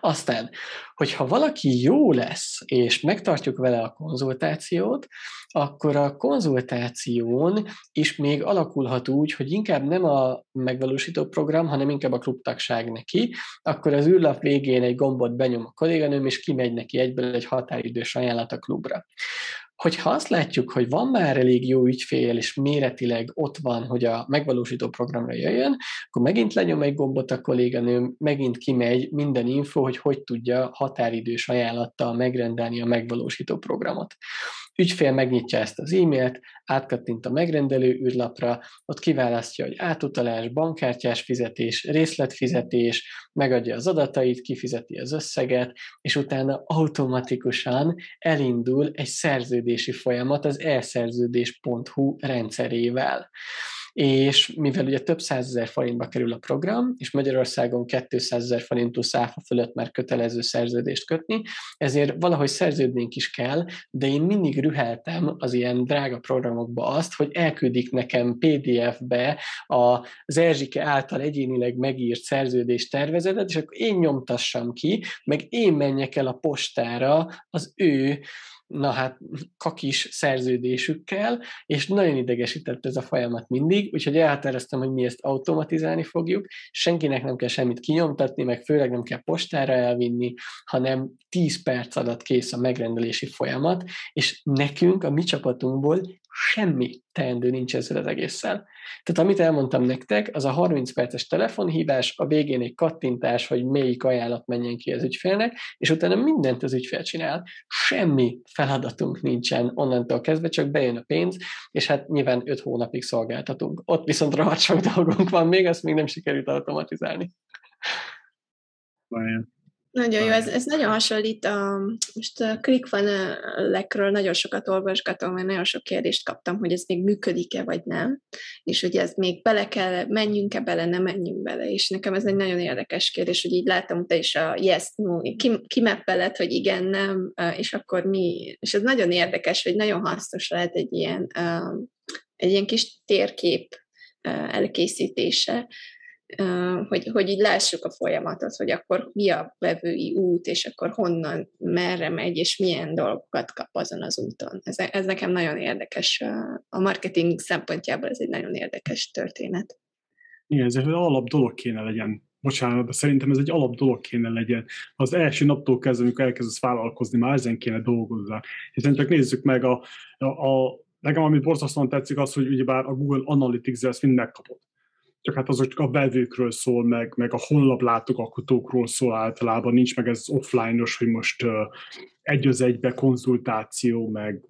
Aztán, hogyha valaki jó lesz, és megtartjuk vele a konzultációt, akkor a konzultáción is még alakulhat úgy, hogy inkább nem a megvalósító program, hanem inkább a klubtagság neki, akkor az űrlap végén egy gombot benyom a kolléganőm, és kimegy neki egyből egy határidős ajánlat a klubra hogyha azt látjuk, hogy van már elég jó ügyfél, és méretileg ott van, hogy a megvalósító programra jöjjön, akkor megint lenyom egy gombot a kolléganőm, megint kimegy minden info, hogy hogy tudja határidős ajánlattal megrendelni a megvalósító programot ügyfél megnyitja ezt az e-mailt, átkattint a megrendelő űrlapra, ott kiválasztja, hogy átutalás, bankkártyás fizetés, részletfizetés, megadja az adatait, kifizeti az összeget, és utána automatikusan elindul egy szerződési folyamat az elszerződés.hu rendszerével és mivel ugye több százezer forintba kerül a program, és Magyarországon 200 ezer forintú száfa fölött már kötelező szerződést kötni, ezért valahogy szerződnénk is kell, de én mindig rüheltem az ilyen drága programokba azt, hogy elküldik nekem PDF-be az Erzsike által egyénileg megírt szerződés tervezetet, és akkor én nyomtassam ki, meg én menjek el a postára az ő na hát kakis szerződésükkel, és nagyon idegesített ez a folyamat mindig, úgyhogy elhatároztam, hogy mi ezt automatizálni fogjuk, senkinek nem kell semmit kinyomtatni, meg főleg nem kell postára elvinni, hanem 10 perc alatt kész a megrendelési folyamat, és nekünk, a mi csapatunkból semmi teendő nincs ezzel az egésszel. Tehát amit elmondtam nektek, az a 30 perces telefonhívás, a végén egy kattintás, hogy melyik ajánlat menjen ki az ügyfélnek, és utána mindent az ügyfél csinál. Semmi feladatunk nincsen onnantól kezdve, csak bejön a pénz, és hát nyilván 5 hónapig szolgáltatunk. Ott viszont rohadt sok dolgunk van még, azt még nem sikerült automatizálni. Nagyon jó, ez, ez nagyon hasonlít a, most a ClickFunnels-ekről nagyon sokat olvasgatom, mert nagyon sok kérdést kaptam, hogy ez még működik-e, vagy nem, és hogy ez még bele kell, menjünk-e bele, nem menjünk bele, és nekem ez egy nagyon érdekes kérdés, hogy így látom, te is a yes, no, kimeppeled, hogy igen, nem, és akkor mi, és ez nagyon érdekes, hogy nagyon hasznos lehet egy ilyen, egy ilyen kis térkép elkészítése, hogy, hogy így lássuk a folyamatot, hogy akkor mi a vevői út, és akkor honnan, merre megy, és milyen dolgokat kap azon az úton. Ez, ez nekem nagyon érdekes. A marketing szempontjából ez egy nagyon érdekes történet. Igen, ez egy alap dolog kéne legyen. Bocsánat, de szerintem ez egy alap dolog kéne legyen. Az első naptól kezdve, amikor elkezdesz vállalkozni, már ezen kéne dolgozni. Hiszen csak nézzük meg a, a, a nekem, amit borzasztóan tetszik, az, hogy ugyebár a Google Analytics-el ezt mind megkapod csak hát azok csak a vevőkről szól, meg, meg a honlap látogatókról szól általában, nincs meg ez offline-os, hogy most uh, egy az egybe konzultáció, meg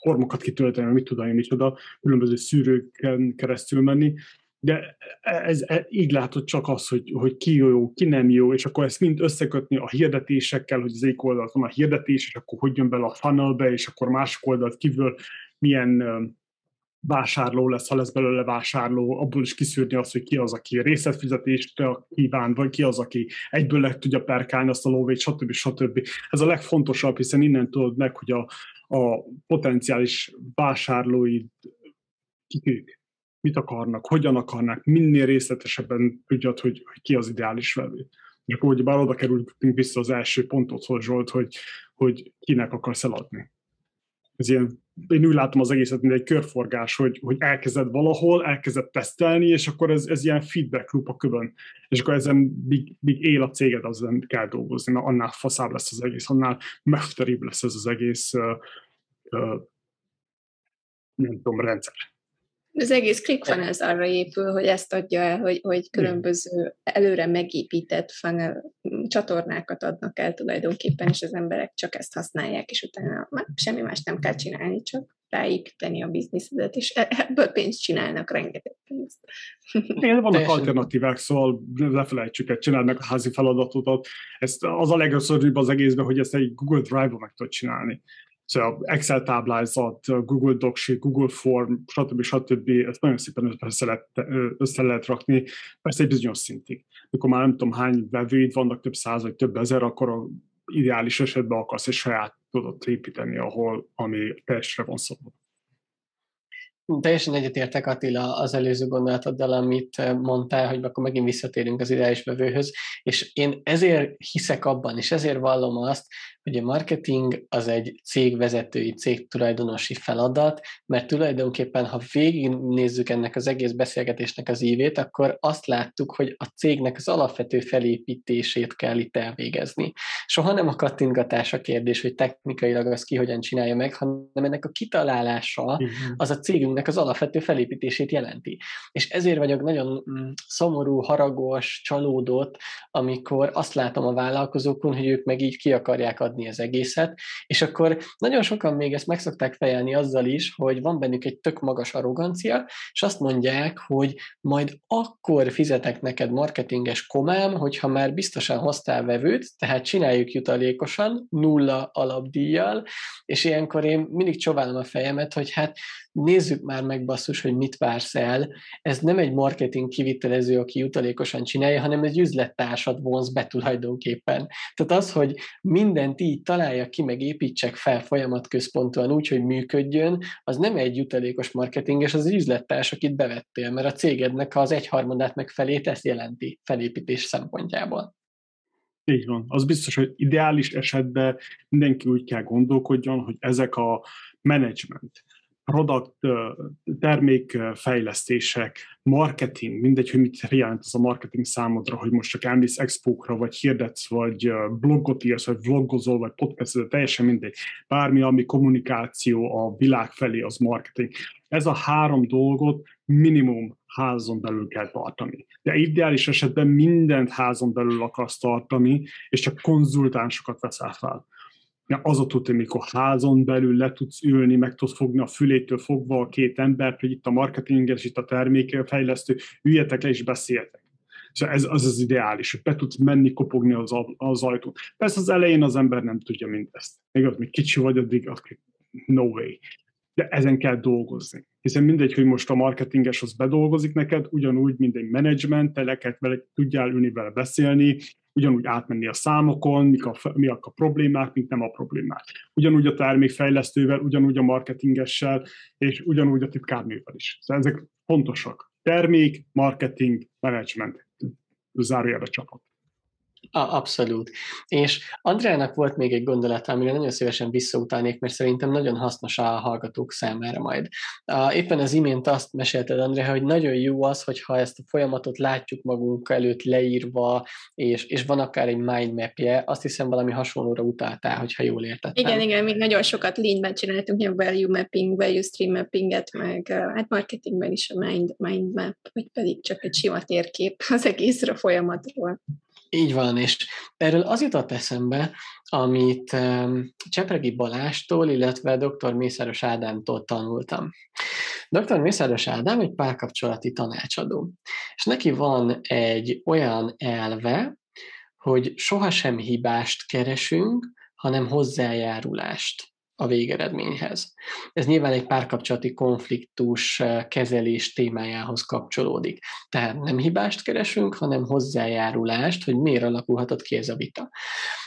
formokat kitölteni, mit tudom én, micsoda, különböző szűrőken keresztül menni, de ez, ez, így látod csak az, hogy, hogy ki jó, ki nem jó, és akkor ezt mind összekötni a hirdetésekkel, hogy az egyik oldalt van a hirdetés, és akkor hogy jön bele a funnelbe, és akkor másik oldalt kívül milyen vásárló lesz, ha lesz belőle vásárló, abból is kiszűrni azt, hogy ki az, aki részletfizetést kíván, vagy ki az, aki egyből le tudja perkálni azt a lóvét, stb. stb. Ez a legfontosabb, hiszen innen tudod meg, hogy a, a potenciális vásárlóid kik ők, mit akarnak, hogyan akarnak, minél részletesebben tudjad, hogy, hogy ki az ideális vevő. És akkor ugye bár oda kerültünk vissza az első pontodhoz, Zsolt, hogy, hogy kinek akarsz eladni. Ez ilyen én úgy látom az egészet, mint egy körforgás, hogy, hogy elkezded valahol, elkezded tesztelni, és akkor ez, ez ilyen feedback loop a kövön. És akkor ezen míg, míg él a céged, azon kell dolgozni, mert annál faszább lesz az egész, annál mefteribb lesz ez az egész uh, uh, nem tudom, rendszer. Az egész ClickFunnels arra épül, hogy ezt adja el, hogy, hogy különböző előre megépített funnel csatornákat adnak el tulajdonképpen, és az emberek csak ezt használják, és utána már semmi más nem kell csinálni, csak ráépíteni a bizniszedet, és e-, ebből pénzt csinálnak, rengeteg pénzt. Igen, vannak alternatívák, szóval lefelejtsük egy csinálni meg a házi feladatot. Ezt az a legösszörűbb az egészben, hogy ezt egy Google Drive-ba meg tudod csinálni Szóval Excel táblázat, Google Docs, Google Form, stb. stb. Ezt nagyon szépen össze lehet, össze lehet rakni, persze egy bizonyos szintig. Mikor már nem tudom hány vevőid vannak, több száz vagy több ezer, akkor a ideális esetben akarsz egy saját tudod építeni, ahol, ami teljesre van szabad. Teljesen egyetértek Attila az előző gondolatoddal, amit mondtál, hogy akkor megint visszatérünk az ideális vevőhöz, és én ezért hiszek abban, és ezért vallom azt, a marketing az egy cégvezetői, cégtulajdonosi feladat, mert tulajdonképpen, ha végignézzük ennek az egész beszélgetésnek az ívét, akkor azt láttuk, hogy a cégnek az alapvető felépítését kell itt elvégezni. Soha nem a kattintgatás a kérdés, hogy technikailag az ki hogyan csinálja meg, hanem ennek a kitalálása az a cégünknek az alapvető felépítését jelenti. És ezért vagyok nagyon mm, szomorú, haragos, csalódott, amikor azt látom a vállalkozókon, hogy ők meg így ki akarják adni adni az egészet, és akkor nagyon sokan még ezt meg szokták fejelni azzal is, hogy van bennük egy tök magas arrogancia, és azt mondják, hogy majd akkor fizetek neked marketinges komám, hogyha már biztosan hoztál vevőt, tehát csináljuk jutalékosan, nulla alapdíjjal, és ilyenkor én mindig csóválom a fejemet, hogy hát nézzük már meg basszus, hogy mit vársz el. Ez nem egy marketing kivitelező, aki jutalékosan csinálja, hanem egy üzlettársad vonz be tulajdonképpen. Tehát az, hogy mindent így találja ki, meg építsek fel folyamatközpontúan úgy, hogy működjön, az nem egy jutalékos marketinges, az egy üzlettárs, akit bevettél, mert a cégednek az egyharmadát meg felét ezt jelenti felépítés szempontjából. Így van. Az biztos, hogy ideális esetben mindenki úgy kell gondolkodjon, hogy ezek a menedzsment, product, termékfejlesztések, marketing, mindegy, hogy mit jelent az a marketing számodra, hogy most csak elmész expókra, vagy hirdetsz, vagy blogot írsz, vagy vlogozol, vagy podcastol, teljesen mindegy. Bármi, ami kommunikáció a világ felé, az marketing. Ez a három dolgot minimum házon belül kell tartani. De ideális esetben mindent házon belül akarsz tartani, és csak konzultánsokat veszel fel az a tudni, mikor házon belül le tudsz ülni, meg tudsz fogni a fülétől fogva a két embert, hogy itt a marketinges, itt a termékfejlesztő, üljetek le és beszéljetek. Szóval ez az az ideális, hogy be tudsz menni, kopogni az, az ajtót. Persze az elején az ember nem tudja mindezt. Még az, még kicsi vagy, addig no way. De ezen kell dolgozni. Hiszen mindegy, hogy most a marketinges az bedolgozik neked, ugyanúgy, mint egy menedzsment, te le vele, tudjál ülni vele beszélni, ugyanúgy átmenni a számokon, mik a, mi a problémák, mik nem a problémák. Ugyanúgy a termékfejlesztővel, ugyanúgy a marketingessel, és ugyanúgy a titkárnővel is. Szóval ezek fontosak. Termék, marketing, management, zárójelbe csapat. Abszolút. És Andrának volt még egy gondolata, amire nagyon szívesen visszautalnék, mert szerintem nagyon hasznos a hallgatók számára majd. Éppen az imént azt mesélted, André, hogy nagyon jó az, hogyha ezt a folyamatot látjuk magunk előtt leírva, és, és van akár egy mindmapje, azt hiszem valami hasonlóra utaltál, hogyha jól értettem. Igen, igen, még nagyon sokat lean csináltunk, a value mapping, value stream mappinget, meg hát marketingben is a mind, mind map, vagy pedig csak egy sima térkép az egészre folyamatról. Így van, és erről az jutott eszembe, amit Csepregi Balástól, illetve dr. Mészáros Ádámtól tanultam. Dr. Mészáros Ádám egy párkapcsolati tanácsadó, és neki van egy olyan elve, hogy sohasem hibást keresünk, hanem hozzájárulást a végeredményhez. Ez nyilván egy párkapcsolati konfliktus eh, kezelés témájához kapcsolódik. Tehát nem hibást keresünk, hanem hozzájárulást, hogy miért alakulhatott ki ez a vita.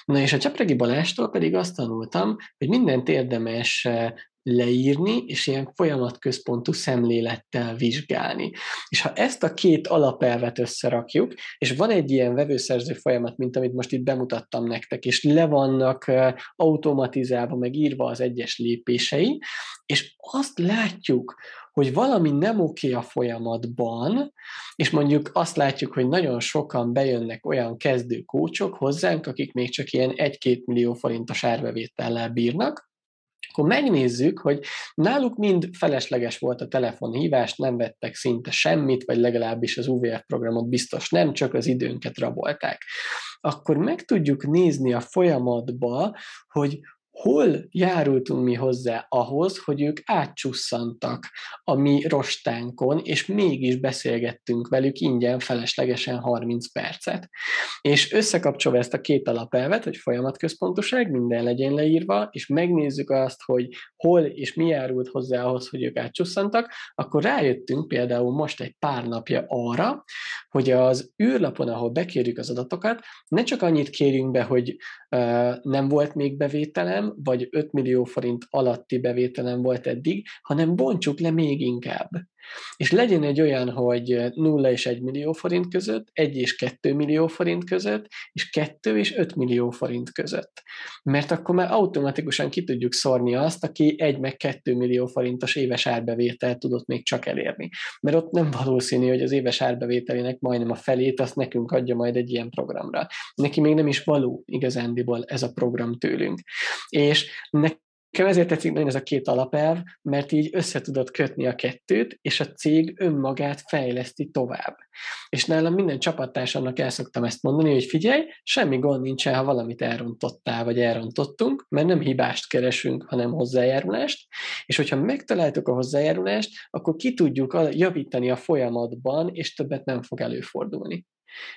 Na és a Csapregi Balástól pedig azt tanultam, hogy mindent érdemes eh, leírni, és ilyen folyamatközpontú szemlélettel vizsgálni. És ha ezt a két alapelvet összerakjuk, és van egy ilyen vevőszerző folyamat, mint amit most itt bemutattam nektek, és le vannak automatizálva, meg írva az egyes lépései, és azt látjuk, hogy valami nem oké a folyamatban, és mondjuk azt látjuk, hogy nagyon sokan bejönnek olyan kezdő kócsok hozzánk, akik még csak ilyen 1-2 millió forintos árbevétellel bírnak, akkor megnézzük, hogy náluk mind felesleges volt a telefonhívás, nem vettek szinte semmit, vagy legalábbis az UVF programot biztos nem, csak az időnket rabolták. Akkor meg tudjuk nézni a folyamatba, hogy hol járultunk mi hozzá ahhoz, hogy ők átcsusszantak a mi rostánkon, és mégis beszélgettünk velük ingyen feleslegesen 30 percet. És összekapcsolva ezt a két alapelvet, hogy folyamatközpontoság, minden legyen leírva, és megnézzük azt, hogy hol és mi járult hozzá ahhoz, hogy ők átcsusszantak, akkor rájöttünk például most egy pár napja arra, hogy az űrlapon, ahol bekérjük az adatokat, ne csak annyit kérjünk be, hogy uh, nem volt még bevételem, vagy 5 millió forint alatti bevételem volt eddig, hanem bontsuk le még inkább. És legyen egy olyan, hogy 0 és 1 millió forint között, 1 és 2 millió forint között, és 2 és 5 millió forint között. Mert akkor már automatikusan ki tudjuk szórni azt, aki 1 meg 2 millió forintos éves árbevételt tudott még csak elérni. Mert ott nem valószínű, hogy az éves árbevételének majdnem a felét azt nekünk adja majd egy ilyen programra. Neki még nem is való igazándiból ez a program tőlünk. És Nekem ezért tetszik nagyon ez a két alapelv, mert így össze tudod kötni a kettőt, és a cég önmagát fejleszti tovább. És nálam minden csapattársamnak el szoktam ezt mondani, hogy figyelj, semmi gond nincsen, ha valamit elrontottál, vagy elrontottunk, mert nem hibást keresünk, hanem hozzájárulást, és hogyha megtaláltuk a hozzájárulást, akkor ki tudjuk javítani a folyamatban, és többet nem fog előfordulni.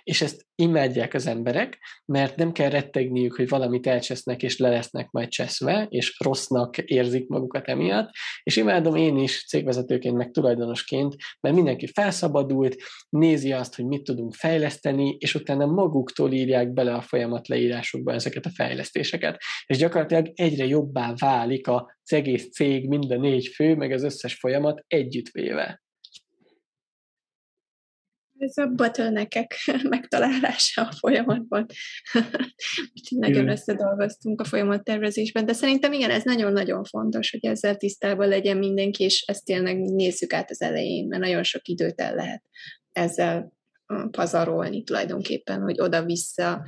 És ezt imádják az emberek, mert nem kell rettegniük, hogy valamit elcsesznek, és le lesznek majd cseszve, és rossznak érzik magukat emiatt. És imádom én is cégvezetőként, meg tulajdonosként, mert mindenki felszabadult, nézi azt, hogy mit tudunk fejleszteni, és utána maguktól írják bele a folyamat leírásokba ezeket a fejlesztéseket. És gyakorlatilag egyre jobbá válik az egész cég, mind a négy fő, meg az összes folyamat együttvéve ez a bottleneckek megtalálása a folyamatban. Úgyhogy nagyon összedolgoztunk a folyamattervezésben, de szerintem igen, ez nagyon-nagyon fontos, hogy ezzel tisztában legyen mindenki, és ezt tényleg nézzük át az elején, mert nagyon sok időt el lehet ezzel pazarolni tulajdonképpen, hogy oda-vissza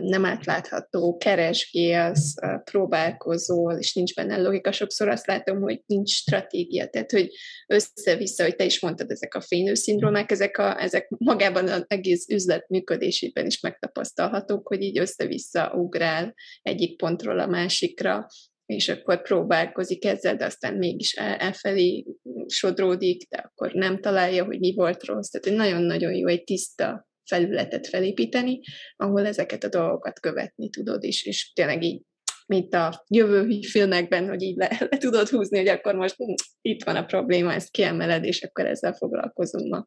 nem átlátható, keresgélsz, próbálkozol, és nincs benne logika. Sokszor azt látom, hogy nincs stratégia, tehát hogy össze-vissza, hogy te is mondtad, ezek a fénylőszindrómák, ezek, a, ezek magában az egész üzlet működésében is megtapasztalhatók, hogy így össze-vissza ugrál egyik pontról a másikra, és akkor próbálkozik ezzel, de aztán mégis elfelé sodródik, de akkor nem találja, hogy mi volt rossz. Tehát hogy nagyon-nagyon jó egy tiszta felületet felépíteni, ahol ezeket a dolgokat követni tudod is, és tényleg így mint a jövő filmekben, hogy így le, le tudod húzni, hogy akkor most hm, itt van a probléma, ezt kiemeled, és akkor ezzel foglalkozunk ma.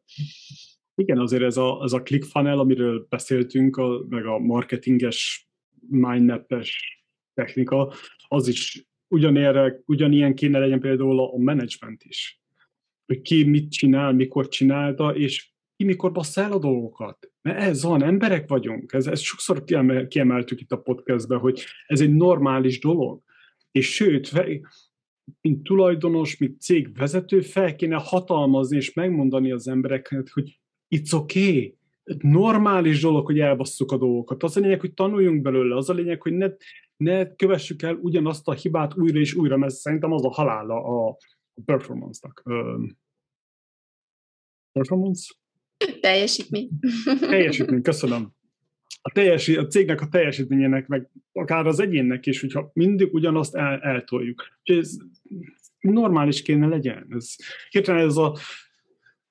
Igen, azért ez a, ez a ClickFunnel, amiről beszéltünk, a, meg a marketinges, mindmap-es technika, az is ugyanilyen, ugyanilyen kéne legyen például a management is. Hogy ki mit csinál, mikor csinálta, és ki mikor bassza el a dolgokat. Mert ez van, emberek vagyunk. Ez, ez sokszor kiemel, kiemeltük itt a podcastben, hogy ez egy normális dolog. És sőt, mint tulajdonos, mint cégvezető fel kéne hatalmazni és megmondani az embereknek, hogy it's okay, normális dolog, hogy elbasszuk a dolgokat. Az a lényeg, hogy tanuljunk belőle, az a lényeg, hogy ne, ne kövessük el ugyanazt a hibát újra és újra, mert szerintem az a halála a performance-nak. Performance? Teljesítmény. Teljesítmény, köszönöm. A, teljesi, a cégnek a teljesítményének, meg akár az egyénnek is, hogyha mindig ugyanazt el, eltoljuk. Úgyhogy ez normális kéne legyen. Ez, hirtelen ez a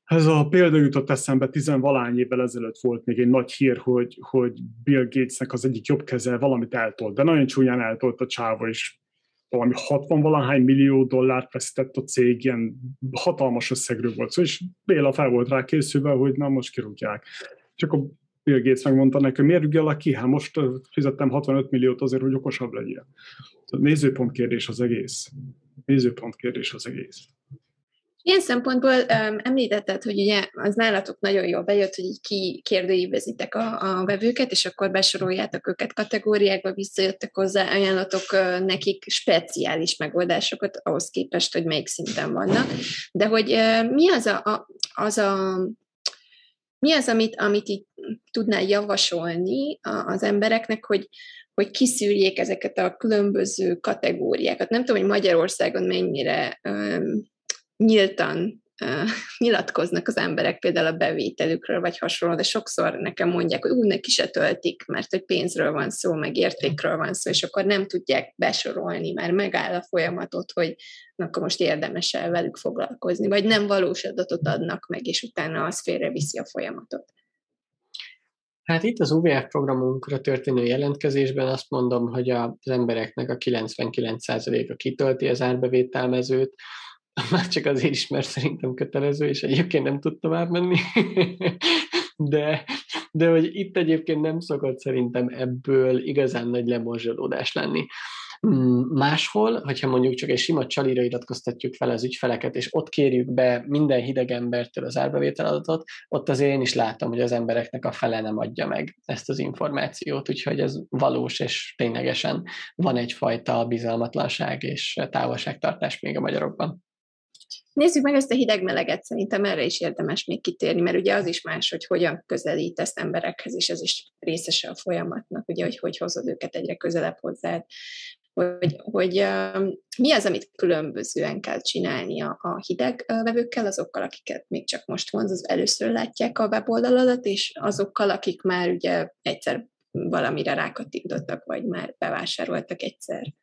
ez a példa jutott eszembe, tizenvalány évvel ezelőtt volt még egy nagy hír, hogy, hogy Bill Gatesnek az egyik jobb keze valamit eltolt, de nagyon csúnyán eltolt a csáva, és valami 60 valahány millió dollárt veszített a cég, ilyen hatalmas összegről volt szó, és Béla fel volt rá készülve, hogy na most kirúgják. Csak a Bill Gates megmondta neki, miért rúgja ki, hát most fizettem 65 milliót azért, hogy okosabb legyél. Nézőpont kérdés az egész. Nézőpont kérdés az egész. Ilyen szempontból um, említetted, hogy ugye az nálatok nagyon jól bejött, hogy így kikérdőívezitek a, a vevőket, és akkor besoroljátok őket kategóriákba, visszajöttek hozzá, ajánlatok uh, nekik speciális megoldásokat ahhoz képest, hogy melyik szinten vannak. De hogy uh, mi az a, a, az a mi az, amit, amit így tudnál javasolni az embereknek, hogy, hogy kiszűrjék ezeket a különböző kategóriákat. Nem tudom, hogy Magyarországon mennyire um, nyíltan nyilatkoznak az emberek például a bevételükről, vagy hasonló, de sokszor nekem mondják, hogy úgy neki se töltik, mert hogy pénzről van szó, meg értékről van szó, és akkor nem tudják besorolni, mert megáll a folyamatot, hogy akkor most érdemes el velük foglalkozni, vagy nem valós adatot adnak meg, és utána az félreviszi a folyamatot. Hát itt az UVF programunkra történő jelentkezésben azt mondom, hogy az embereknek a 99%-a kitölti az árbevételmezőt, már csak azért is, mert szerintem kötelező, és egyébként nem tud tovább menni. de, de hogy itt egyébként nem szokott szerintem ebből igazán nagy lemorzsolódás lenni. Mm, máshol, hogyha mondjuk csak egy sima csalira iratkoztatjuk fel az ügyfeleket, és ott kérjük be minden hideg embertől az árbevételadatot, ott azért én is látom, hogy az embereknek a fele nem adja meg ezt az információt, úgyhogy ez valós, és ténylegesen van egyfajta bizalmatlanság és távolságtartás még a magyarokban. Nézzük meg ezt a hideg-meleget, szerintem erre is érdemes még kitérni, mert ugye az is más, hogy hogyan közelítesz emberekhez, és ez is részese a folyamatnak, ugye, hogy hogy hozod őket egyre közelebb hozzád hogy, hogy uh, mi az, amit különbözően kell csinálni a, a hideg vevőkkel, azokkal, akiket még csak most vonz, először látják a weboldaladat, és azokkal, akik már ugye egyszer valamire rákattintottak, vagy már bevásároltak egyszer.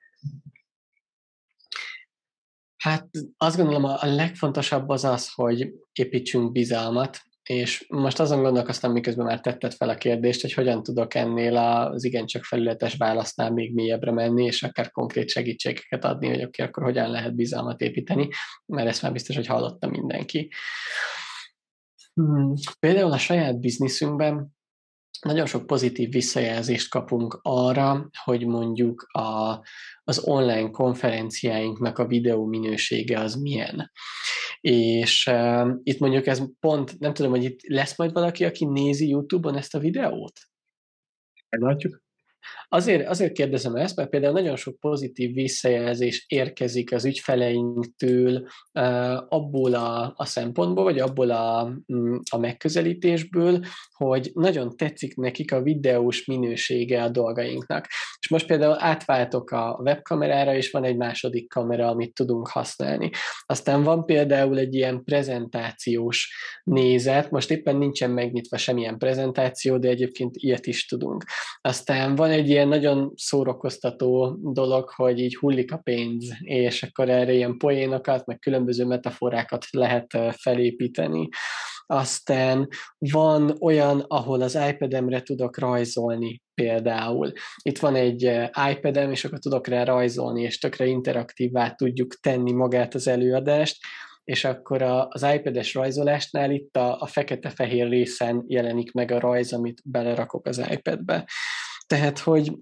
Hát azt gondolom a legfontosabb az az, hogy építsünk bizalmat, és most azon gondolkoztam, miközben már tetted fel a kérdést, hogy hogyan tudok ennél az igencsak felületes válasznál még mélyebbre menni, és akár konkrét segítségeket adni, hogy oké, akkor hogyan lehet bizalmat építeni, mert ezt már biztos, hogy hallotta mindenki. Hmm. Például a saját bizniszünkben nagyon sok pozitív visszajelzést kapunk arra, hogy mondjuk a, az online konferenciáinknak a videó minősége az milyen. És uh, itt mondjuk ez pont, nem tudom, hogy itt lesz majd valaki, aki nézi YouTube-on ezt a videót? Meglátjuk. Azért, azért kérdezem ezt, mert például nagyon sok pozitív visszajelzés érkezik az ügyfeleinktől abból a, a szempontból, vagy abból a, mm, a megközelítésből, hogy nagyon tetszik nekik a videós minősége a dolgainknak. És most például átváltok a webkamerára, és van egy második kamera, amit tudunk használni. Aztán van például egy ilyen prezentációs nézet, most éppen nincsen megnyitva semmilyen prezentáció, de egyébként ilyet is tudunk. Aztán van egy ilyen nagyon szórakoztató dolog, hogy így hullik a pénz, és akkor erre ilyen poénokat, meg különböző metaforákat lehet felépíteni. Aztán van olyan, ahol az iPad-emre tudok rajzolni például. Itt van egy iPad-em, és akkor tudok rá rajzolni, és tökre interaktívvá tudjuk tenni magát az előadást, és akkor az iPad-es rajzolásnál itt a, a fekete-fehér részen jelenik meg a rajz, amit belerakok az iPad-be. Tehát, hogy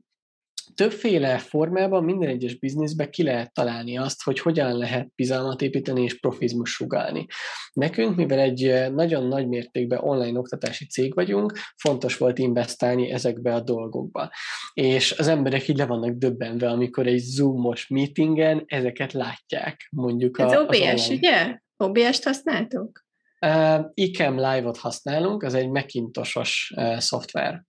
többféle formában minden egyes bizniszbe ki lehet találni azt, hogy hogyan lehet bizalmat építeni és profizmus sugálni. Nekünk, mivel egy nagyon nagy mértékben online oktatási cég vagyunk, fontos volt investálni ezekbe a dolgokba. És az emberek így le vannak döbbenve, amikor egy Zoomos meetingen ezeket látják. Mondjuk Ez a, OBS, ugye? OBS-t használtok? Uh, ICAM Live-ot használunk, az egy Macintosos uh, szoftver.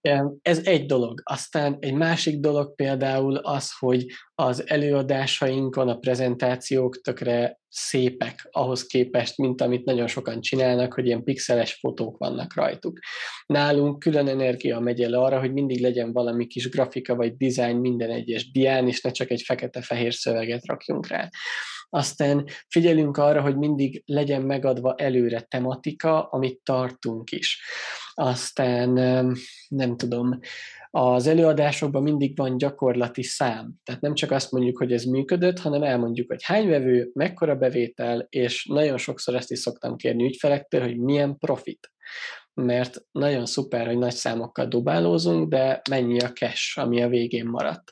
Ez egy dolog. Aztán egy másik dolog például az, hogy az előadásainkon a prezentációk tökre szépek ahhoz képest, mint amit nagyon sokan csinálnak, hogy ilyen pixeles fotók vannak rajtuk. Nálunk külön energia megy el arra, hogy mindig legyen valami kis grafika vagy dizájn minden egyes dián, és ne csak egy fekete-fehér szöveget rakjunk rá. Aztán figyelünk arra, hogy mindig legyen megadva előre tematika, amit tartunk is. Aztán nem tudom, az előadásokban mindig van gyakorlati szám. Tehát nem csak azt mondjuk, hogy ez működött, hanem elmondjuk, hogy hány vevő, mekkora bevétel, és nagyon sokszor ezt is szoktam kérni ügyfelektől, hogy milyen profit mert nagyon szuper, hogy nagy számokkal dobálózunk, de mennyi a cash, ami a végén maradt.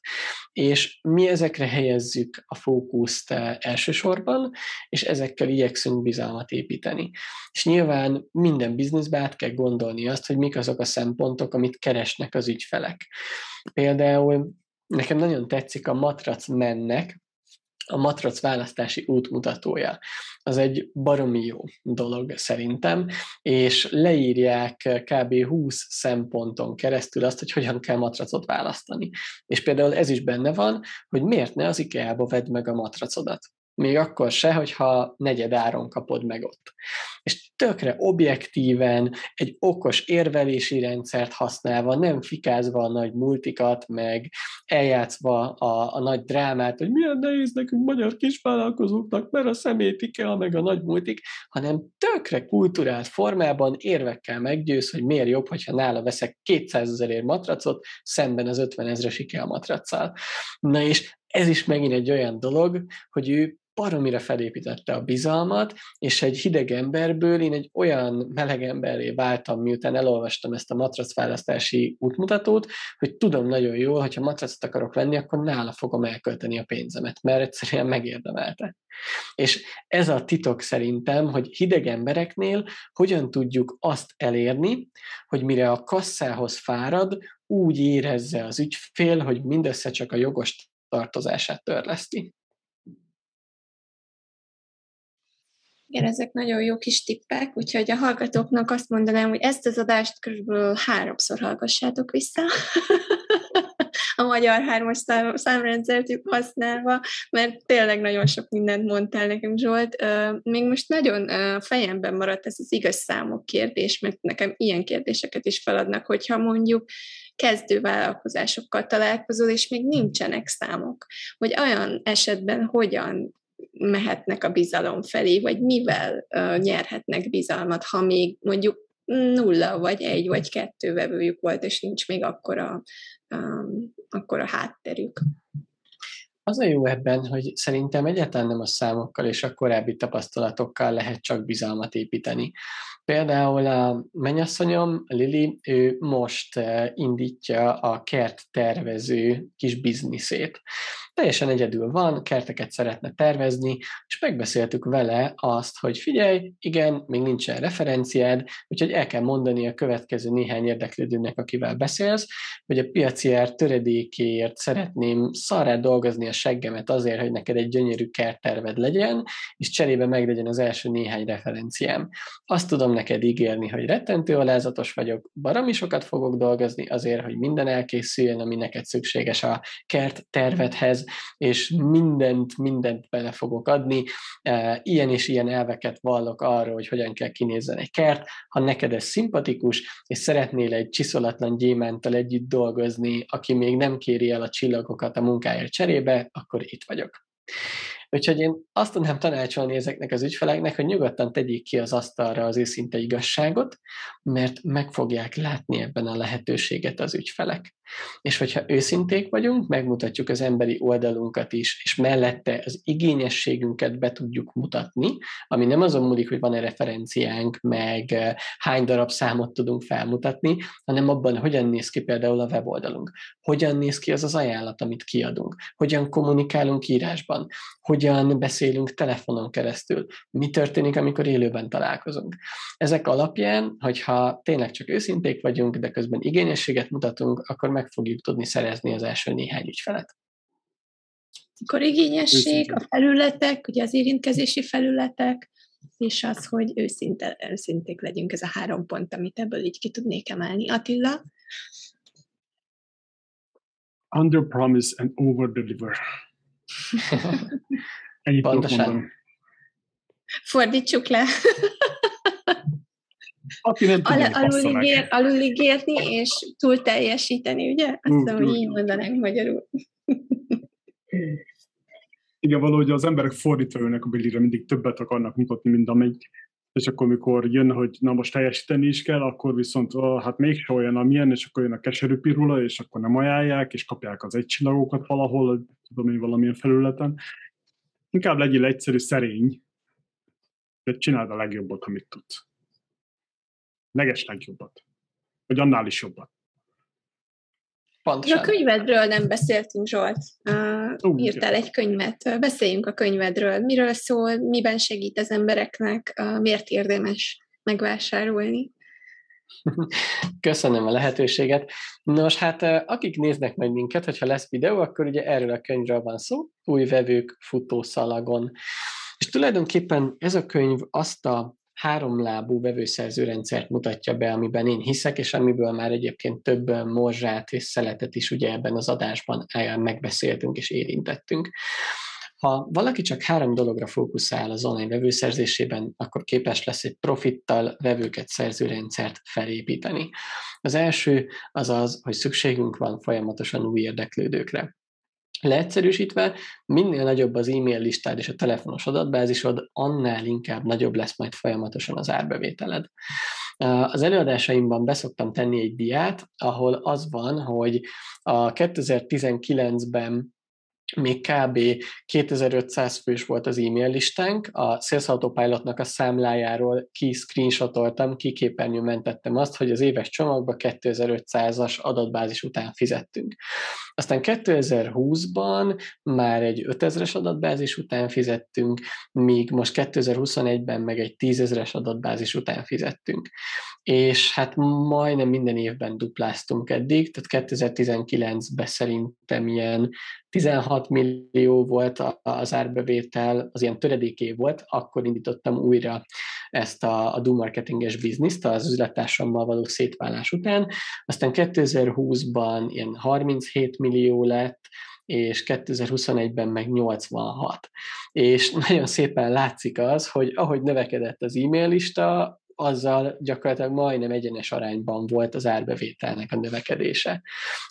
És mi ezekre helyezzük a fókuszt eh, elsősorban, és ezekkel igyekszünk bizalmat építeni. És nyilván minden bizniszbe át kell gondolni azt, hogy mik azok a szempontok, amit keresnek az ügyfelek. Például nekem nagyon tetszik a matrac mennek, a matrac választási útmutatója. Az egy baromi jó dolog szerintem, és leírják kb. 20 szemponton keresztül azt, hogy hogyan kell matracot választani. És például ez is benne van, hogy miért ne az IKEA-ba vedd meg a matracodat még akkor se, hogyha negyed áron kapod meg ott. És tökre objektíven, egy okos érvelési rendszert használva, nem fikázva a nagy multikat, meg eljátszva a, a nagy drámát, hogy milyen nehéz nekünk magyar kisvállalkozóknak, mert a szemétike, meg a nagy multik, hanem tökre kulturált formában érvekkel meggyőz, hogy miért jobb, hogyha nála veszek 200 ezerért matracot, szemben az 50 ezres IKEA matraccal. Na és ez is megint egy olyan dolog, hogy ő baromira felépítette a bizalmat, és egy hideg emberből én egy olyan meleg emberré váltam, miután elolvastam ezt a matracválasztási útmutatót, hogy tudom nagyon jól, hogyha matracot akarok venni, akkor nála fogom elkölteni a pénzemet, mert egyszerűen megérdemelte. És ez a titok szerintem, hogy hideg embereknél hogyan tudjuk azt elérni, hogy mire a kasszához fárad, úgy érezze az ügyfél, hogy mindössze csak a jogos tartozását törleszti. Igen, ezek nagyon jó kis tippek, úgyhogy a hallgatóknak azt mondanám, hogy ezt az adást körülbelül háromszor hallgassátok vissza. a magyar hármas szám, számrendszert használva, mert tényleg nagyon sok mindent mondtál nekem, Zsolt. Még most nagyon fejemben maradt ez az igaz számok kérdés, mert nekem ilyen kérdéseket is feladnak, hogyha mondjuk kezdő vállalkozásokkal találkozol, és még nincsenek számok, hogy olyan esetben hogyan mehetnek a bizalom felé, vagy mivel nyerhetnek bizalmat, ha még mondjuk nulla, vagy egy, vagy kettő vevőjük volt, és nincs még akkora, um, akkora hátterük. Az a jó ebben, hogy szerintem egyáltalán nem a számokkal és a korábbi tapasztalatokkal lehet csak bizalmat építeni. Például a mennyasszonyom, Lili, ő most indítja a kert tervező kis bizniszét teljesen egyedül van, kerteket szeretne tervezni, és megbeszéltük vele azt, hogy figyelj, igen, még nincsen referenciád, úgyhogy el kell mondani a következő néhány érdeklődőnek, akivel beszélsz, hogy a piaci ár töredékéért szeretném szarrá dolgozni a seggemet azért, hogy neked egy gyönyörű kertterved legyen, és cserébe meglegyen az első néhány referenciám. Azt tudom neked ígérni, hogy rettentő alázatos vagyok, baromi sokat fogok dolgozni azért, hogy minden elkészüljön, ami neked szükséges a kert tervedhez, és mindent, mindent bele fogok adni. E, ilyen és ilyen elveket vallok arra, hogy hogyan kell kinézzen egy kert. Ha neked ez szimpatikus, és szeretnél egy csiszolatlan gyémántal együtt dolgozni, aki még nem kéri el a csillagokat a munkáért cserébe, akkor itt vagyok. Úgyhogy én azt tudnám tanácsolni ezeknek az ügyfeleknek, hogy nyugodtan tegyék ki az asztalra az őszinte igazságot, mert meg fogják látni ebben a lehetőséget az ügyfelek. És hogyha őszinték vagyunk, megmutatjuk az emberi oldalunkat is, és mellette az igényességünket be tudjuk mutatni, ami nem azon múlik, hogy van-e referenciánk, meg hány darab számot tudunk felmutatni, hanem abban, hogyan néz ki például a weboldalunk, hogyan néz ki az az ajánlat, amit kiadunk, hogyan kommunikálunk írásban, hogyan beszélünk telefonon keresztül, mi történik, amikor élőben találkozunk. Ezek alapján, hogyha tényleg csak őszinték vagyunk, de közben igényességet mutatunk, akkor meg fogjuk tudni szerezni az első néhány ügyfelet. Akkor igényesség, a felületek, ugye az érintkezési felületek, és az, hogy őszinte, őszinték legyünk, ez a három pont, amit ebből így ki tudnék emelni. Attila? Under promise and over deliver. Ennyit Pontosan. Fordítsuk le. Aki nem tudja, Al- alul, ígér, alul ígérni és túl teljesíteni, ugye? Azt hiszem, hogy így mondanánk magyarul. Igen, valahogy az emberek fordítva jönnek a billire, mindig többet akarnak mutatni, mint amelyik. És akkor, mikor jön, hogy na most teljesíteni is kell, akkor viszont oh, hát még olyan, amilyen, és akkor jön a keserű pirula, és akkor nem ajánlják, és kapják az egycsillagokat valahol, tudom én, valamilyen felületen. Inkább legyél egyszerű, szerény, de csináld a legjobbat, amit tudsz leges legjobbat. Vagy annál is jobbat. Pontosan. A könyvedről nem beszéltünk, Zsolt. Uh, írtál egy könyvet. Beszéljünk a könyvedről. Miről szól, miben segít az embereknek, uh, miért érdemes megvásárolni? Köszönöm a lehetőséget. Nos, hát akik néznek majd minket, hogyha lesz videó, akkor ugye erről a könyvről van szó, új vevők futószalagon. És tulajdonképpen ez a könyv azt a háromlábú vevőszerzőrendszert mutatja be, amiben én hiszek, és amiből már egyébként több morzsát és szeletet is ugye ebben az adásban megbeszéltünk és érintettünk. Ha valaki csak három dologra fókuszál az online vevőszerzésében, akkor képes lesz egy profittal vevőket szerző rendszert felépíteni. Az első az az, hogy szükségünk van folyamatosan új érdeklődőkre. Leegyszerűsítve, minél nagyobb az e-mail listád és a telefonos adatbázisod, annál inkább nagyobb lesz majd folyamatosan az árbevételed. Az előadásaimban beszoktam tenni egy diát, ahol az van, hogy a 2019-ben még kb. 2500 fős volt az e-mail listánk, a Sales Autopilotnak a számlájáról ki screenshotoltam, kiképernyőn mentettem azt, hogy az éves csomagba 2500-as adatbázis után fizettünk. Aztán 2020-ban már egy 5000-es adatbázis után fizettünk, míg most 2021-ben meg egy 10.000-es adatbázis után fizettünk. És hát majdnem minden évben dupláztunk eddig, tehát 2019-ben szerintem ilyen 16 millió volt az árbevétel, az ilyen töredéké volt, akkor indítottam újra ezt a, a do marketinges bizniszt az üzlettársammal való szétválás után. Aztán 2020-ban ilyen 37 millió lett, és 2021-ben meg 86. És nagyon szépen látszik az, hogy ahogy növekedett az e-mail lista, azzal gyakorlatilag majdnem egyenes arányban volt az árbevételnek a növekedése.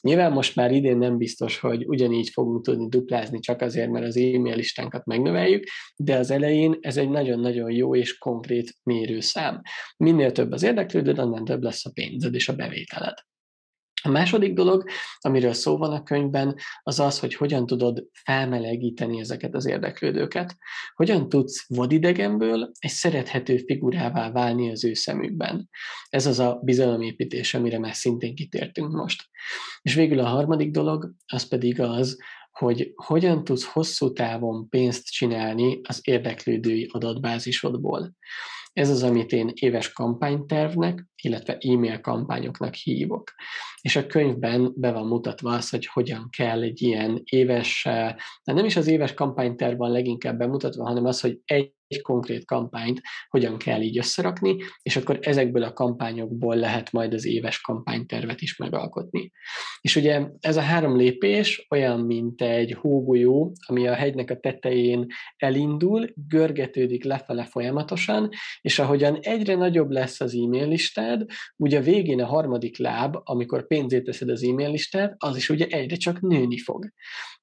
Nyilván most már idén nem biztos, hogy ugyanígy fogunk tudni duplázni csak azért, mert az e-mail listánkat megnöveljük, de az elején ez egy nagyon-nagyon jó és konkrét mérőszám. Minél több az érdeklődőd, annál több lesz a pénzed és a bevételed. A második dolog, amiről szó van a könyvben, az az, hogy hogyan tudod felmelegíteni ezeket az érdeklődőket. Hogyan tudsz vadidegenből egy szerethető figurává válni az ő szemükben. Ez az a bizalomépítés, amire már szintén kitértünk most. És végül a harmadik dolog, az pedig az, hogy hogyan tudsz hosszú távon pénzt csinálni az érdeklődői adatbázisodból. Ez az, amit én éves kampánytervnek, illetve e-mail kampányoknak hívok. És a könyvben be van mutatva az, hogy hogyan kell egy ilyen éves, nem is az éves kampányterv van leginkább bemutatva, hanem az, hogy egy egy konkrét kampányt hogyan kell így összerakni, és akkor ezekből a kampányokból lehet majd az éves kampánytervet is megalkotni. És ugye ez a három lépés olyan, mint egy hógolyó, ami a hegynek a tetején elindul, görgetődik lefele folyamatosan, és ahogyan egyre nagyobb lesz az e-mail listád, ugye a végén a harmadik láb, amikor pénzét teszed az e-mail listád, az is ugye egyre csak nőni fog.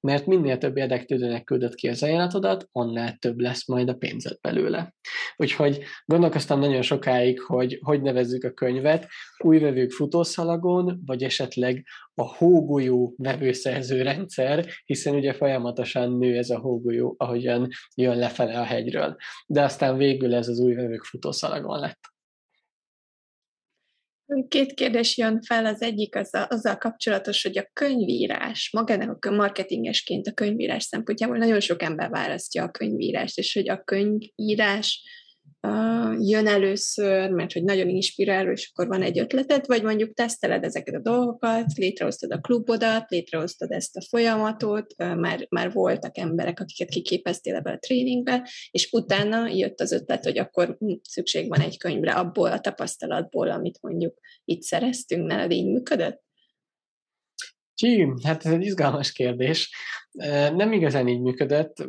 Mert minél több érdeklődőnek küldött ki az ajánlatodat, annál több lesz majd a pénzed lett belőle. Úgyhogy gondolkoztam nagyon sokáig, hogy hogy nevezzük a könyvet, új vevők futószalagon, vagy esetleg a hógolyó vevőszerző rendszer, hiszen ugye folyamatosan nő ez a hógolyó, ahogyan jön lefele a hegyről. De aztán végül ez az új vevők futószalagon lett. Két kérdés jön fel, az egyik az a, azzal kapcsolatos, hogy a könyvírás, magának a marketingesként a könyvírás szempontjából nagyon sok ember választja a könyvírást, és hogy a könyvírás jön először, mert hogy nagyon inspiráló, és akkor van egy ötleted, vagy mondjuk teszteled ezeket a dolgokat, létrehoztad a klubodat, létrehoztad ezt a folyamatot, már, már voltak emberek, akiket kiképeztél ebbe a tréningbe, és utána jött az ötlet, hogy akkor hm, szükség van egy könyvre abból a tapasztalatból, amit mondjuk itt szereztünk, nálad így működött? Csí, hát ez egy izgalmas kérdés. Nem igazán így működött.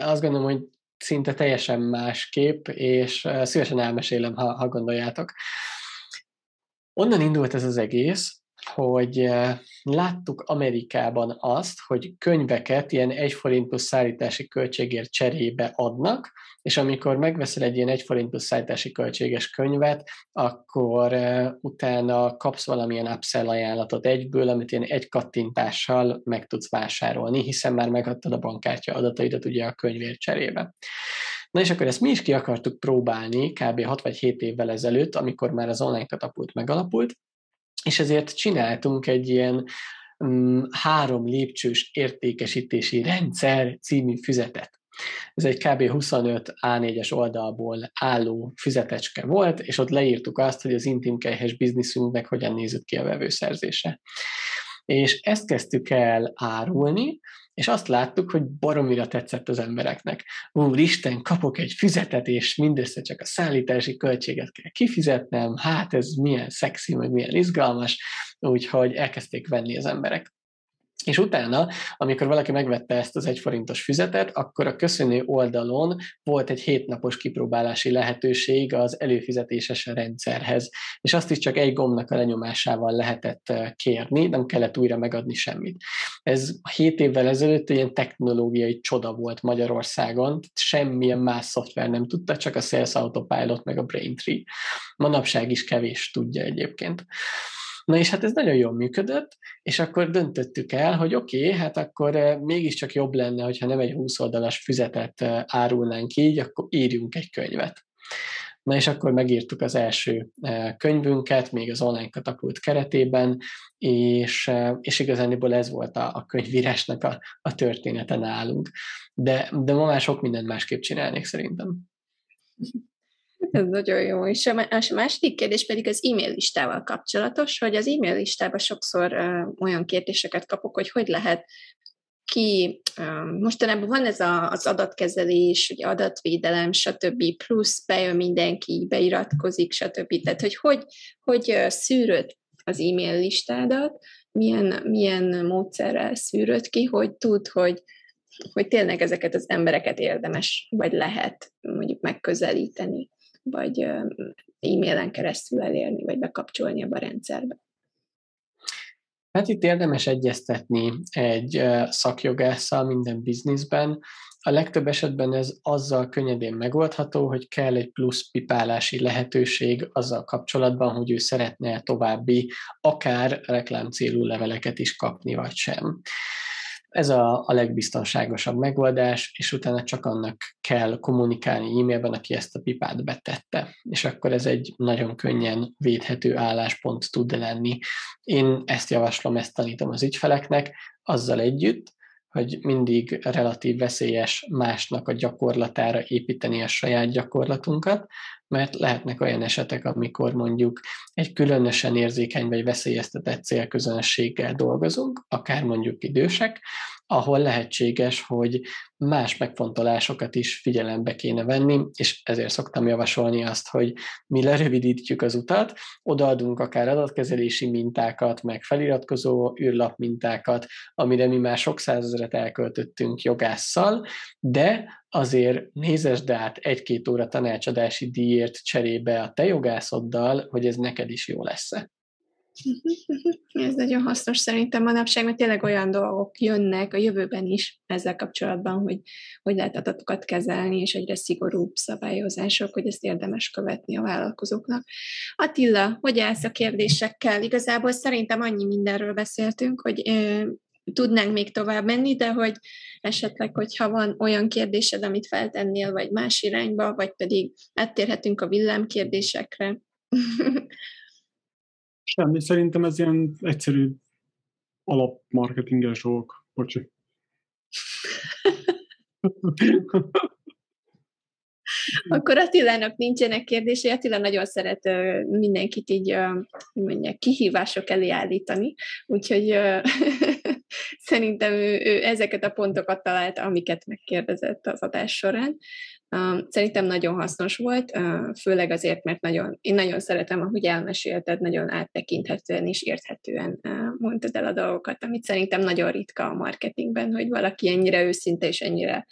Azt gondolom, hogy szinte teljesen más kép, és szívesen elmesélem, ha, ha gondoljátok. Onnan indult ez az egész, hogy láttuk Amerikában azt, hogy könyveket ilyen egy forintos szállítási költségért cserébe adnak, és amikor megveszel egy ilyen egy forintos szállítási költséges könyvet, akkor utána kapsz valamilyen upsell ajánlatot egyből, amit ilyen egy kattintással meg tudsz vásárolni, hiszen már megadtad a bankkártya adataidat ugye a könyvért cserébe. Na és akkor ezt mi is ki akartuk próbálni kb. 6 vagy 7 évvel ezelőtt, amikor már az online katapult megalapult, és ezért csináltunk egy ilyen um, három lépcsős értékesítési rendszer című füzetet. Ez egy kb. 25 A4-es oldalból álló füzetecske volt, és ott leírtuk azt, hogy az intim kejhes bizniszünknek hogyan nézett ki a vevőszerzése. És ezt kezdtük el árulni, és azt láttuk, hogy baromira tetszett az embereknek. Úristen, kapok egy füzetet, és mindössze csak a szállítási költséget kell kifizetnem, hát ez milyen szexi, meg milyen izgalmas, úgyhogy elkezdték venni az emberek. És utána, amikor valaki megvette ezt az egyforintos füzetet, akkor a köszönő oldalon volt egy hétnapos kipróbálási lehetőség az előfizetéses rendszerhez, és azt is csak egy gombnak a lenyomásával lehetett eh, kérni, nem kellett újra megadni semmit. Ez hét évvel ezelőtt ilyen technológiai csoda volt Magyarországon, semmilyen más szoftver nem tudta, csak a Sales Autopilot meg a Braintree. Manapság is kevés tudja egyébként. Na és hát ez nagyon jól működött, és akkor döntöttük el, hogy oké, okay, hát akkor eh, mégiscsak jobb lenne, hogyha nem egy 20 oldalas füzetet eh, árulnánk így, akkor írjunk egy könyvet. Na és akkor megírtuk az első eh, könyvünket, még az online katapult keretében, és, és igazániból ez volt a, a könyvírásnak a, a története nálunk. De, de ma már sok mindent másképp csinálnék szerintem. Ez nagyon jó. És a második kérdés pedig az e-mail listával kapcsolatos, hogy az e-mail listában sokszor olyan kérdéseket kapok, hogy hogy lehet ki, mostanában van ez az adatkezelés, ugye adatvédelem, stb., plusz bejön mindenki, beiratkozik, stb. Tehát, hogy hogy, hogy szűröd az e-mail listádat, milyen, milyen módszerrel szűröd ki, hogy tud, hogy, hogy tényleg ezeket az embereket érdemes, vagy lehet mondjuk megközelíteni vagy e-mailen keresztül elérni, vagy bekapcsolni a rendszerbe. Hát itt érdemes egyeztetni egy szakjogásszal minden bizniszben. A legtöbb esetben ez azzal könnyedén megoldható, hogy kell egy plusz pipálási lehetőség azzal kapcsolatban, hogy ő szeretne további akár reklámcélú leveleket is kapni, vagy sem. Ez a, a legbiztonságosabb megoldás, és utána csak annak kell kommunikálni e-mailben, aki ezt a pipát betette. És akkor ez egy nagyon könnyen védhető álláspont tud lenni. Én ezt javaslom, ezt tanítom az ügyfeleknek, azzal együtt, hogy mindig relatív veszélyes másnak a gyakorlatára építeni a saját gyakorlatunkat, mert lehetnek olyan esetek, amikor mondjuk egy különösen érzékeny vagy veszélyeztetett célközönséggel dolgozunk, akár mondjuk idősek, ahol lehetséges, hogy más megfontolásokat is figyelembe kéne venni, és ezért szoktam javasolni azt, hogy mi lerövidítjük az utat, odaadunk akár adatkezelési mintákat, meg feliratkozó űrlap mintákat, amire mi már sok százezeret elköltöttünk jogásszal, de azért nézesd át egy-két óra tanácsadási díjért cserébe a te jogászoddal, hogy ez neked is jó lesz-e. Ez nagyon hasznos szerintem manapság, mert tényleg olyan dolgok jönnek a jövőben is ezzel kapcsolatban, hogy hogy lehet adatokat kezelni, és egyre szigorúbb szabályozások, hogy ezt érdemes követni a vállalkozóknak. Attila, hogy állsz a kérdésekkel? Igazából szerintem annyi mindenről beszéltünk, hogy tudnánk még tovább menni, de hogy esetleg, hogyha van olyan kérdésed, amit feltennél, vagy más irányba, vagy pedig áttérhetünk a villámkérdésekre. Semmi, szerintem ez ilyen egyszerű alapmarketinges dolgok. Bocsi. Akkor Attilának nincsenek kérdései. Attila nagyon szeret mindenkit így uh, mondják, kihívások elé állítani, úgyhogy szerintem ő, ő ezeket a pontokat találta, amiket megkérdezett az adás során. Szerintem nagyon hasznos volt, főleg azért, mert nagyon, én nagyon szeretem, ahogy elmesélted, nagyon áttekinthetően és érthetően mondtad el a dolgokat, amit szerintem nagyon ritka a marketingben, hogy valaki ennyire őszinte és ennyire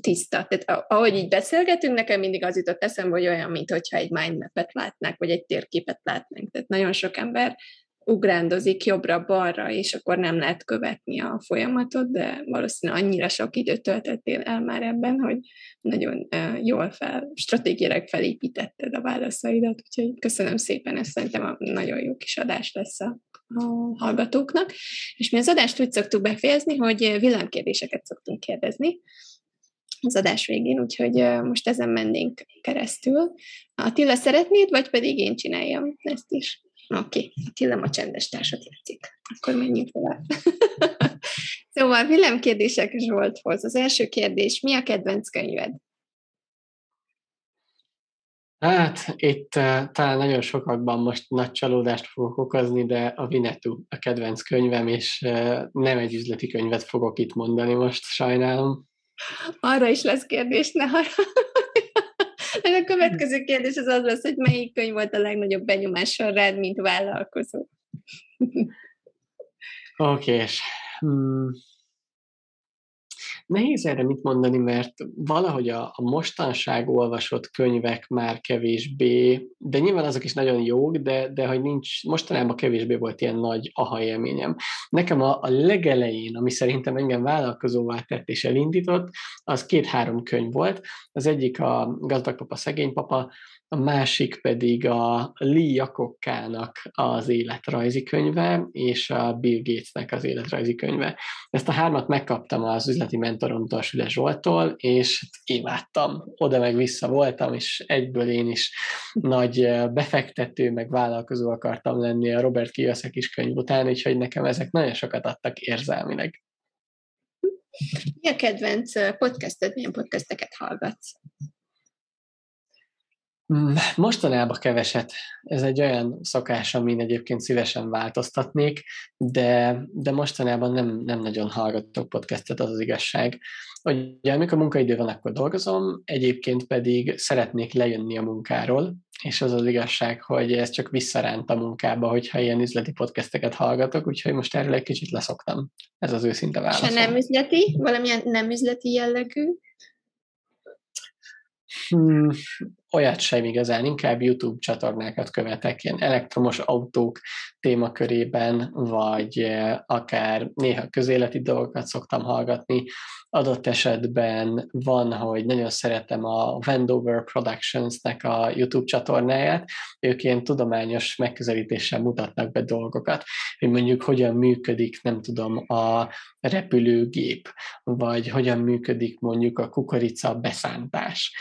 tiszta. Tehát ahogy így beszélgetünk, nekem mindig az jutott eszembe, hogy olyan, mintha egy mindmap-et látnák, vagy egy térképet látnánk. Tehát nagyon sok ember ugrándozik jobbra-balra, és akkor nem lehet követni a folyamatot, de valószínűleg annyira sok időt töltöttél el már ebben, hogy nagyon jól fel, stratégiailag felépítetted a válaszaidat, úgyhogy köszönöm szépen, ez szerintem nagyon jó kis adás lesz a, a hallgatóknak. És mi az adást úgy szoktuk befejezni, hogy villámkérdéseket szoktunk kérdezni, az adás végén, úgyhogy most ezen mennénk keresztül. Attila, szeretnéd, vagy pedig én csináljam ezt is? Oké, okay. Attila a csendes társat játszik. Akkor menjünk tovább. szóval villámkérdések Zsolthoz. Az első kérdés, mi a kedvenc könyved? Hát itt uh, talán nagyon sokakban most nagy csalódást fogok okozni, de a Vinetú a kedvenc könyvem, és uh, nem egy üzleti könyvet fogok itt mondani most, sajnálom. Arra is lesz kérdés, ne következő kérdés az az lesz, hogy melyik könyv volt a legnagyobb benyomás rád, mint vállalkozó? Oké, és hmm, Nehéz erre mit mondani, mert valahogy a, a mostanság olvasott könyvek már kevésbé, de nyilván azok is nagyon jók, de, de hogy nincs, mostanában kevésbé volt ilyen nagy aha élményem. Nekem a, a legelején, ami szerintem engem vállalkozóvá tett és elindított, az két-három könyv volt. Az egyik a Gazdag Papa, Szegény Papa, a másik pedig a Lee Jakokkának az életrajzi könyve, és a Bill Gatesnek az életrajzi könyve. Ezt a hármat megkaptam az üzleti mentoromtól, Süle Zsoltól, és imádtam. Oda meg vissza voltam, és egyből én is nagy befektető, meg vállalkozó akartam lenni a Robert Kiyosaki könyv után, úgyhogy nekem ezek nagyon sokat adtak érzelmileg. Mi a kedvenc podcasted, milyen podcasteket hallgatsz? Mm, mostanában keveset. Ez egy olyan szokás, amin egyébként szívesen változtatnék, de, de mostanában nem, nem nagyon hallgatok podcastet, az az igazság. Ugye amikor munkaidő van, akkor dolgozom, egyébként pedig szeretnék lejönni a munkáról, és az az igazság, hogy ez csak visszaránt a munkába, hogyha ilyen üzleti podcasteket hallgatok, úgyhogy most erről egy kicsit leszoktam. Ez az őszinte válasz. És nem üzleti? Valamilyen nem üzleti jellegű? Hmm, olyat sem igazán, inkább YouTube csatornákat követek, ilyen elektromos autók témakörében, vagy eh, akár néha közéleti dolgokat szoktam hallgatni. Adott esetben van, hogy nagyon szeretem a Vendover Productions-nek a YouTube csatornáját, ők ilyen tudományos megközelítéssel mutatnak be dolgokat, hogy mondjuk hogyan működik, nem tudom, a repülőgép, vagy hogyan működik mondjuk a kukorica beszántás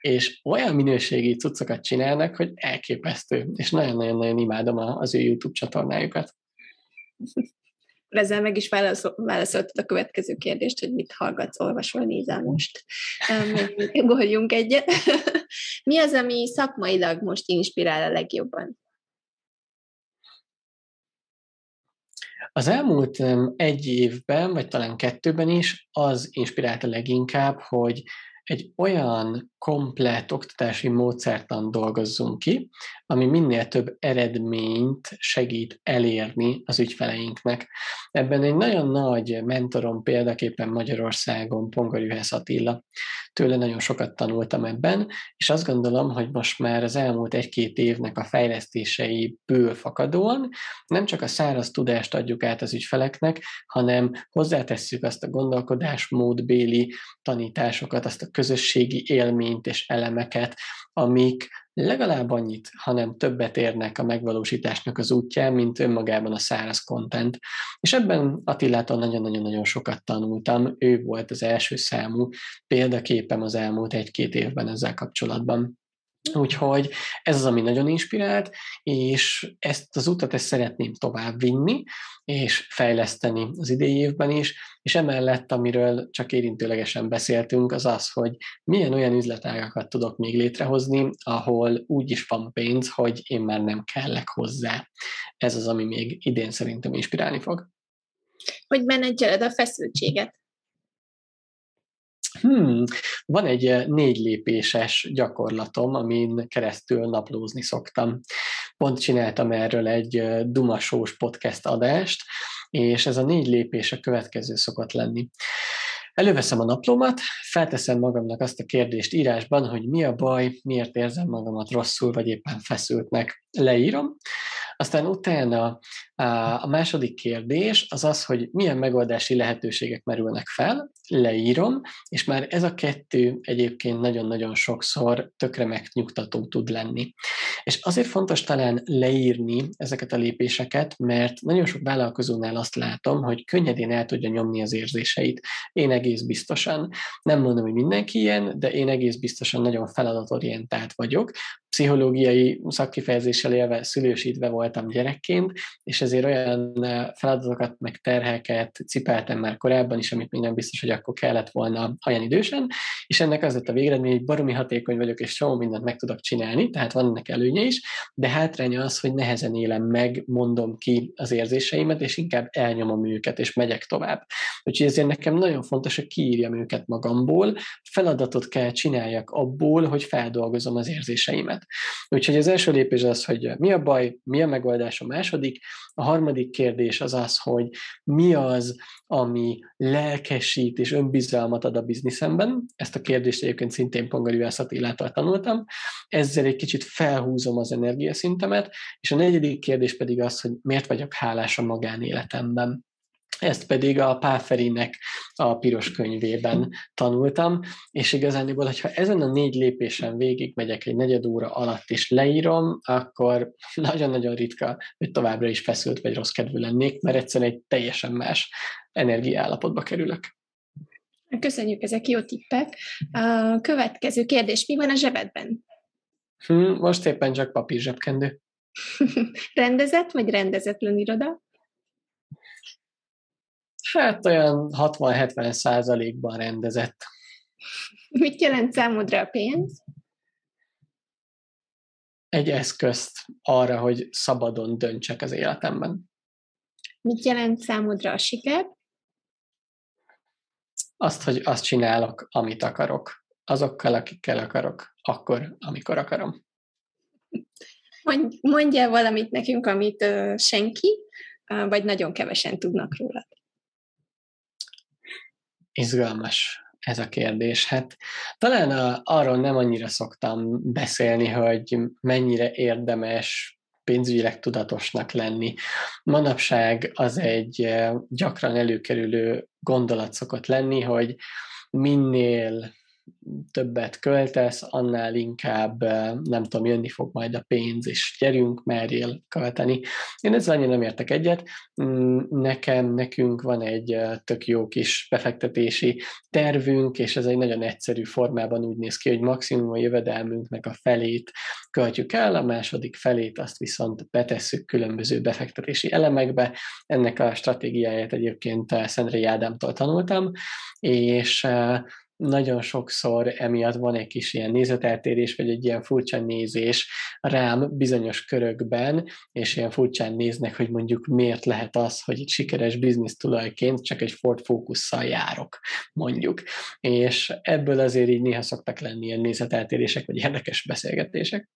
és olyan minőségi cuccokat csinálnak, hogy elképesztő, és nagyon-nagyon-nagyon imádom az ő YouTube csatornájukat. Ezzel meg is válaszoltad a következő kérdést, hogy mit hallgatsz, olvasol, nézel most. Ugorjunk egyet. Mi az, ami szakmailag most inspirál a legjobban? Az elmúlt egy évben, vagy talán kettőben is az inspirálta leginkább, hogy egy olyan komplett oktatási módszertan dolgozzunk ki, ami minél több eredményt segít elérni az ügyfeleinknek. Ebben egy nagyon nagy mentorom példaképpen Magyarországon Pongor Juhász Attila. Tőle nagyon sokat tanultam ebben, és azt gondolom, hogy most már az elmúlt egy-két évnek a fejlesztéseiből fakadóan nem csak a száraz tudást adjuk át az ügyfeleknek, hanem hozzátesszük azt a gondolkodásmódbéli tanításokat, azt a közösségi élményt és elemeket, amik legalább annyit, hanem többet érnek a megvalósításnak az útján, mint önmagában a száraz content. És ebben Attilától nagyon-nagyon-nagyon sokat tanultam. Ő volt az első számú példaképem az elmúlt egy-két évben ezzel kapcsolatban. Úgyhogy ez az, ami nagyon inspirált, és ezt az utat ezt szeretném tovább vinni, és fejleszteni az idei évben is, és emellett, amiről csak érintőlegesen beszéltünk, az az, hogy milyen olyan üzletágakat tudok még létrehozni, ahol úgy is van pénz, hogy én már nem kellek hozzá. Ez az, ami még idén szerintem inspirálni fog. Hogy menedzseled a feszültséget? Hmm, van egy eh, négy lépéses gyakorlatom, amin keresztül naplózni szoktam. Pont csináltam erről egy eh, dumasós podcast adást, és ez a négy lépés a következő szokott lenni. Előveszem a naplómat, felteszem magamnak azt a kérdést írásban, hogy mi a baj, miért érzem magamat rosszul, vagy éppen feszültnek. Leírom, aztán utána a második kérdés az az, hogy milyen megoldási lehetőségek merülnek fel, leírom, és már ez a kettő egyébként nagyon-nagyon sokszor tökre megnyugtató tud lenni. És azért fontos talán leírni ezeket a lépéseket, mert nagyon sok vállalkozónál azt látom, hogy könnyedén el tudja nyomni az érzéseit. Én egész biztosan, nem mondom, hogy mindenki ilyen, de én egész biztosan nagyon feladatorientált vagyok, pszichológiai szakkifejezéssel élve szülősítve voltam gyerekként, és ezért olyan feladatokat, meg terheket cipeltem már korábban is, amit még nem biztos, hogy akkor kellett volna olyan idősen, és ennek az lett a végeredmény, hogy baromi hatékony vagyok, és csomó mindent meg tudok csinálni, tehát van ennek előnye is, de hátránya az, hogy nehezen élem meg, mondom ki az érzéseimet, és inkább elnyomom őket, és megyek tovább. Úgyhogy ezért nekem nagyon fontos, hogy kiírjam őket magamból, feladatot kell csináljak abból, hogy feldolgozom az érzéseimet. Úgyhogy az első lépés az, hogy mi a baj, mi a megoldás, a második, A harmadik kérdés az az, hogy mi az, ami lelkesít és önbizalmat ad a bizniszemben. Ezt a kérdést egyébként szintén Pongarűász Attilától tanultam. Ezzel egy kicsit felhúzom az energiaszintemet, és a negyedik kérdés pedig az, hogy miért vagyok hálás a magánéletemben. Ezt pedig a Páferinek a piros könyvében tanultam, és igazániból, hogyha ezen a négy lépésen végig megyek egy negyed óra alatt is leírom, akkor nagyon-nagyon ritka, hogy továbbra is feszült vagy rossz kedvű lennék, mert egyszerűen egy teljesen más energiállapotba kerülök. Köszönjük, ezek jó tippek. A következő kérdés, mi van a zsebedben? Hm, most éppen csak papír zsebkendő. Rendezett vagy rendezetlen iroda? Hát olyan 60-70 százalékban rendezett. Mit jelent számodra a pénz? Egy eszközt arra, hogy szabadon döntsek az életemben. Mit jelent számodra a siker? Azt, hogy azt csinálok, amit akarok. Azokkal, akikkel akarok. Akkor, amikor akarom. Mondja valamit nekünk, amit uh, senki, uh, vagy nagyon kevesen tudnak róla. Izgalmas ez a kérdés. Hát talán a, arról nem annyira szoktam beszélni, hogy mennyire érdemes pénzügyileg tudatosnak lenni. Manapság az egy eh, gyakran előkerülő gondolat szokott lenni, hogy minél többet költesz, annál inkább nem tudom, jönni fog majd a pénz, és gyerünk, merjél költeni. Én ezzel annyira nem értek egyet. Mm, nekem, nekünk van egy tök jó kis befektetési tervünk, és ez egy nagyon egyszerű formában úgy néz ki, hogy maximum a jövedelmünknek a felét költjük el, a második felét azt viszont betesszük különböző befektetési elemekbe. Ennek a stratégiáját egyébként Szendrei Ádámtól tanultam, és nagyon sokszor emiatt van egy kis ilyen nézeteltérés, vagy egy ilyen furcsa nézés rám bizonyos körökben, és ilyen furcsán néznek, hogy mondjuk miért lehet az, hogy egy sikeres biznisz tulajként csak egy Ford Focus-szal járok, mondjuk. És ebből azért így néha szoktak lenni ilyen nézeteltérések, vagy érdekes beszélgetések.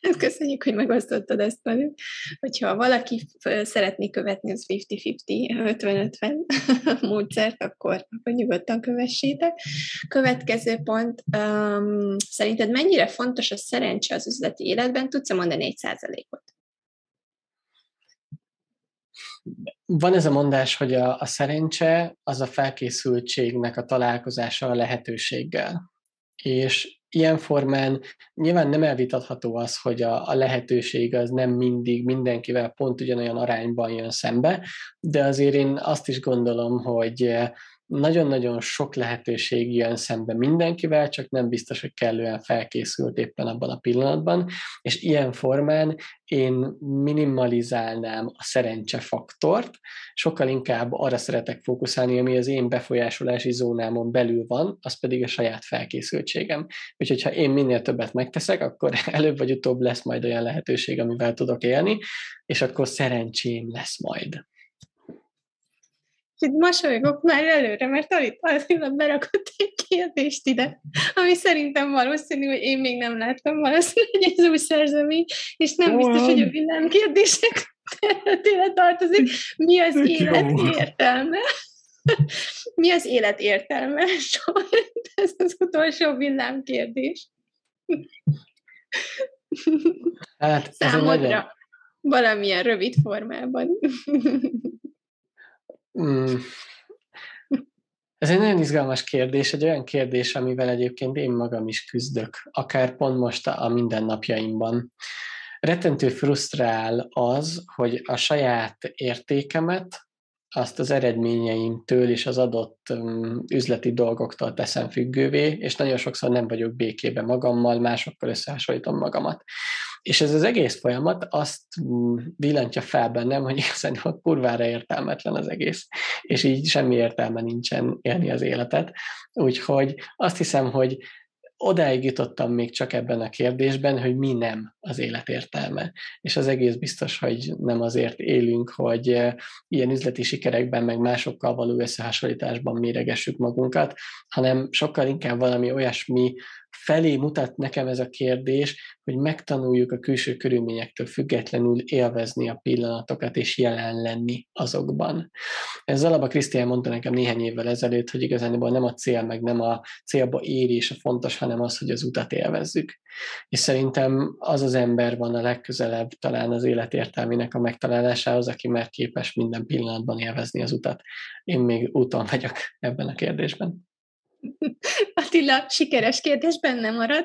Hát köszönjük, hogy megosztottad ezt velünk. Hogyha valaki szeretné követni az 50-50, 50-50 módszert, akkor, akkor nyugodtan kövessétek. Következő pont, um, szerinted mennyire fontos a szerencse az üzleti életben? Tudsz-e mondani egy százalékot? Van ez a mondás, hogy a, a szerencse az a felkészültségnek a találkozása a lehetőséggel. És ilyen formán nyilván nem elvitatható az, hogy a, a lehetőség az nem mindig mindenkivel pont ugyanolyan arányban jön szembe, de azért én azt is gondolom, hogy nagyon-nagyon sok lehetőség jön szembe mindenkivel, csak nem biztos, hogy kellően felkészült éppen abban a pillanatban, és ilyen formán én minimalizálnám a szerencsefaktort, sokkal inkább arra szeretek fókuszálni, ami az én befolyásolási zónámon belül van, az pedig a saját felkészültségem. Úgyhogy ha én minél többet megteszek, akkor előbb vagy utóbb lesz majd olyan lehetőség, amivel tudok élni, és akkor szerencsém lesz majd itt mosolygok már előre, mert Alit Attila berakott egy kérdést ide, ami szerintem valószínű, hogy én még nem láttam valószínű, hogy ez új szerzemény, és nem biztos, hogy a villám kérdések területére tartozik. Mi az élet értelme? Mi az élet értelme? Ez az utolsó villám kérdés. Hát, Számodra valamilyen rövid formában. Mm. Ez egy nagyon izgalmas kérdés, egy olyan kérdés, amivel egyébként én magam is küzdök, akár pont most a mindennapjaimban. Rettentő frusztrál az, hogy a saját értékemet azt az eredményeimtől és az adott um, üzleti dolgoktól teszem függővé, és nagyon sokszor nem vagyok békében magammal, másokkal összehasonlítom magamat. És ez az egész folyamat azt villantja fel bennem, hogy igazán kurvára értelmetlen az egész, és így semmi értelme nincsen élni az életet. Úgyhogy azt hiszem, hogy odáig jutottam még csak ebben a kérdésben, hogy mi nem az élet értelme. És az egész biztos, hogy nem azért élünk, hogy eh, ilyen üzleti sikerekben, meg másokkal való összehasonlításban méregessük magunkat, hanem sokkal inkább valami olyasmi felé mutat nekem ez a kérdés, hogy megtanuljuk a külső körülményektől függetlenül élvezni a pillanatokat és jelen lenni azokban. Ez alapban Krisztián mondta nekem néhány évvel ezelőtt, hogy igazából nem a cél, meg nem a célba érés a fontos, hanem az, hogy az utat élvezzük. És szerintem az az ember van a legközelebb talán az életértelmének a megtalálásához, aki már képes minden pillanatban élvezni az utat. Én még úton vagyok ebben a kérdésben. Attila, sikeres kérdés benne marad.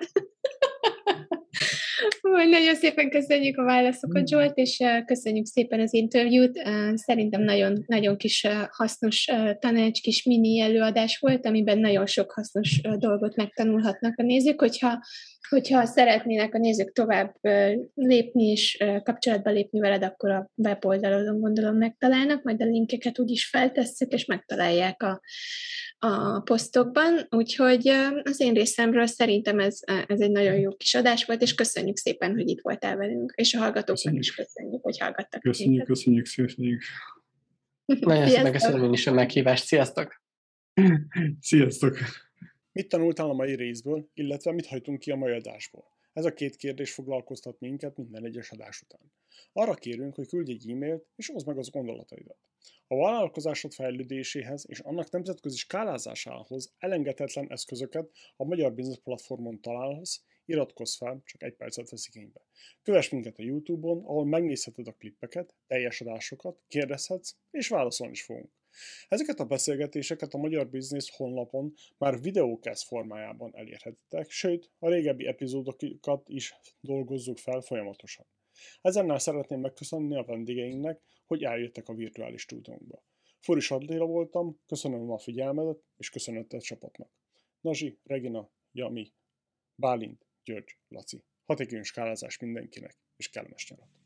Nagyon szépen köszönjük a válaszokat, mm. Zsolt, és köszönjük szépen az interjút. Szerintem nagyon, nagyon kis hasznos tanács, kis mini előadás volt, amiben nagyon sok hasznos dolgot megtanulhatnak a nézők, hogyha hogyha szeretnének a nézők tovább lépni és kapcsolatba lépni veled, akkor a weboldalon gondolom megtalálnak, majd a linkeket úgyis feltesszük, és megtalálják a, a posztokban. Úgyhogy az én részemről szerintem ez, ez egy nagyon jó kis adás volt, és köszönjük szépen, hogy itt voltál velünk, és a hallgatóknak is köszönjük, hogy hallgattak. Köszönjük, minket. köszönjük, köszönjük. Nagyon szépen köszönöm én is a meghívást. Sziasztok! Sziasztok! Mit tanultál a mai részből, illetve mit hajtunk ki a mai adásból? Ez a két kérdés foglalkoztat minket minden egyes adás után. Arra kérünk, hogy küldj egy e-mailt, és hozd meg az gondolataidat. A vállalkozásod fejlődéséhez és annak nemzetközi skálázásához elengedhetetlen eszközöket a Magyar Business Platformon találhatsz, iratkozz fel, csak egy percet vesz igénybe. Kövess minket a Youtube-on, ahol megnézheted a klippeket, teljes adásokat, kérdezhetsz, és válaszolni is fogunk. Ezeket a beszélgetéseket a Magyar Business honlapon már videókesz formájában elérhetitek, sőt, a régebbi epizódokat is dolgozzuk fel folyamatosan. Ezennel szeretném megköszönni a vendégeinknek, hogy eljöttek a virtuális stúdiónkba. Furis Adléla voltam, köszönöm a figyelmedet, és köszönöm a csapatnak. Nazsi, Regina, Jami, Bálint, György, Laci. Hatékony skálázás mindenkinek, és kellemes nyarat!